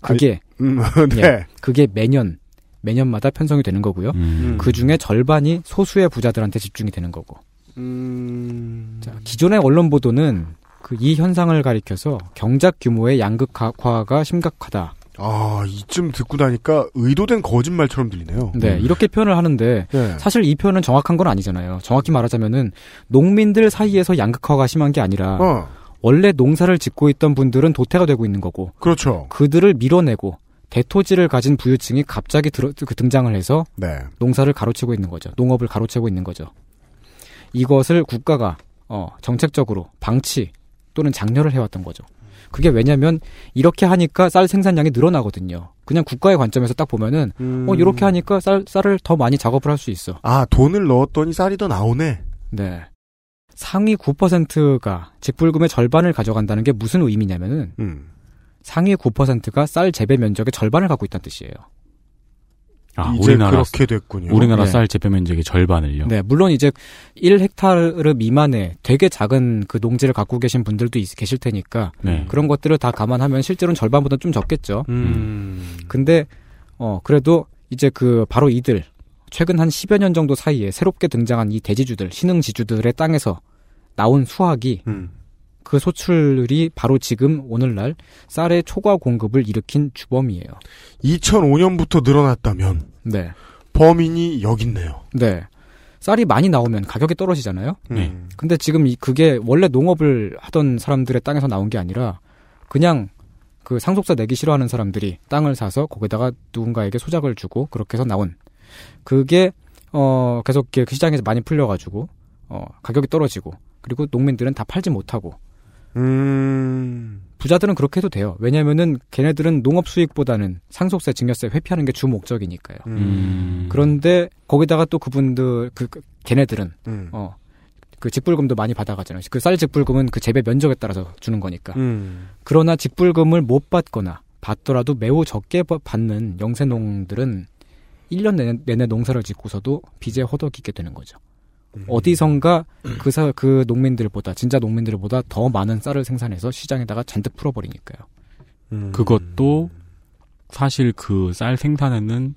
그게 음, 네. 예, 그게 매년 매년마다 편성이 되는 거고요. 음. 그 중에 절반이 소수의 부자들한테 집중이 되는 거고. 음. 자, 기존의 언론 보도는 그 이 현상을 가리켜서 경작 규모의 양극화가 심각하다. 아, 이쯤 듣고 나니까 의도된 거짓말처럼 들리네요. 네, 이렇게 표현을 하는데 네. 사실 이 표현은 정확한 건 아니잖아요. 정확히 말하자면은 농민들 사이에서 양극화가 심한 게 아니라 어, 원래 농사를 짓고 있던 분들은 도태가 되고 있는 거고 그렇죠. 그들을 밀어내고 대토지를 가진 부유층이 갑자기 들어, 그 등장을 해서 네. 농사를 가로채고 있는 거죠. 농업을 가로채고 있는 거죠. 이것을 국가가 어, 정책적으로 방치 또는 장려를 해왔던 거죠. 그게 왜냐면 이렇게 하니까 쌀 생산량이 늘어나거든요. 그냥 국가의 관점에서 딱 보면은 음. 어 이렇게 하니까 쌀 쌀을 더 많이 작업을 할 수 있어. 아, 돈을 넣었더니 쌀이 더 나오네. 네. 상위 9%가 직불금의 절반을 가져간다는 게 무슨 의미냐면은 음. 상위 9%가 쌀 재배 면적의 절반을 갖고 있다는 뜻이에요. 아, 이제 우리나라 그렇게 됐군요. 우리나라 네. 쌀 재배 면적의 절반을요. 네, 물론 이제 1헥타르 미만의 되게 작은 그 농지를 갖고 계신 분들도 있, 계실 테니까 네. 그런 것들을 다 감안하면 실제로는 절반보다 좀 적겠죠. 음. 근데 어 그래도 이제 그 바로 이들 최근 한 10여 년 정도 사이에 새롭게 등장한 이 대지주들, 신흥지주들의 땅에서 나온 수확이 음. 그 소출이 바로 지금 오늘날 쌀의 초과 공급을 일으킨 주범이에요. 2005년부터 늘어났다면 네. 범인이 여기 있네요. 네. 쌀이 많이 나오면 가격이 떨어지잖아요. 네. 음. 근데 지금 이 그게 원래 농업을 하던 사람들의 땅에서 나온 게 아니라 그냥 그 상속세 내기 싫어하는 사람들이 땅을 사서 거기다가 누군가에게 소작을 주고 그렇게 해서 나온 그게 어 계속 그 시장에서 많이 풀려가지고 어 가격이 떨어지고 그리고 농민들은 다 팔지 못하고 음. 부자들은 그렇게 해도 돼요. 왜냐면은 걔네들은 농업 수익보다는 상속세, 증여세 회피하는 게 주 목적이니까요. 음. 그런데 거기다가 또 그분들 그, 그 걔네들은 음. 어 그 직불금도 많이 받아가잖아요. 그 쌀 직불금은 그 재배 면적에 따라서 주는 거니까. 음. 그러나 직불금을 못 받거나 받더라도 매우 적게 바- 받는 영세농들은 1년 내내, 내내 농사를 짓고서도 빚에 허덕이게 되는 거죠. 음. 어디선가 그, 사, 그 농민들보다, 진짜 농민들보다 더 많은 쌀을 생산해서 시장에다가 잔뜩 풀어버리니까요. 음. 그것도 사실 그 쌀 생산에는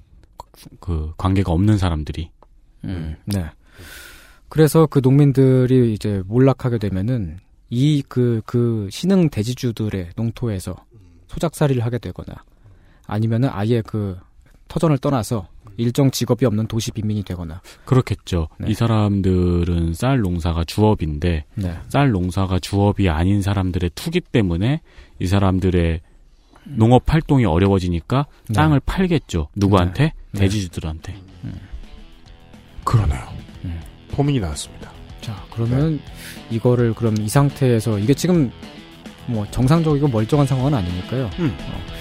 그 관계가 없는 사람들이 음, 네. 그래서 그 농민들이 이제 몰락하게 되면은 이 그, 그 신흥 대지주들의 농토에서 소작살이를 하게 되거나 아니면은 아예 그 터전을 떠나서 일정 직업이 없는 도시 빈민이 되거나 그렇겠죠. 네. 이 사람들은 쌀 농사가 주업인데 네. 쌀 농사가 주업이 아닌 사람들의 투기 때문에 이 사람들의 농업 활동이 어려워지니까 네. 땅을 팔겠죠. 누구한테? 네. 대지주들한테. 그러네요. 음. 범인이 나왔습니다. 자, 그러면 이거를 그럼 이 상태에서 이게 지금 뭐 정상적이고 멀쩡한 상황은 아니니까요. 음. 어,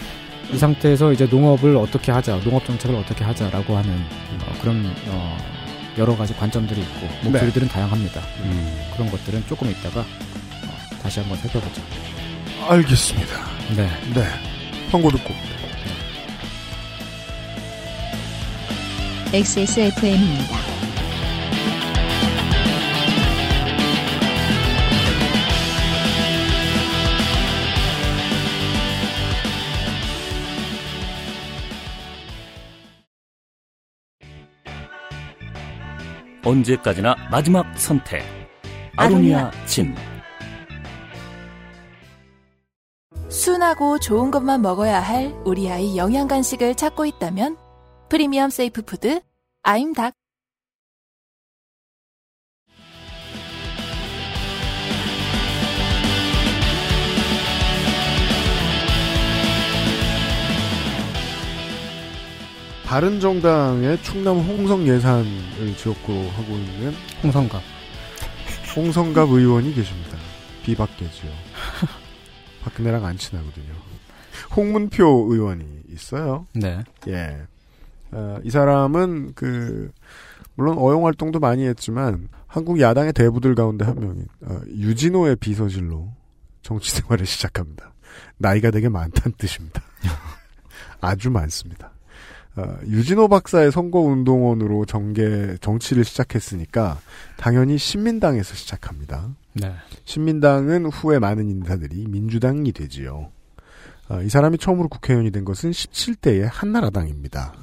이 상태에서 이제 농업을 어떻게 하자, 농업 정책을 어떻게 하자라고 하는 어, 그런 어, 여러 가지 관점들이 있고 목소리들은 다양합니다. 음. 그런 것들은 조금 있다가 어, 다시 한번 살펴보죠. 알겠습니다. 네. 네. 광고 듣고. XSFM입니다. 언제까지나 마지막 선택. 아로니아 진. 순하고 좋은 것만 먹어야 할 우리 아이 영양 간식을 찾고 있다면 프리미엄 safe food 아임닭 바른 정당의 충남 홍성 예산을 지역구로 하고 있는 홍성갑. 홍성갑 의원이 계십니다. 비박계지요. 박근혜랑 안 친하거든요. 홍문표 의원이 있어요. 네. 예. 어, 이 사람은 그 물론 어용 활동도 많이 했지만 한국 야당의 대부들 가운데 한 명인 어, 유진호의 비서실로 정치 생활을 시작합니다. 나이가 되게 많다는 뜻입니다. 아주 많습니다. 어, 유진호 박사의 선거운동원으로 정계 정치를 시작했으니까 당연히 신민당에서 시작합니다. 네. 신민당은 후에 많은 인사들이 민주당이 되지요. 어, 이 사람이 처음으로 국회의원이 된 것은 17대의 한나라당입니다.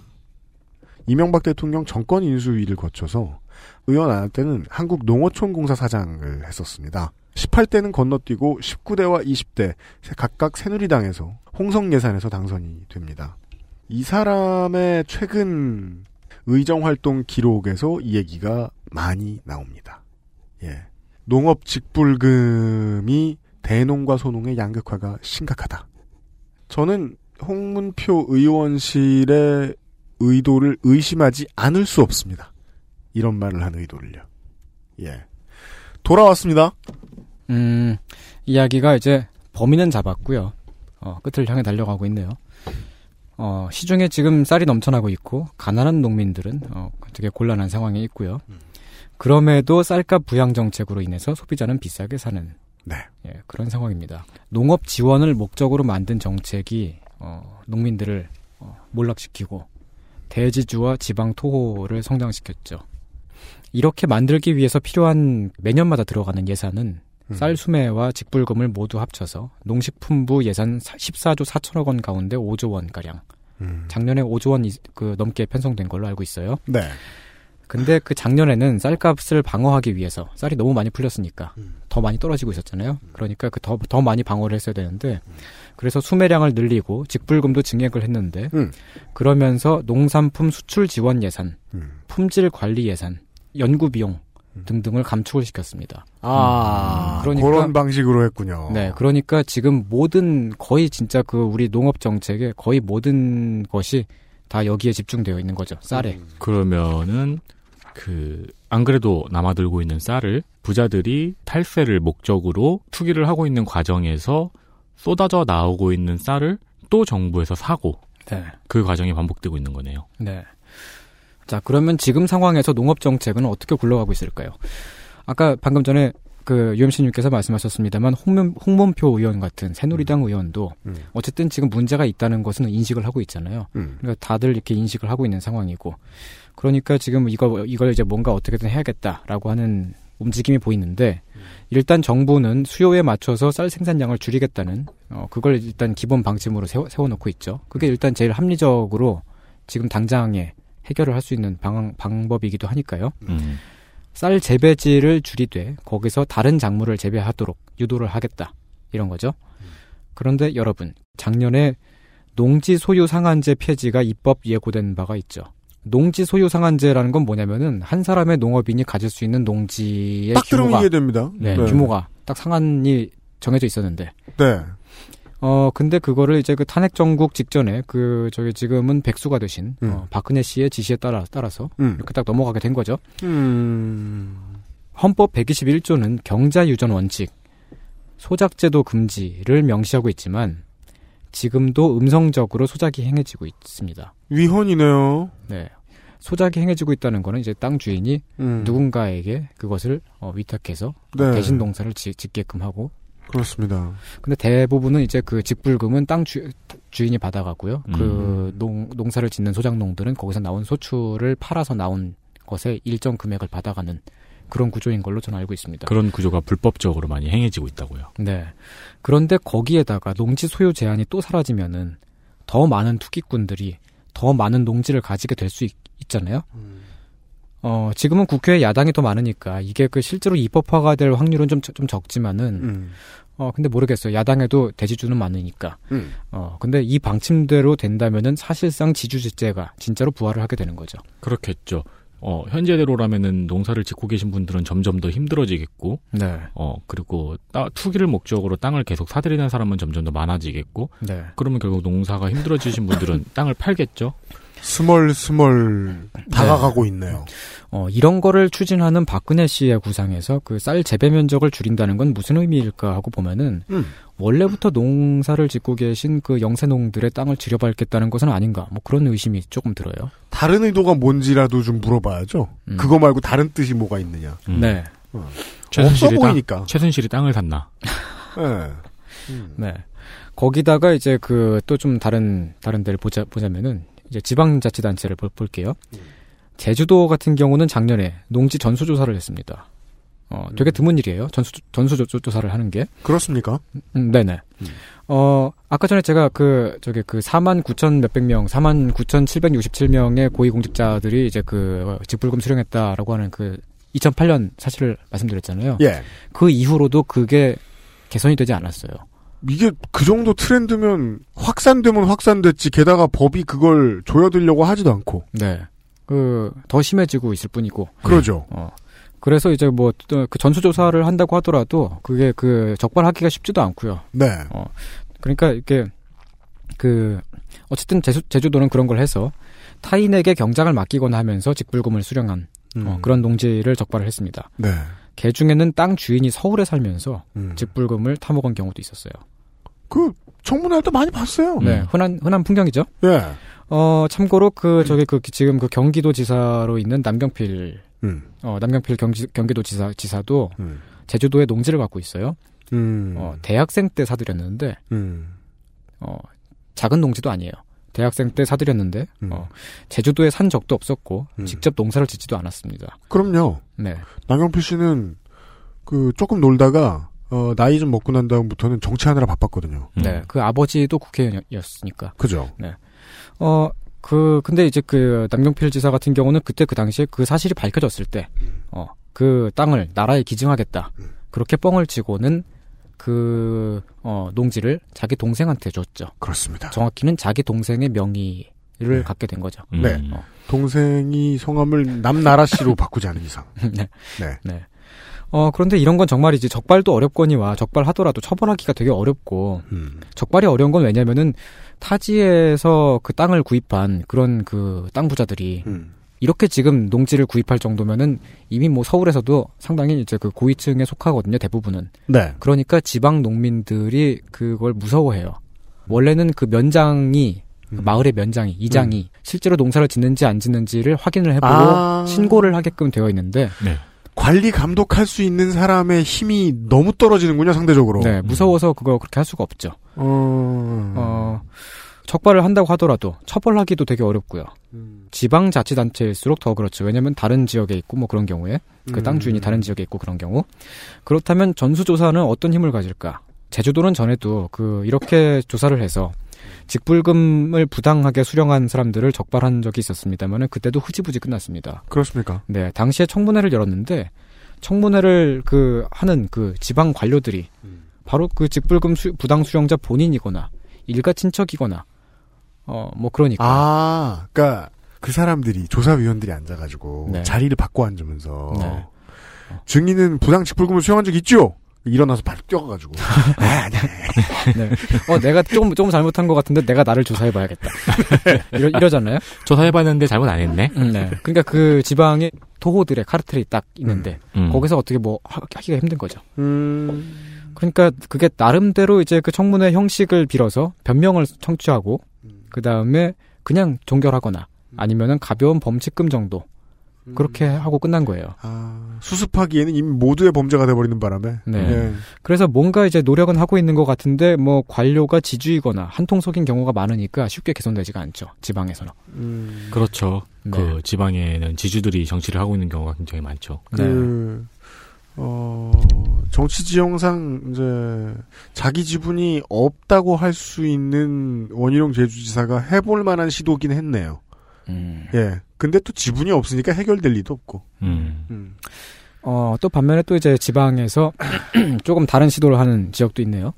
이명박 대통령 정권 인수위를 거쳐서 의원 안 할 때는 한국 농어촌 공사 사장을 했었습니다. 18대는 건너뛰고 19대와 20대 각각 새누리당에서 홍성 예산에서 당선이 됩니다. 이 사람의 최근 의정 활동 기록에서 이 얘기가 많이 나옵니다. 예. 농업 직불금이 대농과 소농의 양극화가 심각하다. 저는 홍문표 의원실의 의도를 의심하지 않을 수 없습니다. 이런 말을 한 의도를요. 예. 돌아왔습니다. 음, 이야기가 이제 범인은 잡았고요. 어, 끝을 향해 달려가고 있네요. 어, 시중에 지금 쌀이 넘쳐나고 있고 가난한 농민들은 어, 되게 곤란한 상황에 있고요. 그럼에도 쌀값 부양 정책으로 인해서 소비자는 비싸게 사는 네. 예, 그런 상황입니다. 농업 지원을 목적으로 만든 정책이 어, 농민들을 어, 몰락시키고 대지주와 지방 토호를 성장시켰죠. 이렇게 만들기 위해서 필요한 매년마다 들어가는 예산은 음. 쌀 수매와 직불금을 모두 합쳐서 농식품부 예산 14조 4천억 원 가운데 5조 원 가량. 음. 작년에 5조 원 이- 그 넘게 편성된 걸로 알고 있어요. 네. 근데 그 작년에는 쌀값을 방어하기 위해서 쌀이 너무 많이 풀렸으니까 음. 더 많이 떨어지고 있었잖아요. 그러니까 그 더 더 많이 방어를 했어야 되는데 그래서 수매량을 늘리고 직불금도 증액을 했는데 음. 그러면서 농산품 수출 지원 예산, 음. 품질 관리 예산, 연구 비용 등등을 감축을 시켰습니다. 아, 그러니까- 그런 방식으로 했군요. 네, 그러니까 지금 모든 거의 진짜 그 우리 농업 정책의 거의 모든 것이 다 여기에 집중되어 있는 거죠. 쌀에. 음. 그러면은 그 안 그래도 남아들고 있는 쌀을 부자들이 탈세를 목적으로 투기를 하고 있는 과정에서 쏟아져 나오고 있는 쌀을 또 정부에서 사고 네. 그 과정이 반복되고 있는 거네요. 네. 자, 그러면 지금 상황에서 농업 정책은 어떻게 굴러가고 있을까요? 아까 방금 전에 그 유엠씨님께서 말씀하셨습니다만 홍문, 홍문표 의원 같은 새누리당 의원도 음. 어쨌든 지금 문제가 있다는 것은 인식을 하고 있잖아요. 음. 그러니까 다들 이렇게 인식을 하고 있는 상황이고 그러니까 지금 이거 이걸 이제 뭔가 어떻게든 해야겠다라고 하는 움직임이 보이는데 일단 정부는 수요에 맞춰서 쌀 생산량을 줄이겠다는 어 그걸 일단 기본 방침으로 세워, 세워놓고 있죠. 그게 일단 제일 합리적으로 지금 당장에 해결을 할 수 있는 방, 방법이기도 하니까요. 음. 쌀 재배지를 줄이되 거기서 다른 작물을 재배하도록 유도를 하겠다 이런 거죠. 그런데 여러분 작년에 농지 소유 상한제 폐지가 입법 예고된 바가 있죠. 농지 소유 상한제라는 건 뭐냐면은 한 사람의 농업인이 가질 수 있는 농지의 딱 규모가 이해됩니다. 네, 규모가 딱 상한이 정해져 있었는데 네. 어 근데 그거를 이제 그 탄핵 정국 직전에 그 저기 지금은 백수가 되신 음. 어, 박근혜 씨의 지시에 따라 따라서 음. 이렇게 딱 넘어가게 된 거죠. 음. 헌법 121조는 경자 유전 원칙, 소작제도 금지를 명시하고 있지만 지금도 음성적으로 소작이 행해지고 있습니다. 위헌이네요. 네. 소작이 행해지고 있다는 거는 이제 땅 주인이 음. 누군가에게 그것을 어, 위탁해서 네. 대신 농사를 지, 짓게끔 하고 그렇습니다. 근데 대부분은 이제 그 직불금은 땅 주, 주인이 받아가고요. 음. 그 농, 농사를 짓는 소작농들은 거기서 나온 소출을 팔아서 나온 것에 일정 금액을 받아가는 그런 구조인 걸로 저는 알고 있습니다. 그런 구조가 불법적으로 많이 행해지고 있다고요. 네. 그런데 거기에다가 농지 소유 제한이 또 사라지면은 더 많은 투기꾼들이 더 많은 농지를 가지게 될 수 있잖아요. 어, 지금은 국회에 야당이 더 많으니까 이게 그 실제로 입법화가 될 확률은 좀, 좀 적지만은, 음. 어, 근데 모르겠어요. 야당에도 대지주는 많으니까. 음. 어, 근데 이 방침대로 된다면은 사실상 지주제가 진짜로 부활을 하게 되는 거죠. 그렇겠죠. 어, 현재대로라면은 농사를 짓고 계신 분들은 점점 더 힘들어지겠고, 네. 어, 그리고 따, 투기를 목적으로 땅을 계속 사들이는 사람은 점점 더 많아지겠고, 네. 그러면 결국 농사가 힘들어지신 분들은 땅을 팔겠죠? 스멀스멀 다가가고 있네요. 어, 이런 거를 추진하는 박근혜 씨의 구상에서 그 쌀 재배 면적을 줄인다는 건 무슨 의미일까 하고 보면은 음. 원래부터 농사를 짓고 계신 그 영세농들의 땅을 줄여밟겠다는 것은 아닌가 뭐 그런 의심이 조금 들어요. 다른 의도가 뭔지라도 좀 물어봐야죠. 음. 그거 말고 다른 뜻이 뭐가 있느냐. 음. 네. 어. 최순실이 보이니까. 최순실이 땅을 샀나? 예. 음. 네. 거기다가 이제 그 또 좀 다른 다른 데를 보자 보자면은 이제 지방자치단체를 볼, 볼게요. 제주도 같은 경우는 작년에 농지 전수조사를 했습니다. 어, 되게 드문 일이에요. 전수 전수조사를 하는 게. 그렇습니까? 음, 네네. 어, 아까 전에 제가 그, 저기 그 4만 9천 몇백 명, 4만 9천 767명의 고위공직자들이 이제 그 직불금 수령했다라고 하는 그 2008년 사실을 말씀드렸잖아요. 예. 그 이후로도 그게 개선이 되지 않았어요. 이게 그 정도 트렌드면 확산되면 확산됐지 게다가 법이 그걸 조여들려고 하지도 않고 네. 그, 더 심해지고 있을 뿐이고. 그러죠. 어. 그래서 이제 뭐, 또그 전수 조사를 한다고 하더라도 그게 그 적발하기가 쉽지도 않고요. 네. 어. 그러니까 이게 그 어쨌든 제주, 제주도는 그런 걸 해서 타인에게 경장을 맡기거나 하면서 직불금을 수령한 어, 음. 그런 농지를 적발을 했습니다. 네. 개 중에는 땅 주인이 서울에 살면서 음. 직불금을 타먹은 경우도 있었어요. 그 청문회 때 많이 봤어요. 네, 흔한 흔한 풍경이죠. 예. 어 참고로 그 저기 그 지금 그 경기도지사로 있는 남경필 음. 어 남경필 경기 경기도지사 지사도 음. 제주도에 농지를 갖고 있어요. 음. 어 대학생 때 사들였는데 음. 어 작은 농지도 아니에요. 대학생 때 사들였는데 음. 어, 제주도에 산 적도 없었고 음. 직접 농사를 짓지도 않았습니다. 그럼요. 네, 남경필 씨는 그 조금 놀다가 어, 나이 좀 먹고 난 다음부터는 정치하느라 바빴거든요. 음. 네, 그 아버지도 국회의원이었으니까. 그죠? 어, 그, 근데 이제 그 남경필 지사 같은 경우는 그때 그 당시에 그 사실이 밝혀졌을 때, 어, 그 땅을 나라에 기증하겠다. 그렇게 뻥을 치고는 그, 어, 농지를 자기 동생한테 줬죠. 그렇습니다. 정확히는 자기 동생의 명의를 갖게 된 거죠. 음. 네. 동생이 성함을 남나라 씨로 바꾸지 않은 이상. 네. 네. 네. 어, 그런데 이런 건 정말이지. 적발도 어렵거니와 적발하더라도 처벌하기가 되게 어렵고, 음. 적발이 어려운 건 왜냐면은 타지에서 그 땅을 구입한 그런 그 땅 부자들이 음. 이렇게 지금 농지를 구입할 정도면은 이미 뭐 서울에서도 상당히 이제 그 고위층에 속하거든요, 대부분은. 네. 그러니까 지방 농민들이 그걸 무서워해요. 원래는 그 면장이 그 음. 마을의 면장이 이장이 실제로 농사를 짓는지 안 짓는지를 확인을 해보고 아. 신고를 하게끔 되어 있는데 네. 관리 감독할 수 있는 사람의 힘이 너무 떨어지는군요, 상대적으로. 네, 무서워서 그거 그렇게 할 수가 없죠. 어. 어, 적발을 한다고 하더라도 처벌하기도 되게 어렵고요. 음. 지방자치단체일수록 더 그렇죠. 왜냐면 다른 지역에 있고 뭐 그런 경우에 그 땅 주인이 음. 다른 지역에 있고 그런 경우 그렇다면 전수조사는 어떤 힘을 가질까? 제주도는 전에도 그 이렇게 조사를 해서 직불금을 부당하게 수령한 사람들을 적발한 적이 있었습니다만은 그때도 흐지부지 끝났습니다. 그렇습니까? 네, 당시에 청문회를 열었는데 청문회를 그 하는 그 지방 관료들이 음. 바로 그 직불금 수- 부당 수령자 본인이거나 일가 친척이거나 어 뭐 그러니까 아, 그니까, 그 사람들이, 조사위원들이 앉아가지고, 네. 자리를 바꿔 앉으면서, 네. 증인은 부당 직불금을 수령한 적 있죠? 일어나서 바로 뛰어가가지고. 아, 네. 네. 어 내가 조금 조금 잘못한 것 같은데 내가 나를 조사해봐야겠다. 이러 이러잖아요. 조사해봤는데 잘못 안 했네. 음, 네. 그러니까 그 지방에 토호들의 카르텔이 딱 있는데 음. 거기서 어떻게 뭐 하- 하기가 힘든 거죠. 음. 그러니까 그게 나름대로 이제 그 청문회 형식을 빌어서 변명을 청취하고 그 다음에 그냥 종결하거나 아니면은 가벼운 범칙금 정도 그렇게 하고 끝난 거예요. 아, 수습하기에는 이미 모두의 범죄가 돼버리는 바람에. 네. 예. 그래서 뭔가 이제 노력은 하고 있는 것 같은데 뭐 관료가 지주이거나 한통속인 경우가 많으니까 쉽게 개선되지가 않죠. 지방에서는. 음. 그렇죠. 네. 그 지방에는 지주들이 정치를 하고 있는 경우가 굉장히 많죠. 네. 그, 어, 정치 지형상, 이제, 자기 지분이 없다고 할 수 있는 원희룡 제주지사가 해볼 만한 시도긴 했네요. 음. 예. 근데 또 지분이 없으니까 해결될 리도 없고. 음. 어, 또 반면에 또 이제 지방에서 조금 다른 시도를 하는 지역도 있네요.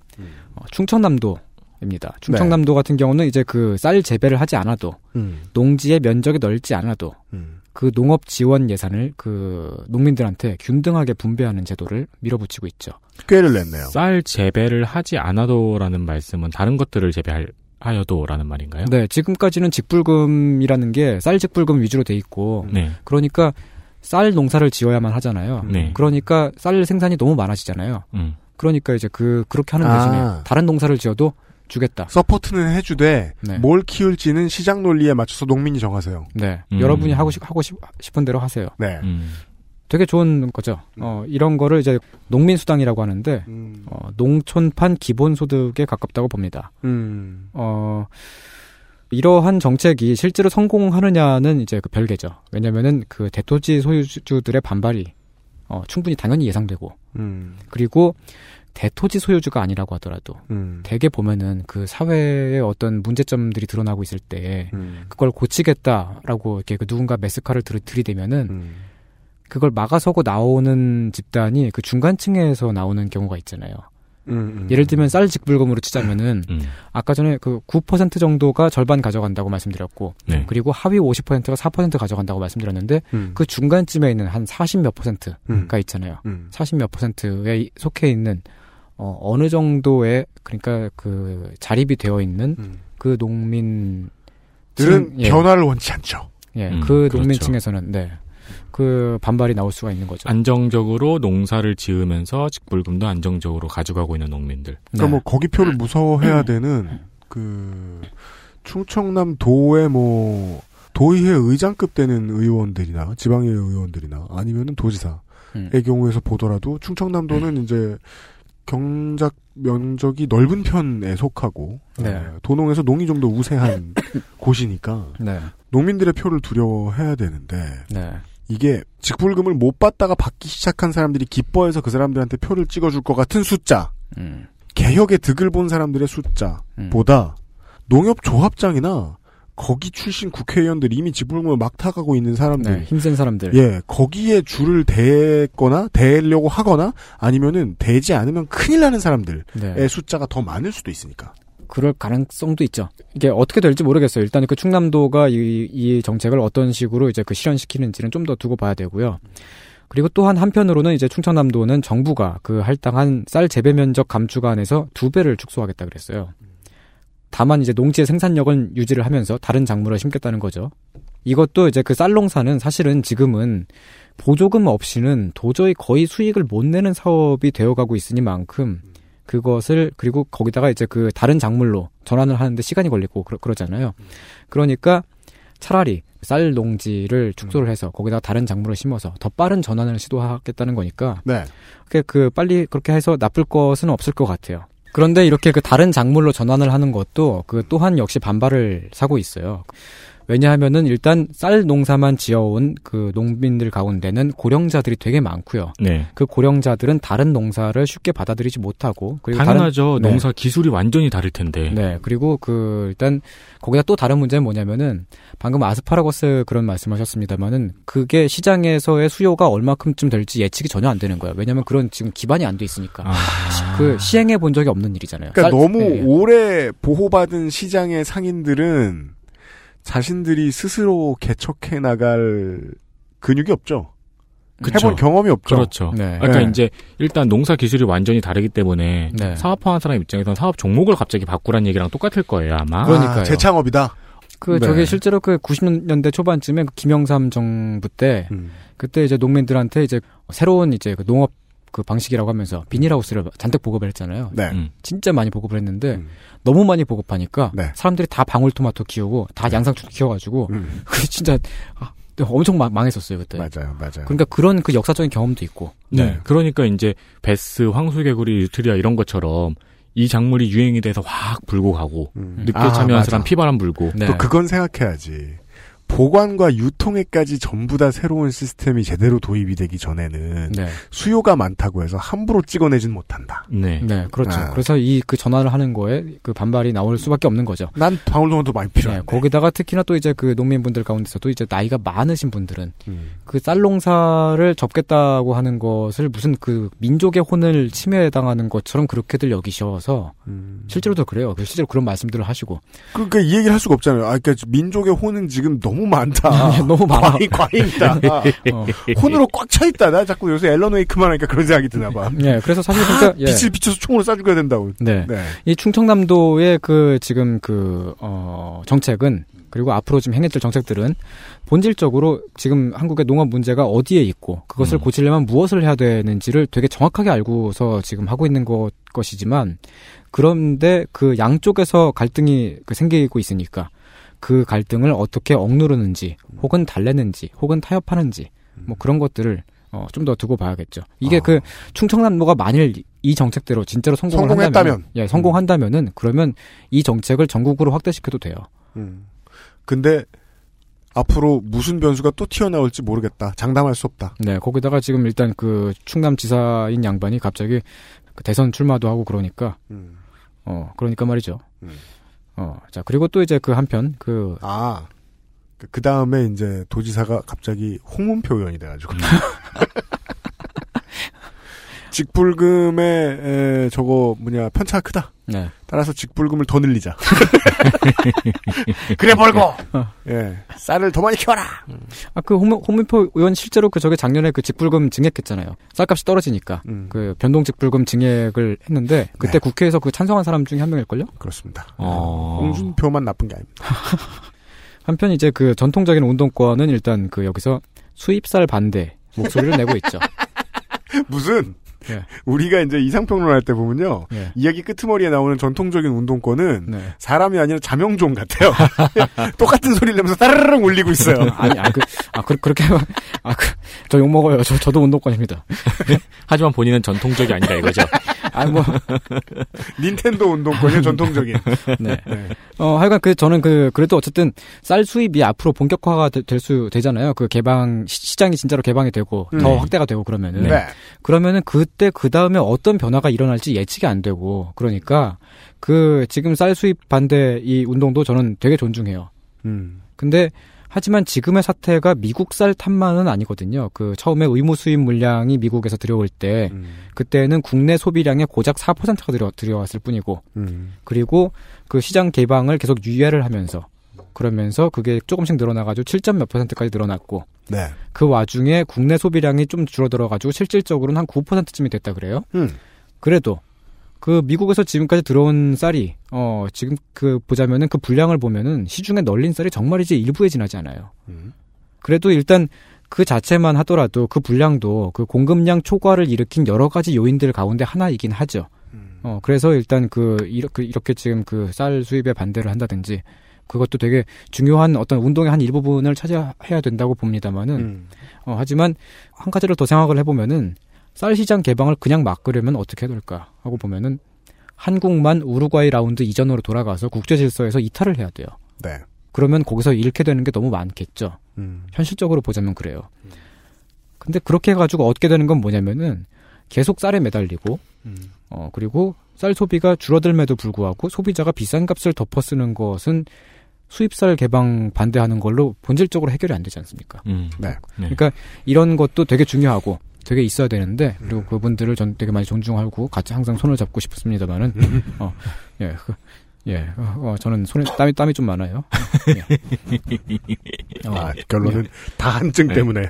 어, 충청남도입니다. 충청남도 같은 경우는 이제 그 쌀 재배를 하지 않아도 음. 농지의 면적이 넓지 않아도 음. 그 농업 지원 예산을 그 농민들한테 균등하게 분배하는 제도를 밀어붙이고 있죠. 꾀를 냈네요. 쌀 재배를 하지 않아도라는 말씀은 다른 것들을 재배 하여도라는 말인가요? 네, 지금까지는 직불금이라는 게 쌀 직불금 위주로 돼 있고 네. 그러니까 쌀 농사를 지어야만 하잖아요. 네. 그러니까 쌀 생산이 너무 많아지잖아요. 음. 그러니까 이제 그 그렇게 하는 아. 대신에 다른 농사를 지어도 주겠다. support는 해주되 네. 뭘 키울지는 시장 논리에 맞춰서 농민이 정하세요. 네. 음. 여러분이 하고 싶 하고 싶, 싶은 대로 하세요. 네. 음. 되게 좋은 거죠. 어, 이런 거를 이제 농민 수당이라고 하는데 음. 어, 농촌판 기본 소득에 가깝다고 봅니다. 음. 어, 이러한 정책이 실제로 성공하느냐는 이제 그 별개죠. 왜냐면은 그 대토지 소유주들의 반발이 어, 충분히 당연히 예상되고 음. 그리고 대토지 소유주가 아니라고 하더라도 음. 대개 보면은 그 사회의 어떤 문제점들이 드러나고 있을 때 음. 그걸 고치겠다라고 이렇게 그 누군가 메스카를 들, 들이대면은 음. 그걸 막아서고 나오는 집단이 그 중간층에서 나오는 경우가 있잖아요. 음, 음. 예를 들면 쌀 직불금으로 치자면은 음. 아까 전에 그 9% 정도가 절반 가져간다고 말씀드렸고 네. 그리고 하위 50%가 4% 가져간다고 말씀드렸는데 음. 그 중간쯤에 있는 한 40몇 퍼센트가 음. 있잖아요. 음. 40몇 퍼센트에 속해 있는 어, 어느 정도의 그러니까 그 자립이 되어 있는 음. 그 농민 들은 예. 변화를 원치 않죠. 예, 음, 그 그렇죠. 농민층에서는 네. 그 반발이 나올 수가 있는 거죠. 안정적으로 농사를 지으면서 직불금도 안정적으로 가져가고 있는 농민들. 그러니까 네. 뭐 거기 표를 무서워해야 되는 그 충청남 도의 뭐 도의회 의장급 되는 의원들이나 지방의회 의원들이나 아니면은 도지사의 음. 경우에서 보더라도 충청남도는 이제 경작 면적이 넓은 편에 속하고 네. 어, 도농에서 농이 좀 더 우세한 곳이니까 네. 농민들의 표를 두려워해야 되는데 네. 이게 직불금을 못 받다가 받기 시작한 사람들이 기뻐해서 그 사람들한테 표를 찍어줄 것 같은 숫자, 음. 개혁의 득을 본 사람들의 숫자보다 농협조합장이나 거기 출신 국회의원들 이미 직불금을 막 타가고 있는 사람들, 네. 힘센 사람들. 예, 거기에 줄을 대거나 대려고 하거나 아니면은 대지 않으면 큰일 나는 사람들의 네. 숫자가 더 많을 수도 있으니까. 그럴 가능성도 있죠. 이게 어떻게 될지 모르겠어요. 일단 그 충남도가 이, 이 정책을 어떤 식으로 이제 그 실현시키는지는 좀 더 두고 봐야 되고요. 그리고 또한 한편으로는 이제 충청남도는 정부가 그 할당한 쌀 재배 면적 감축안에서 두 배를 축소하겠다 그랬어요. 다만 이제 농지의 생산력은 유지를 하면서 다른 작물을 심겠다는 거죠. 이것도 이제 그 쌀농사는 사실은 지금은 보조금 없이는 도저히 거의 수익을 못 내는 사업이 되어가고 있으니만큼 그것을 그리고 거기다가 이제 그 다른 작물로 전환을 하는데 시간이 걸리고 그러, 그러잖아요. 그러니까 차라리 쌀 농지를 축소를 해서 거기다가 다른 작물을 심어서 더 빠른 전환을 시도하겠다는 거니까 네. 그 빨리 그렇게 해서 나쁠 것은 없을 것 같아요. 그런데 이렇게 그 다른 작물로 전환을 하는 것도 그 또한 역시 반발을 사고 있어요. 왜냐하면은 일단 쌀 농사만 지어온 그 농민들 가운데는 고령자들이 되게 많고요. 네. 그 고령자들은 다른 농사를 쉽게 받아들이지 못하고 그리고 당연하죠. 다른- 네. 농사 기술이 완전히 다를 텐데. 네, 그리고 그 일단 거기다 또 다른 문제는 뭐냐면은 방금 아스파라거스 그런 말씀하셨습니다만은 그게 시장에서의 수요가 얼마큼쯤 될지 예측이 전혀 안 되는 거예요. 왜냐하면 그런 지금 기반이 안 돼 있으니까 아. 그 시행해 본 적이 없는 일이잖아요. 그러니까 쌀- 너무 예, 예. 오래 보호받은 시장의 상인들은 자신들이 스스로 개척해 나갈 근육이 없죠. 그쵸. 해본 경험이 없죠. 그렇죠. 네. 그러니까 네. 이제 일단 농사 기술이 완전히 다르기 때문에 네. 사업하는 사람 입장에서는 사업 종목을 갑자기 바꾸라는 얘기랑 똑같을 거예요 아마. 그러니까요. 아, 재창업이다. 그 네. 저게 실제로 그 90년대 초반쯤에 그 김영삼 정부 때 음. 그때 이제 농민들한테 이제 새로운 이제 그 농업 그 방식이라고 하면서 비닐하우스를 잔뜩 보급을 했잖아요. 네. 음. 진짜 많이 보급을 했는데 음. 너무 많이 보급하니까 네. 사람들이 다 방울토마토 키우고 다 양상추 키워가지고 음. 그 진짜 아, 엄청 망, 망했었어요 그때. 맞아요, 맞아요. 그러니까 그런 그 역사적인 경험도 있고. 네. 그러니까 이제 베스, 황수개구리, 유트리아 이런 것처럼 이 작물이 유행이 돼서 확 불고 가고 음. 늦게 아, 참여한 맞아. 사람 피바람 불고 네. 또 그건 생각해야지. 보관과 유통에까지 전부 다 새로운 시스템이 제대로 도입이 되기 전에는 네. 수요가 많다고 해서 함부로 찍어내진 못한다. 네. 네, 그렇죠. 아. 그래서 이 그 전화를 하는 거에 그 반발이 나올 수밖에 없는 거죠. 난 방울동도 많이 필요해. 네, 거기다가 특히나 또 이제 그 농민분들 가운데서도 이제 나이가 많으신 분들은 음. 그 쌀 농사를 접겠다고 하는 것을 무슨 그 민족의 혼을 침해당하는 것처럼 그렇게들 여기셔서 음. 실제로도 그래요. 그 실제로 그런 말씀들을 하시고 그러니까 이 얘기를 할 수가 없잖아요. 아, 그러니까 민족의 혼은 지금 너무 많다. 너무 많아. 과잉, 과잉이다. 어. 혼으로 꽉 차 있다. 나 자꾸 요새 앨런 웨이크만 하니까 그런 생각이 드나 봐. 예, 그래서 사실 그러니까 예. 빛을 비춰서 총으로 쏴 죽여야 된다고. 네. 네. 이 충청남도의 그 지금 그, 어, 정책은 그리고 앞으로 지금 행해질 정책들은 본질적으로 지금 한국의 농업 문제가 어디에 있고 그것을 음. 고치려면 무엇을 해야 되는지를 되게 정확하게 알고서 지금 하고 있는 것, 것이지만 그런데 그 양쪽에서 갈등이 그 생기고 있으니까 그 갈등을 어떻게 억누르는지 혹은 달래는지 혹은 타협하는지 뭐 그런 것들을 어, 좀 더 두고 봐야겠죠. 이게 아. 그 충청남도가 만일 이 정책대로 진짜로 성공을 성공했다면. 한다면, 예, 성공한다면은 그러면 이 정책을 전국으로 확대시켜도 돼요. 음. 근데 앞으로 무슨 변수가 또 튀어나올지 모르겠다. 장담할 수 없다. 네, 거기다가 지금 일단 그 충남지사인 양반이 갑자기 그 대선 출마도 하고 그러니까 음. 어 그러니까 말이죠. 음. 어, 자 그리고 또 이제 그 한편 그 아. 그 다음에 이제 도지사가 갑자기 홍문표 의원이 돼가지고. 직불금에 에, 저거 뭐냐 편차가 크다. 네. 따라서 직불금을 더 늘리자. 그래 벌고. 예, 쌀을 더 많이 키워라. 아, 그 홍문, 홍문표 의원 실제로 그 저게 작년에 그 직불금 증액했잖아요. 쌀값이 떨어지니까. 음. 그 변동 직불금 증액을 했는데 그때 네. 국회에서 그 찬성한 사람 중에 한 명일걸요? 그렇습니다. 어. 홍준표만 나쁜 게 아닙니다. 한편 이제 그 전통적인 운동권은 일단 그 여기서 수입쌀 반대 목소리를 내고 있죠. 무슨 예. 우리가 이제 이상평론 할 때 보면요. 예. 이야기 끄트머리에 나오는 전통적인 운동권은 네. 사람이 아니라 자명종 같아요. 똑같은 소리를 내면서 따르릉 울리고 있어요. 아니, 아, 그, 아, 그, 그렇게, 아, 그, 저 욕먹어요. 저, 저도 운동권입니다. 하지만 본인은 전통적이 아니다 이거죠. 아, 뭐, 닌텐도 운동권이 전통적인. 네. 네. 어, 하여간 그, 저는 그, 그래도 어쨌든 쌀 수입이 앞으로 본격화가 될 수, 되잖아요. 그 개방, 시- 시장이 진짜로 개방이 되고, 더 네. 확대가 되고 그러면은. 네. 그러면은 그때 그 다음에 어떤 변화가 일어날지 예측이 안 되고, 그러니까, 그, 지금 쌀 수입 반대 이 운동도 저는 되게 존중해요. 음. 근데 하지만 지금의 사태가 미국 쌀 탓만은 아니거든요. 그 처음에 의무 수입 물량이 미국에서 들여올 때 음. 그때는 국내 소비량의 고작 4%가 들여, 들여왔을 뿐이고 음. 그리고 그 시장 개방을 계속 유예를 하면서 그러면서 그게 조금씩 늘어나가지고 7점 몇 퍼센트까지 늘어났고 네. 그 와중에 국내 소비량이 좀 줄어들어가지고 실질적으로는 한 9%쯤이 됐다 그래요. 음. 그래도 그 미국에서 지금까지 들어온 쌀이 어 지금 그 보자면은 그 분량을 보면은 시중에 널린 쌀이 정말이지 일부에 지나지 않아요. 음. 그래도 일단 그 자체만 하더라도 그 분량도 그 공급량 초과를 일으킨 여러 가지 요인들 가운데 하나이긴 하죠. 음. 어 그래서 일단 그 이렇게 이렇게 지금 그 쌀 수입에 반대를 한다든지 그것도 되게 중요한 어떤 운동의 한 일부분을 차지해야 된다고 봅니다만은 음. 어, 하지만 한 가지를 더 생각을 해보면은 쌀 시장 개방을 그냥 막으려면 어떻게 해야 될까 하고 보면은 한국만 우루과이 라운드 이전으로 돌아가서 국제 질서에서 이탈을 해야 돼요. 네. 그러면 거기서 잃게 되는 게 너무 많겠죠. 음. 현실적으로 보자면 그래요. 근데 그렇게 해가지고 얻게 되는 건 뭐냐면은 계속 쌀에 매달리고 음. 어 그리고 쌀 소비가 줄어들매도 불구하고 소비자가 비싼 값을 덮어 쓰는 것은 수입쌀 개방 반대하는 걸로 본질적으로 해결이 안 되지 않습니까? 음. 네. 네. 그러니까 이런 것도 되게 중요하고 되게 있어야 되는데 그리고 그분들을 전 되게 많이 존중하고 같이 항상 손을 잡고 싶습니다만은 어, 예, 그, 예, 어, 어, 저는 손에 땀이 땀이 좀 많아요. 예. 어, 아, 결론은 다 한증 네. 때문에.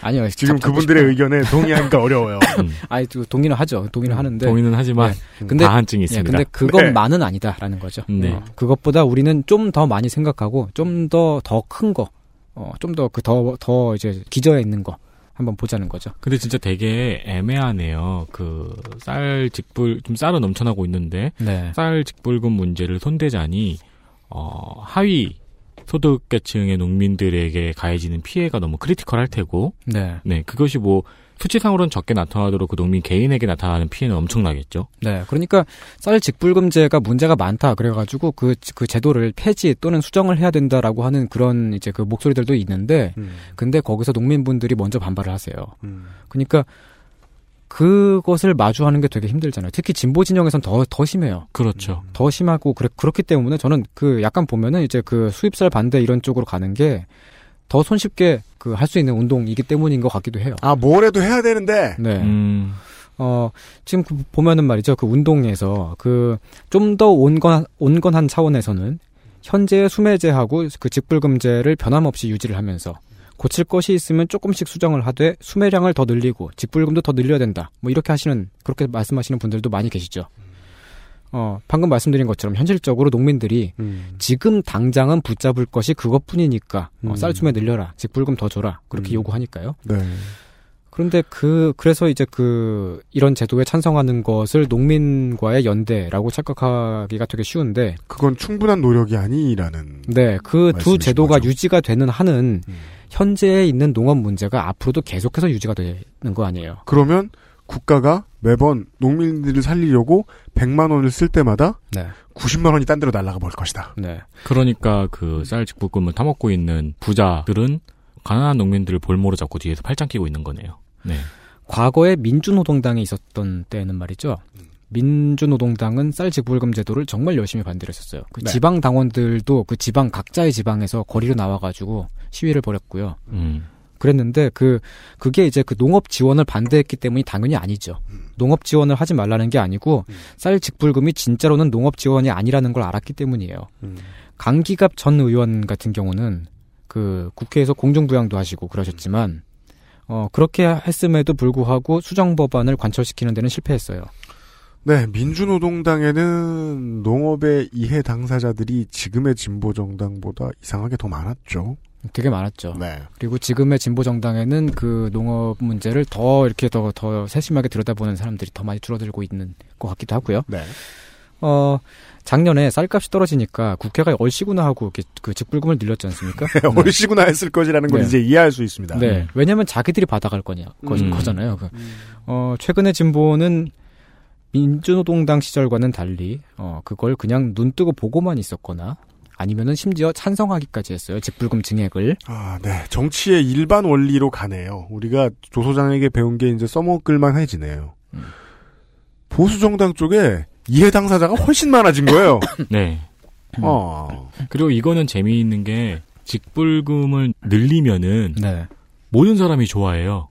아니요, 지금 그분들의 싶어요. 의견에 동의하기가 어려워요. 아니 또 동의는 하죠. 동의는 하는데 동의는 하지만 예, 근데 다 한증이 예, 있습니다. 근데 그것만은 아니다라는 거죠. 네. 어, 그것보다 우리는 좀 더 많이 생각하고 좀 더 더 큰 거, 어, 좀 더 그 더 더 이제 기저에 있는 거 한번 보자는 거죠. 근데 진짜 되게 애매하네요. 그 쌀 직불 좀 쌀은 넘쳐나고 있는데 네. 쌀 직불금 문제를 손대자니 어 하위 소득계층의 농민들에게 가해지는 피해가 너무 크리티컬할 테고 네. 네 그것이 뭐 수치상으로는 적게 나타나도록 그 농민 개인에게 나타나는 피해는 엄청나겠죠. 네, 그러니까 쌀 직불금제가 문제가 많다 그래가지고 그, 그 제도를 폐지 또는 수정을 해야 된다라고 하는 그런 이제 그 목소리들도 있는데, 음. 근데 거기서 농민분들이 먼저 반발을 하세요. 그러니까 그것을 마주하는 게 되게 힘들잖아요. 특히 진보 진영에선 더, 더 심해요. 그렇죠. 더 심하고, 그래, 그렇기 때문에 저는 그 약간 보면은 이제 그 수입쌀 반대 이런 쪽으로 가는 게 더 손쉽게 그 할 수 있는 운동이기 때문인 것 같기도 해요. 아, 뭐래도 해야 되는데. 네. 음. 어, 지금 그 보면은 말이죠. 그 운동에서 그 좀 더 온건, 온건한 차원에서는 현재의 수매제하고 그 직불금제를 변함없이 유지를 하면서 고칠 것이 있으면 조금씩 수정을 하되 수매량을 더 늘리고 직불금도 더 늘려야 된다. 뭐 이렇게 하시는 그렇게 말씀하시는 분들도 많이 계시죠. 어, 방금 말씀드린 것처럼 현실적으로 농민들이 음. 지금 당장은 붙잡을 것이 그것뿐이니까 어, 음. 쌀 수매 늘려라, 직불금 더 줘라 그렇게 음. 요구하니까요. 네. 그런데 그 그래서 이제 그 이런 제도에 찬성하는 것을 농민과의 연대라고 착각하기가 되게 쉬운데 그건 충분한 노력이 아니라는. 네, 그 두 제도가 거죠. 유지가 되는 한은 음. 현재에 있는 농업 문제가 앞으로도 계속해서 유지가 되는 거 아니에요. 그러면 국가가 매번 농민들을 살리려고 100만 원을 쓸 때마다 네. 90만 원이 딴 데로 날아가 버릴 것이다. 네. 그러니까 그 쌀 직불금을 타먹고 있는 부자들은 가난한 농민들을 볼모로 잡고 뒤에서 팔짱 끼고 있는 거네요. 네. 과거에 민주노동당이 있었던 때는 말이죠. 음. 민주노동당은 쌀 직불금 제도를 정말 열심히 반대를 했었어요. 그 네. 지방 당원들도 그 지방 각자의 지방에서 거리로 나와가지고 시위를 벌였고요. 음. 그랬는데 그 그게 이제 그 농업 지원을 반대했기 때문이 당연히 아니죠. 농업 지원을 하지 말라는 게 아니고 쌀 직불금이 진짜로는 농업 지원이 아니라는 걸 알았기 때문이에요. 음. 강기갑 전 의원 같은 경우는 그 국회에서 공중부양도 하시고 그러셨지만 어 그렇게 했음에도 불구하고 수정 법안을 관철시키는 데는 실패했어요. 네, 민주노동당에는 농업의 이해 당사자들이 지금의 진보 정당보다 이상하게 더 많았죠. 되게 많았죠. 네. 그리고 지금의 진보 정당에는 그 농업 문제를 더 이렇게 더더 세심하게 들여다보는 사람들이 더 많이 줄어들고 있는 것 같기도 하고요. 네. 어 작년에 쌀값이 떨어지니까 국회가 얼씨구나 하고 이렇게 그 직불금을 늘렸지 않습니까? 네. 얼씨구나 했을 것이라는 걸 네. 이제 이해할 수 있습니다. 네. 왜냐면 자기들이 받아갈 거냐, 거, 음. 거잖아요. 그. 어, 최근의 진보는 민주노동당 시절과는 달리, 어, 그걸 그냥 눈 뜨고 보고만 있었거나, 아니면은 심지어 찬성하기까지 했어요. 직불금 증액을. 아, 네. 정치의 일반 원리로 가네요. 우리가 조소장에게 배운 게 이제 써먹을만 해지네요. 음. 보수 정당 쪽에 이해 당사자가 훨씬 많아진 거예요. 네. 어. 그리고 이거는 재미있는 게 직불금을 늘리면은 네. 모든 사람이 좋아해요.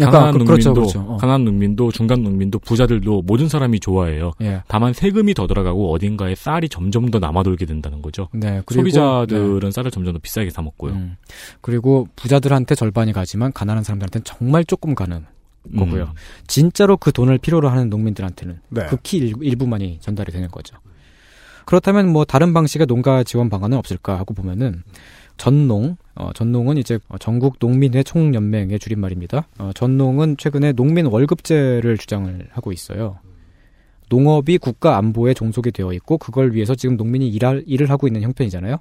약간 가난한 그- 농민도, 그렇죠, 그렇죠. 어. 가난한 농민도, 중간 농민도, 부자들도 모든 사람이 좋아해요. 예. 다만 세금이 더 들어가고 어딘가에 쌀이 점점 더 남아돌게 된다는 거죠. 네. 그리고, 소비자들은 쌀을 점점 더 비싸게 사 먹고요. 음. 그리고 부자들한테 절반이 가지만 가난한 사람들한테는 정말 조금 가는 거고요. 음. 진짜로 그 돈을 필요로 하는 농민들한테는 네. 극히 일, 일부만이 전달이 되는 거죠. 그렇다면 뭐 다른 방식의 농가 지원 방안은 없을까 하고 보면은 전농, 어, 전농은 이제 어, 전국 농민회 총연맹의 줄임말입니다. 어, 전농은 최근에 농민 월급제를 주장을 하고 있어요. 농업이 국가 안보에 종속이 되어 있고 그걸 위해서 지금 농민이 일할, 일을 하고 있는 형편이잖아요.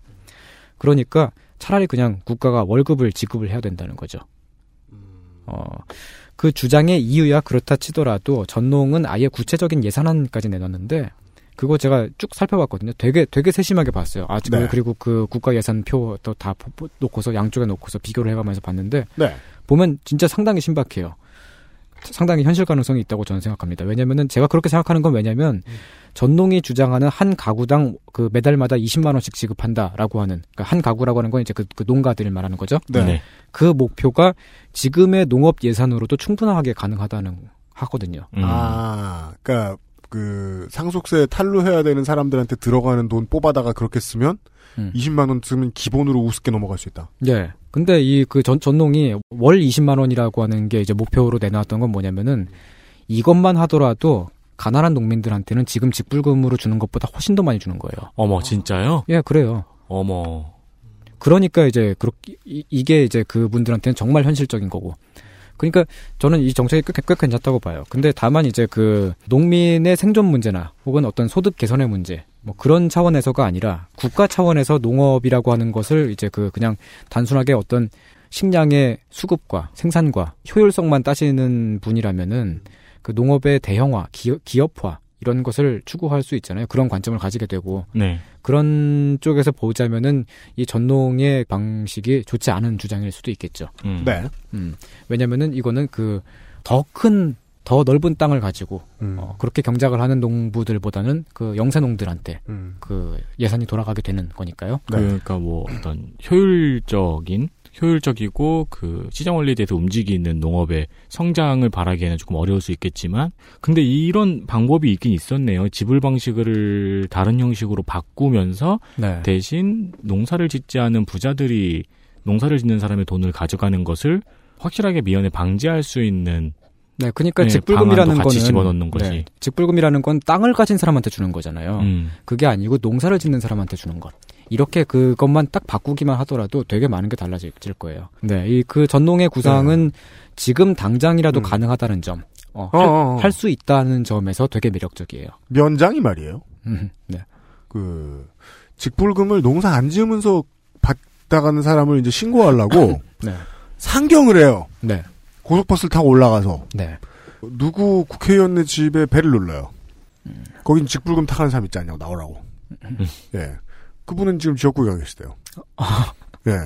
그러니까 차라리 그냥 국가가 월급을 지급을 해야 된다는 거죠. 어, 그 주장의 이유야 그렇다 치더라도 전농은 아예 구체적인 예산안까지 내놨는데 그거 제가 쭉 살펴봤거든요. 되게 되게 세심하게 봤어요. 아 네. 그리고 그 국가 예산표 또 다 놓고서 양쪽에 놓고서 비교를 해가면서 봤는데 네. 보면 진짜 상당히 신박해요. 상당히 현실 가능성이 있다고 저는 생각합니다. 왜냐면은 제가 그렇게 생각하는 건 왜냐면 전농이 주장하는 한 가구당 그 매달마다 20만 원씩 지급한다라고 하는 그러니까 한 가구라고 하는 건 이제 그, 그 농가들 을 말하는 거죠. 네. 네. 그 목표가 지금의 농업 예산으로도 충분하게 가능하다는 하거든요. 음. 아, 그니까, 그, 상속세 탄로해야 되는 사람들한테 들어가는 돈 뽑아다가 그렇게 쓰면, 음. 20만 원 쓰면 기본으로 우습게 넘어갈 수 있다. 네. 근데 이그전 전농이 월 20만 원이라고 하는 게 이제 목표로 내놨던 건 뭐냐면은 이것만 하더라도 가난한 농민들한테는 지금 직불금으로 주는 것보다 훨씬 더 많이 주는 거예요. 어머, 진짜요? 예, 그래요. 어머. 그러니까 이제 그렇게 이- 이게 이제 그분들한테는 정말 현실적인 거고. 그러니까 저는 이 정책이 꽤, 꽤 괜찮다고 봐요. 근데 다만 이제 그 농민의 생존 문제나 혹은 어떤 소득 개선의 문제 뭐 그런 차원에서가 아니라 국가 차원에서 농업이라고 하는 것을 이제 그 그냥 단순하게 어떤 식량의 수급과 생산과 효율성만 따지는 분이라면은 그 농업의 대형화, 기업, 기업화 이런 것을 추구할 수 있잖아요. 그런 관점을 가지게 되고 네. 그런 쪽에서 보자면은 이 전농의 방식이 좋지 않은 주장일 수도 있겠죠. 음. 네. 음, 왜냐면은 이거는 그 더 큰, 더 넓은 땅을 가지고 음. 어, 그렇게 경작을 하는 농부들보다는 그 영세농들한테 음. 그 예산이 돌아가게 되는 거니까요. 그러니까 뭐 어떤 효율적인 효율적이고 그 시장 원리에 대해서 움직이는 농업의 성장을 바라기에는 조금 어려울 수 있겠지만 근데 이런 방법이 있긴 있었네요. 지불 방식을 다른 형식으로 바꾸면서 네. 대신 농사를 짓지 않은 부자들이 농사를 짓는 사람의 돈을 가져가는 것을 확실하게 미연에 방지할 수 있는 네, 그러니까 네, 직불금이라는 거는 집어넣는 거지. 네, 직불금이라는 건 땅을 가진 사람한테 주는 거잖아요. 음. 그게 아니고 농사를 짓는 사람한테 주는 것. 이렇게 그것만 딱 바꾸기만 하더라도 되게 많은 게 달라질 거예요. 네, 이 그 전농의 구상은 지금 당장이라도 음. 가능하다는 점, 어, 어, 어, 어. 할수 있다는 점에서 되게 매력적이에요. 면장이 말이에요. 음, 네, 그 직불금을 농사 안 지으면서 받다가는 사람을 이제 신고하려고 네, 상경을 해요. 네, 고속버스를 타고 올라가서 네. 누구 국회의원네 집에 배를 눌러요. 거긴 직불금 타가는 사람 있지 않냐고 나오라고. 예. 그분은 지금 지역구에 가 계시대요. 예.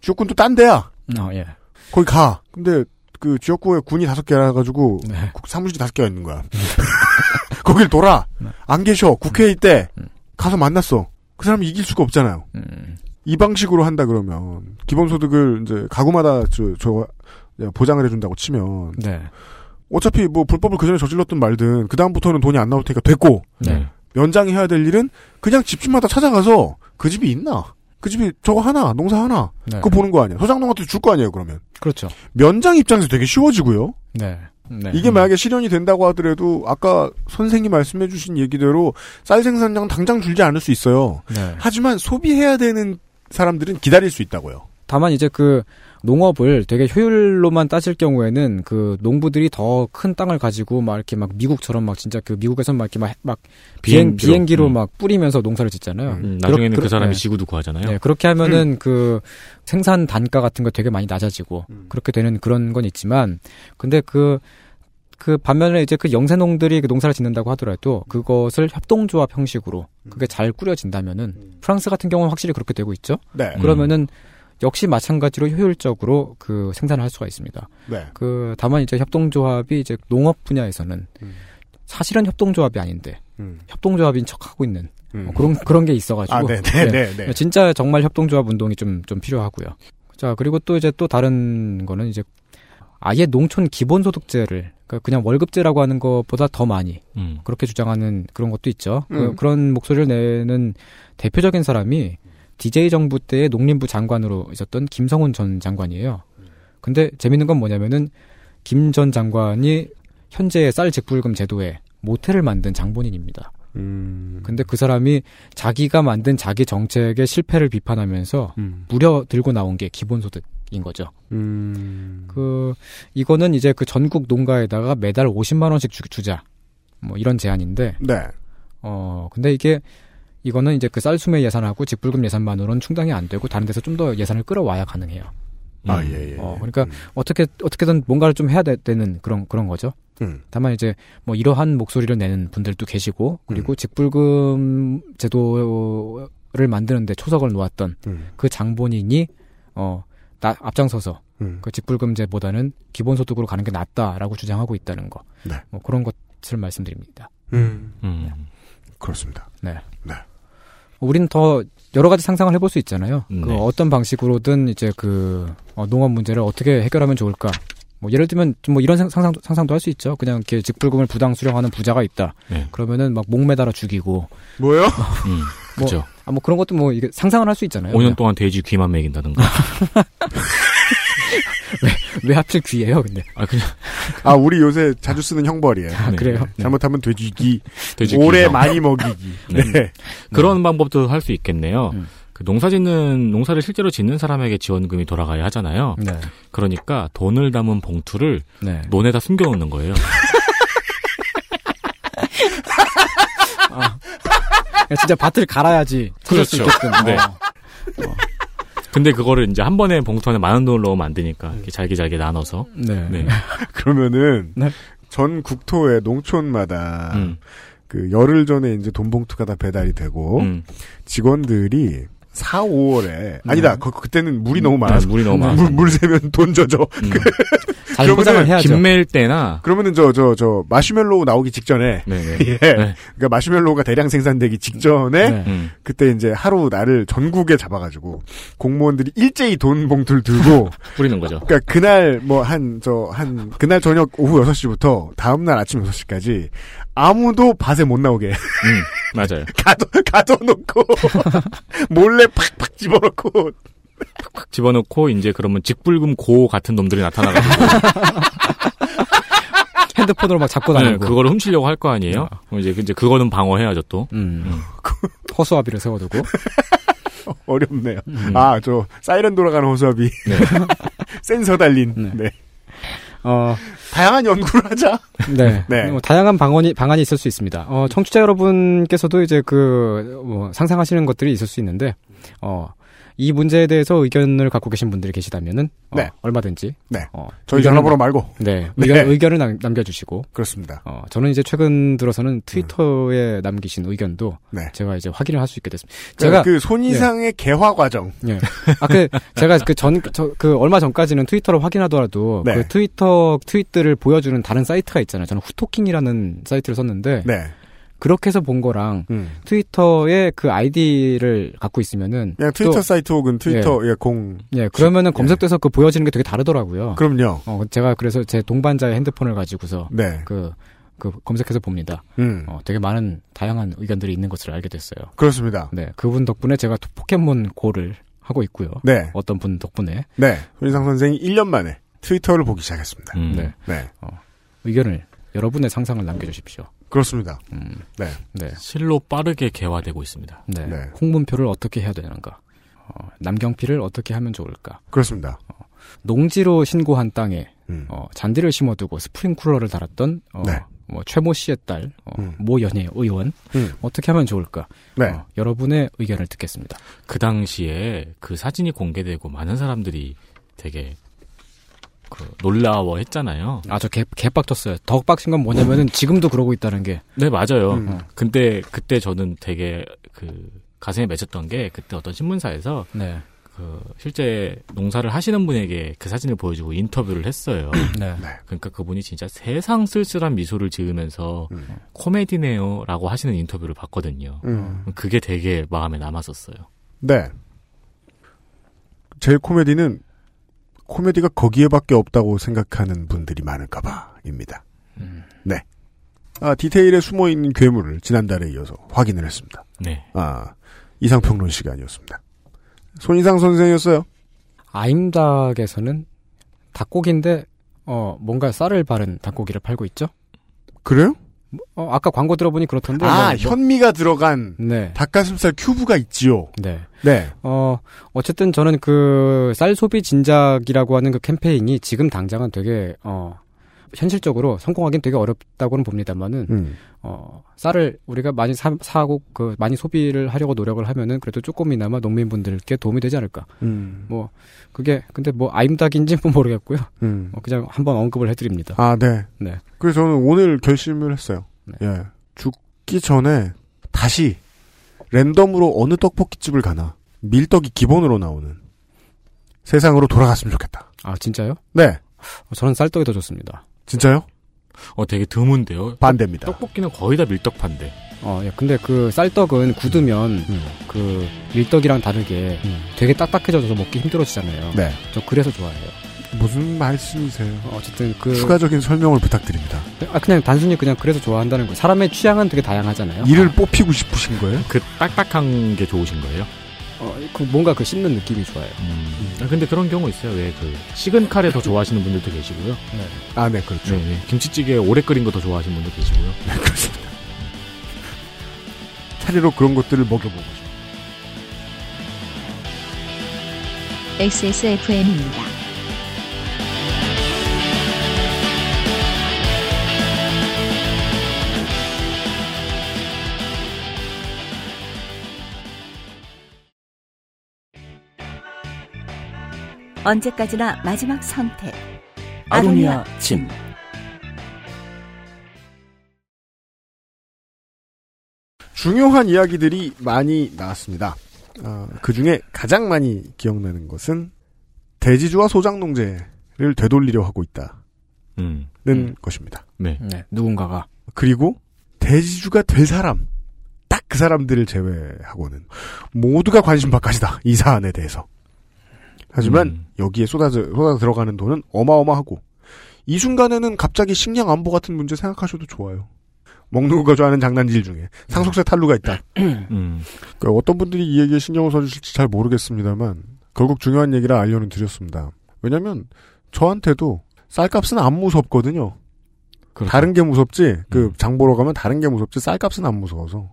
지역구는 또 딴 데야. 어, 예. 거기 가. 근데 그 지역구에 군이 다섯 개라 가지고 네. 사무실이 다섯 개가 있는 거야. 거길 돌아. 안 계셔. 국회에 있대. 가서 만났어. 그 사람이 이길 수가 없잖아요. 음, 이 방식으로 한다 그러면 기본소득을 이제 가구마다 저, 저 보장을 해준다고 치면. 네, 어차피 뭐 불법을 그 전에 저질렀든 말든 그 다음부터는 돈이 안 나올 테니까 됐고. 네, 면장이 해야 될 일은 그냥 집집마다 찾아가서 그 집이 있나? 그 집이 저거 하나? 농사 하나? 네. 그거 보는 거 아니야. 소장농한테 줄 거 아니에요 그러면. 그렇죠. 면장 입장에서 되게 쉬워지고요. 네, 네. 이게 만약에 실현이 된다고 하더라도 아까 선생님 말씀해주신 얘기대로 쌀 생산량 당장 줄지 않을 수 있어요. 네. 하지만 소비해야 되는 사람들은 기다릴 수 있다고요. 다만 이제 그 농업을 되게 효율로만 따질 경우에는 그 농부들이 더 큰 땅을 가지고 막 이렇게 막 미국처럼 막 진짜 그 미국에서 막 이렇게 막, 막 비행 비행기로. 비행기로 음. 막 뿌리면서 농사를 짓잖아요. 음, 나중에는 그렇- 그 사람이 네. 지구도 구하잖아요. 네, 그렇게 하면은 그 생산 단가 같은 거 되게 많이 낮아지고 그렇게 되는 그런 건 있지만 근데 그그 반면에 이제 그 영세농들이 그 농사를 짓는다고 하더라도 그것을 협동조합 형식으로 그게 잘 꾸려진다면은 프랑스 같은 경우는 확실히 그렇게 되고 있죠. 네. 그러면은 역시 마찬가지로 효율적으로 그 생산을 할 수가 있습니다. 네. 그 다만 이제 협동조합이 이제 농업 분야에서는 사실은 협동조합이 아닌데 음. 협동조합인 척 하고 있는 음. 뭐 그런 그런 게 있어가지고 아, 네, 네, 네, 네. 진짜 정말 협동조합 운동이 좀좀 필요하고요. 자 그리고 또 이제 또 다른 거는 이제 아예 농촌 기본소득제를 그러니까 그냥 월급제라고 하는 것보다 더 많이 음. 그렇게 주장하는 그런 것도 있죠. 그, 음. 그 런 목소리를 내는 대표적인 사람이 DJ 정부 때의 농림부 장관으로 있었던 김성훈 전 장관이에요. 근데 재밌는 건 뭐냐면은 김 전 장관이 현재의 쌀 직불금 제도에 모태를 만든 장본인입니다. 음. 근데 그 사람이 자기가 만든 자기 정책의 실패를 비판하면서 음. 무려 들고 나온 게 기본소득 인 거죠. 음. 그 이거는 이제 그 전국 농가에다가 매달 50만 원씩 주, 주자. 뭐 이런 제안인데 네. 어 근데 이게 이거는 이제 그 쌀수매 예산하고 직불금 예산만으로는 충당이 안 되고 다른 데서 좀 더 예산을 끌어와야 가능해요. 아, 음. 예, 예. 어 그러니까 어떻게 어떻게든 뭔가를 좀 해야 되, 는 그런 그런 거죠. 음. 다만 이제 뭐 이러한 목소리를 내는 분들도 계시고 그리고 직불금 제도를 만드는데 초석을 놓았던 음. 그 장본인이 어 나, 앞장서서 음. 그 직불금제보다는 기본소득으로 가는 게 낫다라고 주장하고 있다는 거. 네. 뭐 그런 것을 말씀드립니다. 음. 음. 그렇습니다. 네. 네. 우리는 더 여러 가지 상상을 해볼 수 있잖아요. 네. 그 어떤 방식으로든 이제 그 어, 농업 문제를 어떻게 해결하면 좋을까. 뭐 예를 들면 좀 뭐 이런 상- 상상, 상상도 할 수 있죠. 그냥 이렇게 직불금을 부당 수령하는 부자가 있다. 네. 그러면은 막 목 매달아 죽이고. 뭐요? 음. 그죠. 아, 뭐 그런 것도 뭐 이게 상상을 할 수 있잖아요. 5년 동안 돼지 귀만 먹인다든가. 왜 하필 귀예요, 근데? 아, 그냥. 아, 우리 요새 자주 쓰는 형벌이에요. 아, 네. 그래요? 네. 잘못하면 돼지기, 돼지 오래 귀성. 많이 먹이기. 네. 네. 그런 방법도 할 수 있겠네요. 음. 그 농사 짓는, 농사를 실제로 짓는 사람에게 지원금이 돌아가야 하잖아요. 네. 그러니까 돈을 담은 봉투를 네. 논에다 숨겨놓는 거예요. 야, 진짜 밭을 갈아야지. 찾을 수 그렇죠. 있게끔. 네. 어. 어. 근데 그거를 이제 한 번에 봉투 안에 만 원 돈을 넣으면 안 되니까 이렇게 잘게 잘게 나눠서. 네. 네. 그러면은 네. 전 국토의 농촌마다 음. 그 열흘 전에 이제 돈 봉투가 다 배달이 되고 음. 직원들이 4, 5월에 아니다. 그, 그때는 물이 너무 많아서 네, 물이 너무 많아서. 물, 물 세면 돈 져져. 음. 잘 그러면은 포장을 해야죠. 김매일 때나 그러면은 저 저 저 마시멜로우 나오기 직전에 네네. 예. 그러니까 마시멜로우가 대량 생산되기 직전에 네. 음. 그때 이제 하루 날을 전국에 잡아가지고 공무원들이 일제히 돈 봉투를 들고 뿌리는 거죠. 그러니까 그날 뭐 한 저한 그날 저녁 오후 6시부터 다음 날 아침 6시까지 아무도 밭에 못 나오게 음, 맞아요. 가둬 가둬놓고 몰래 팍팍 집어넣고 팍 집어넣고 이제 그러면 직불금 고 같은 놈들이 나타나가지고 핸드폰으로 막 잡고 네, 다니고. 그거를 훔치려고 할 거 아니에요. 그럼 이제 이제 그거는 방어해야죠 또. 음. 허수아비를 세워두고. 어렵네요. 음. 아 저 사이렌 돌아가는 호수아비 네. 센서 달린 네. 네. 어, 다양한 연구를 하자. 네. 네. 뭐 다양한 방언이, 방안이 있을 수 있습니다. 어, 청취자 여러분께서도 이제 그, 뭐, 상상하시는 것들이 있을 수 있는데, 어, 이 문제에 대해서 의견을 갖고 계신 분들이 계시다면은, 어, 네. 얼마든지, 네. 어, 저희 전화번호 남- 말고 네. 네. 의견, 의견을 남, 남겨주시고, 그렇습니다. 어, 저는 이제 최근 들어서는 트위터에 남기신 의견도 네. 제가 이제 확인을 할 수 있게 됐습니다. 제가 제가, 그 손이상의 개화 과정. 예. 아, 그, 제가 그 전, 저, 그 얼마 전까지는 트위터를 확인하더라도 네. 그 트위터 트윗들을 보여주는 다른 사이트가 있잖아요. 저는 후토킹이라는 사이트를 썼는데, 네. 그렇게 해서 본 거랑 음. 트위터에 그 아이디를 갖고 있으면은 그냥 트위터 또- 사이트 혹은 트위터 예, 공. 예 그러면은 예. 검색돼서 그 보여지는 게 되게 다르더라고요. 그럼요. 어 제가 그래서 제 동반자의 핸드폰을 가지고서 네. 그, 그 검색해서 봅니다. 음. 어 되게 많은 다양한 의견들이 있는 것을 알게 됐어요. 그렇습니다. 네 그분 덕분에 제가 또 포켓몬 고를 하고 있고요. 네. 어떤 분 덕분에 네. 손이상 선생이 1년 만에 트위터를 보기 시작했습니다. 음. 네 네. 의견을 여러분의 상상을 남겨주십시오. 그렇습니다. 음, 네. 네. 실로 빠르게 개화되고 있습니다. 네. 네. 홍문표를 어떻게 해야 되는가? 어, 남경필을 어떻게 하면 좋을까? 그렇습니다. 농지로 신고한 땅에 음. 어, 잔디를 심어두고 스프링쿨러를 달았던 어, 네. 뭐 최모 씨의 딸 어, 음. 모 연예 의원 음. 어떻게 하면 좋을까? 네. 어, 여러분의 의견을 듣겠습니다. 그 당시에 그 사진이 공개되고 많은 사람들이 되게 그 놀라워했잖아요. 아 저 개 개빡쳤어요. 더 빡친 건 뭐냐면은 지금도 그러고 있다는 게 네 맞아요. 음. 근데 그때 저는 되게 그 가슴에 맺혔던 게 그때 어떤 신문사에서 네. 그 실제 농사를 하시는 분에게 그 사진을 보여주고 인터뷰를 했어요. 네. 그러니까 그분이 진짜 세상 쓸쓸한 미소를 지으면서 음. 코미디네요라고 하시는 인터뷰를 봤거든요. 음. 그게 되게 마음에 남았었어요. 네. 제일 코미디는 코미디가 거기에밖에 없다고 생각하는 분들이 많을까봐입니다. 음. 네. 아, 디테일에 숨어 있는 괴물을 지난달에 이어서 확인을 했습니다. 네. 아, 이상평론 시간이었습니다. 손이상 선생이었어요. 아임닭에서는 닭고기인데 어 뭔가 쌀을 바른 닭고기를 팔고 있죠? 그래요? 어 아까 광고 들어보니 그렇던데. 아, 뭐- 현미가 들어간 네. 닭가슴살 큐브가 있지요. 네. 네. 어, 어쨌든 저는 그 쌀 소비 진작이라고 하는 그 캠페인이 지금 당장은 되게, 어, 현실적으로 성공하기는 되게 어렵다고는 봅니다만은, 음. 어, 쌀을 우리가 많이 사, 사고, 그, 많이 소비를 하려고 노력을 하면은 그래도 조금이나마 농민분들께 도움이 되지 않을까. 음. 뭐, 그게, 근데 뭐, 아임닭인지 는 모르겠고요. 음. 어, 그냥 한번 언급을 해드립니다. 아, 네. 네. 그래서 저는 오늘 결심을 했어요. 네. 예. 죽기 전에 다시 랜덤으로 어느 떡볶이집을 가나 밀떡이 기본으로 나오는 세상으로 돌아갔으면 좋겠다. 아, 진짜요? 네. 어, 저는 쌀떡이 더 좋습니다. 진짜요? 어 되게 드문데요. 반대입니다. 떡볶이는 거의 다 밀떡판데. 어, 예, 근데 그 쌀떡은 굳으면 음. 그 밀떡이랑 다르게 음. 되게 딱딱해져서 먹기 힘들어지잖아요. 네. 저 그래서 좋아해요. 무슨 말씀이세요? 어, 어쨌든 그 추가적인 설명을 부탁드립니다. 아 그냥 단순히 그냥 그래서 좋아한다는 거. 사람의 취향은 되게 다양하잖아요. 이를 뽑히고 싶으신 거예요? 그 딱딱한 게 좋으신 거예요? 어, 그 뭔가 그 씹는 느낌이 좋아요. 음. 아, 근데 그런 경우 있어요. 왜 그 식은 카레 더 좋아하시는 분들도 계시고요. 아, 네, 그렇죠. 네, 네. 김치찌개 오래 끓인 거 더 좋아하시는 분도 계시고요. 네, 그렇습니다. 차례로 그런 것들을 먹여보고 싶어요. XSFM입니다. 언제까지나 마지막 선택. 아로니아 침. 중요한 이야기들이 많이 나왔습니다. 어, 그 중에 가장 많이 기억나는 것은 대지주와 소장농제를 되돌리려 하고 있다는 음. 것입니다. 네. 네, 누군가가. 그리고 대지주가 될 사람, 딱 그 사람들을 제외하고는 모두가 관심 바깥이다. 이 사안에 대해서. 하지만 음. 여기에 쏟아져, 쏟아 들어가는 돈은 어마어마하고 이 순간에는 갑자기 식량 안보 같은 문제 생각하셔도 좋아요. 먹는 거 좋아하는 장난질 중에 상속세 탈루가 있다. 음. 그러니까 어떤 분들이 이 얘기에 신경을 써주실지 잘 모르겠습니다만 결국 중요한 얘기라 알려는 드렸습니다. 왜냐하면 저한테도 쌀값은 안 무섭거든요. 그렇죠. 다른 게 무섭지. 그 음. 장 보러 가면 다른 게 무섭지. 쌀값은 안 무서워서.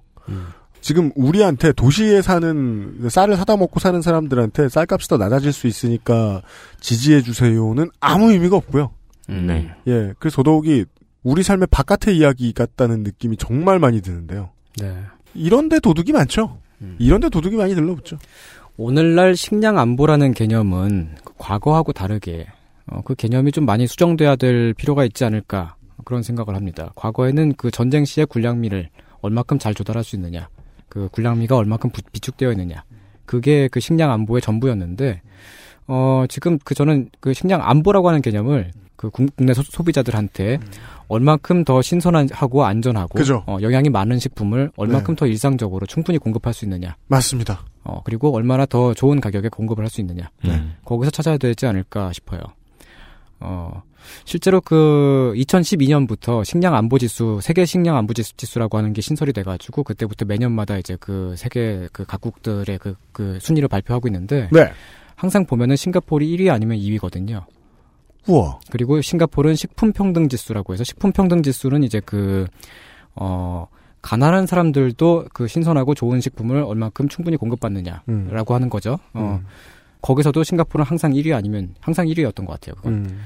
지금 우리한테 도시에 사는 쌀을 사다 먹고 사는 사람들한테 쌀값이 더 낮아질 수 있으니까 지지해 주세요는 아무 의미가 없고요. 네. 예, 그래서 더더욱이 우리 삶의 바깥의 이야기 같다는 느낌이 정말 많이 드는데요. 네. 이런데 도둑이 많죠. 이런데 도둑이 많이 들러붙죠. 오늘날 식량 안보라는 개념은 그 과거하고 다르게 어, 그 개념이 좀 많이 수정돼야 될 필요가 있지 않을까 그런 생각을 합니다. 과거에는 그 전쟁 시에 군량미를 얼마큼 잘 조달할 수 있느냐, 그 군량미가 얼마큼 부- 비축되어 있느냐, 그게 그 식량 안보의 전부였는데 어 지금 그 저는 그 식량 안보라고 하는 개념을 그 국- 국내 소, 소비자들한테 얼마큼 더 신선하고 안전하고 그죠. 어, 영양이 많은 식품을 얼마큼 네. 더 일상적으로 충분히 공급할 수 있느냐. 맞습니다. 어, 그리고 얼마나 더 좋은 가격에 공급을 할 수 있느냐. 음. 거기서 찾아야 되지 않을까 싶어요. 어, 실제로 그 2012년부터 식량 안보 지수, 세계 식량 안보 지수, 지수라고 하는 게 신설이 돼가지고 그때부터 매년마다 이제 그 세계 그 각국들의 그, 그 순위를 발표하고 있는데 네. 항상 보면은 싱가포르이 1위 아니면 2위거든요. 우와. 그리고 싱가포르는 식품 평등 지수라고 해서 식품 평등 지수는 이제 그, 어, 가난한 사람들도 그 신선하고 좋은 식품을 얼마큼 충분히 공급받느냐라고 음. 하는 거죠. 어, 거기서도 싱가포르는 항상 1위 아니면 항상 1위였던 것 같아요. 그건. 음.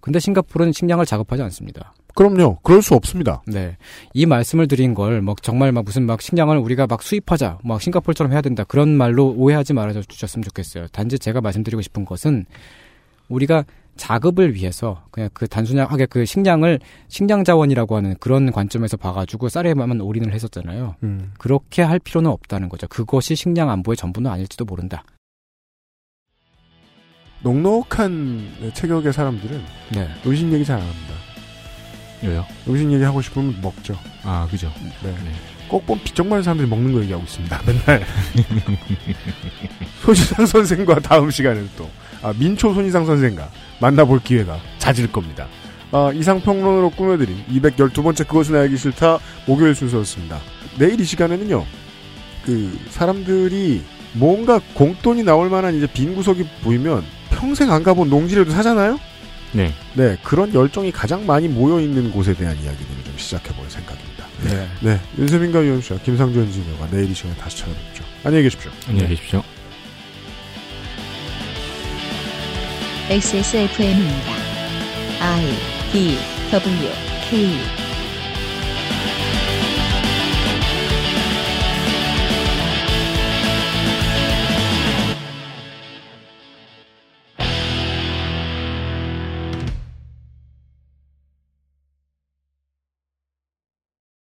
근데 싱가포르는 식량을 작업하지 않습니다. 그럼요. 그럴 수 없습니다. 네. 이 말씀을 드린 걸, 막, 정말 막 무슨 막 식량을 우리가 막 수입하자, 막 싱가포르처럼 해야 된다. 그런 말로 오해하지 말아 주셨으면 좋겠어요. 단지 제가 말씀드리고 싶은 것은, 우리가 자급을 위해서, 그냥 그 단순하게 그 식량을, 식량 자원이라고 하는 그런 관점에서 봐가지고 쌀에만 올인을 했었잖아요. 음. 그렇게 할 필요는 없다는 거죠. 그것이 식량 안보의 전부는 아닐지도 모른다. 넉넉한 체격의 사람들은 네. 음식 얘기 잘 안 합니다. 왜요? 음식 얘기 하고 싶으면 먹죠. 아, 그죠. 네. 꼭 보면 비쩍 마른 사람들이 먹는 거 얘기하고 있습니다. 맨날. 손희상 선생과 다음 시간에는 또, 아, 민초 손희상 선생과 만나볼 기회가 잦을 겁니다. 아, 이상평론으로 꾸며드린 212번째 그것은 알기 싫다 목요일 순서였습니다. 내일 이 시간에는요, 그, 사람들이 뭔가 공돈이 나올 만한 이제 빈 구석이 보이면 평생 안 가본 농지라도 사잖아요? 네. 네, 그런 열정이 가장 많이 모여있는 곳에 대한 이야기들을 좀 시작해볼 생각입니다. 네. 네, 윤세민과 유현수와 김상조 엔지니어가 내일 이 시간에 다시 찾아뵙죠. 안녕히 계십시오. 안녕히 계십시오. XSFM입니다. I D W K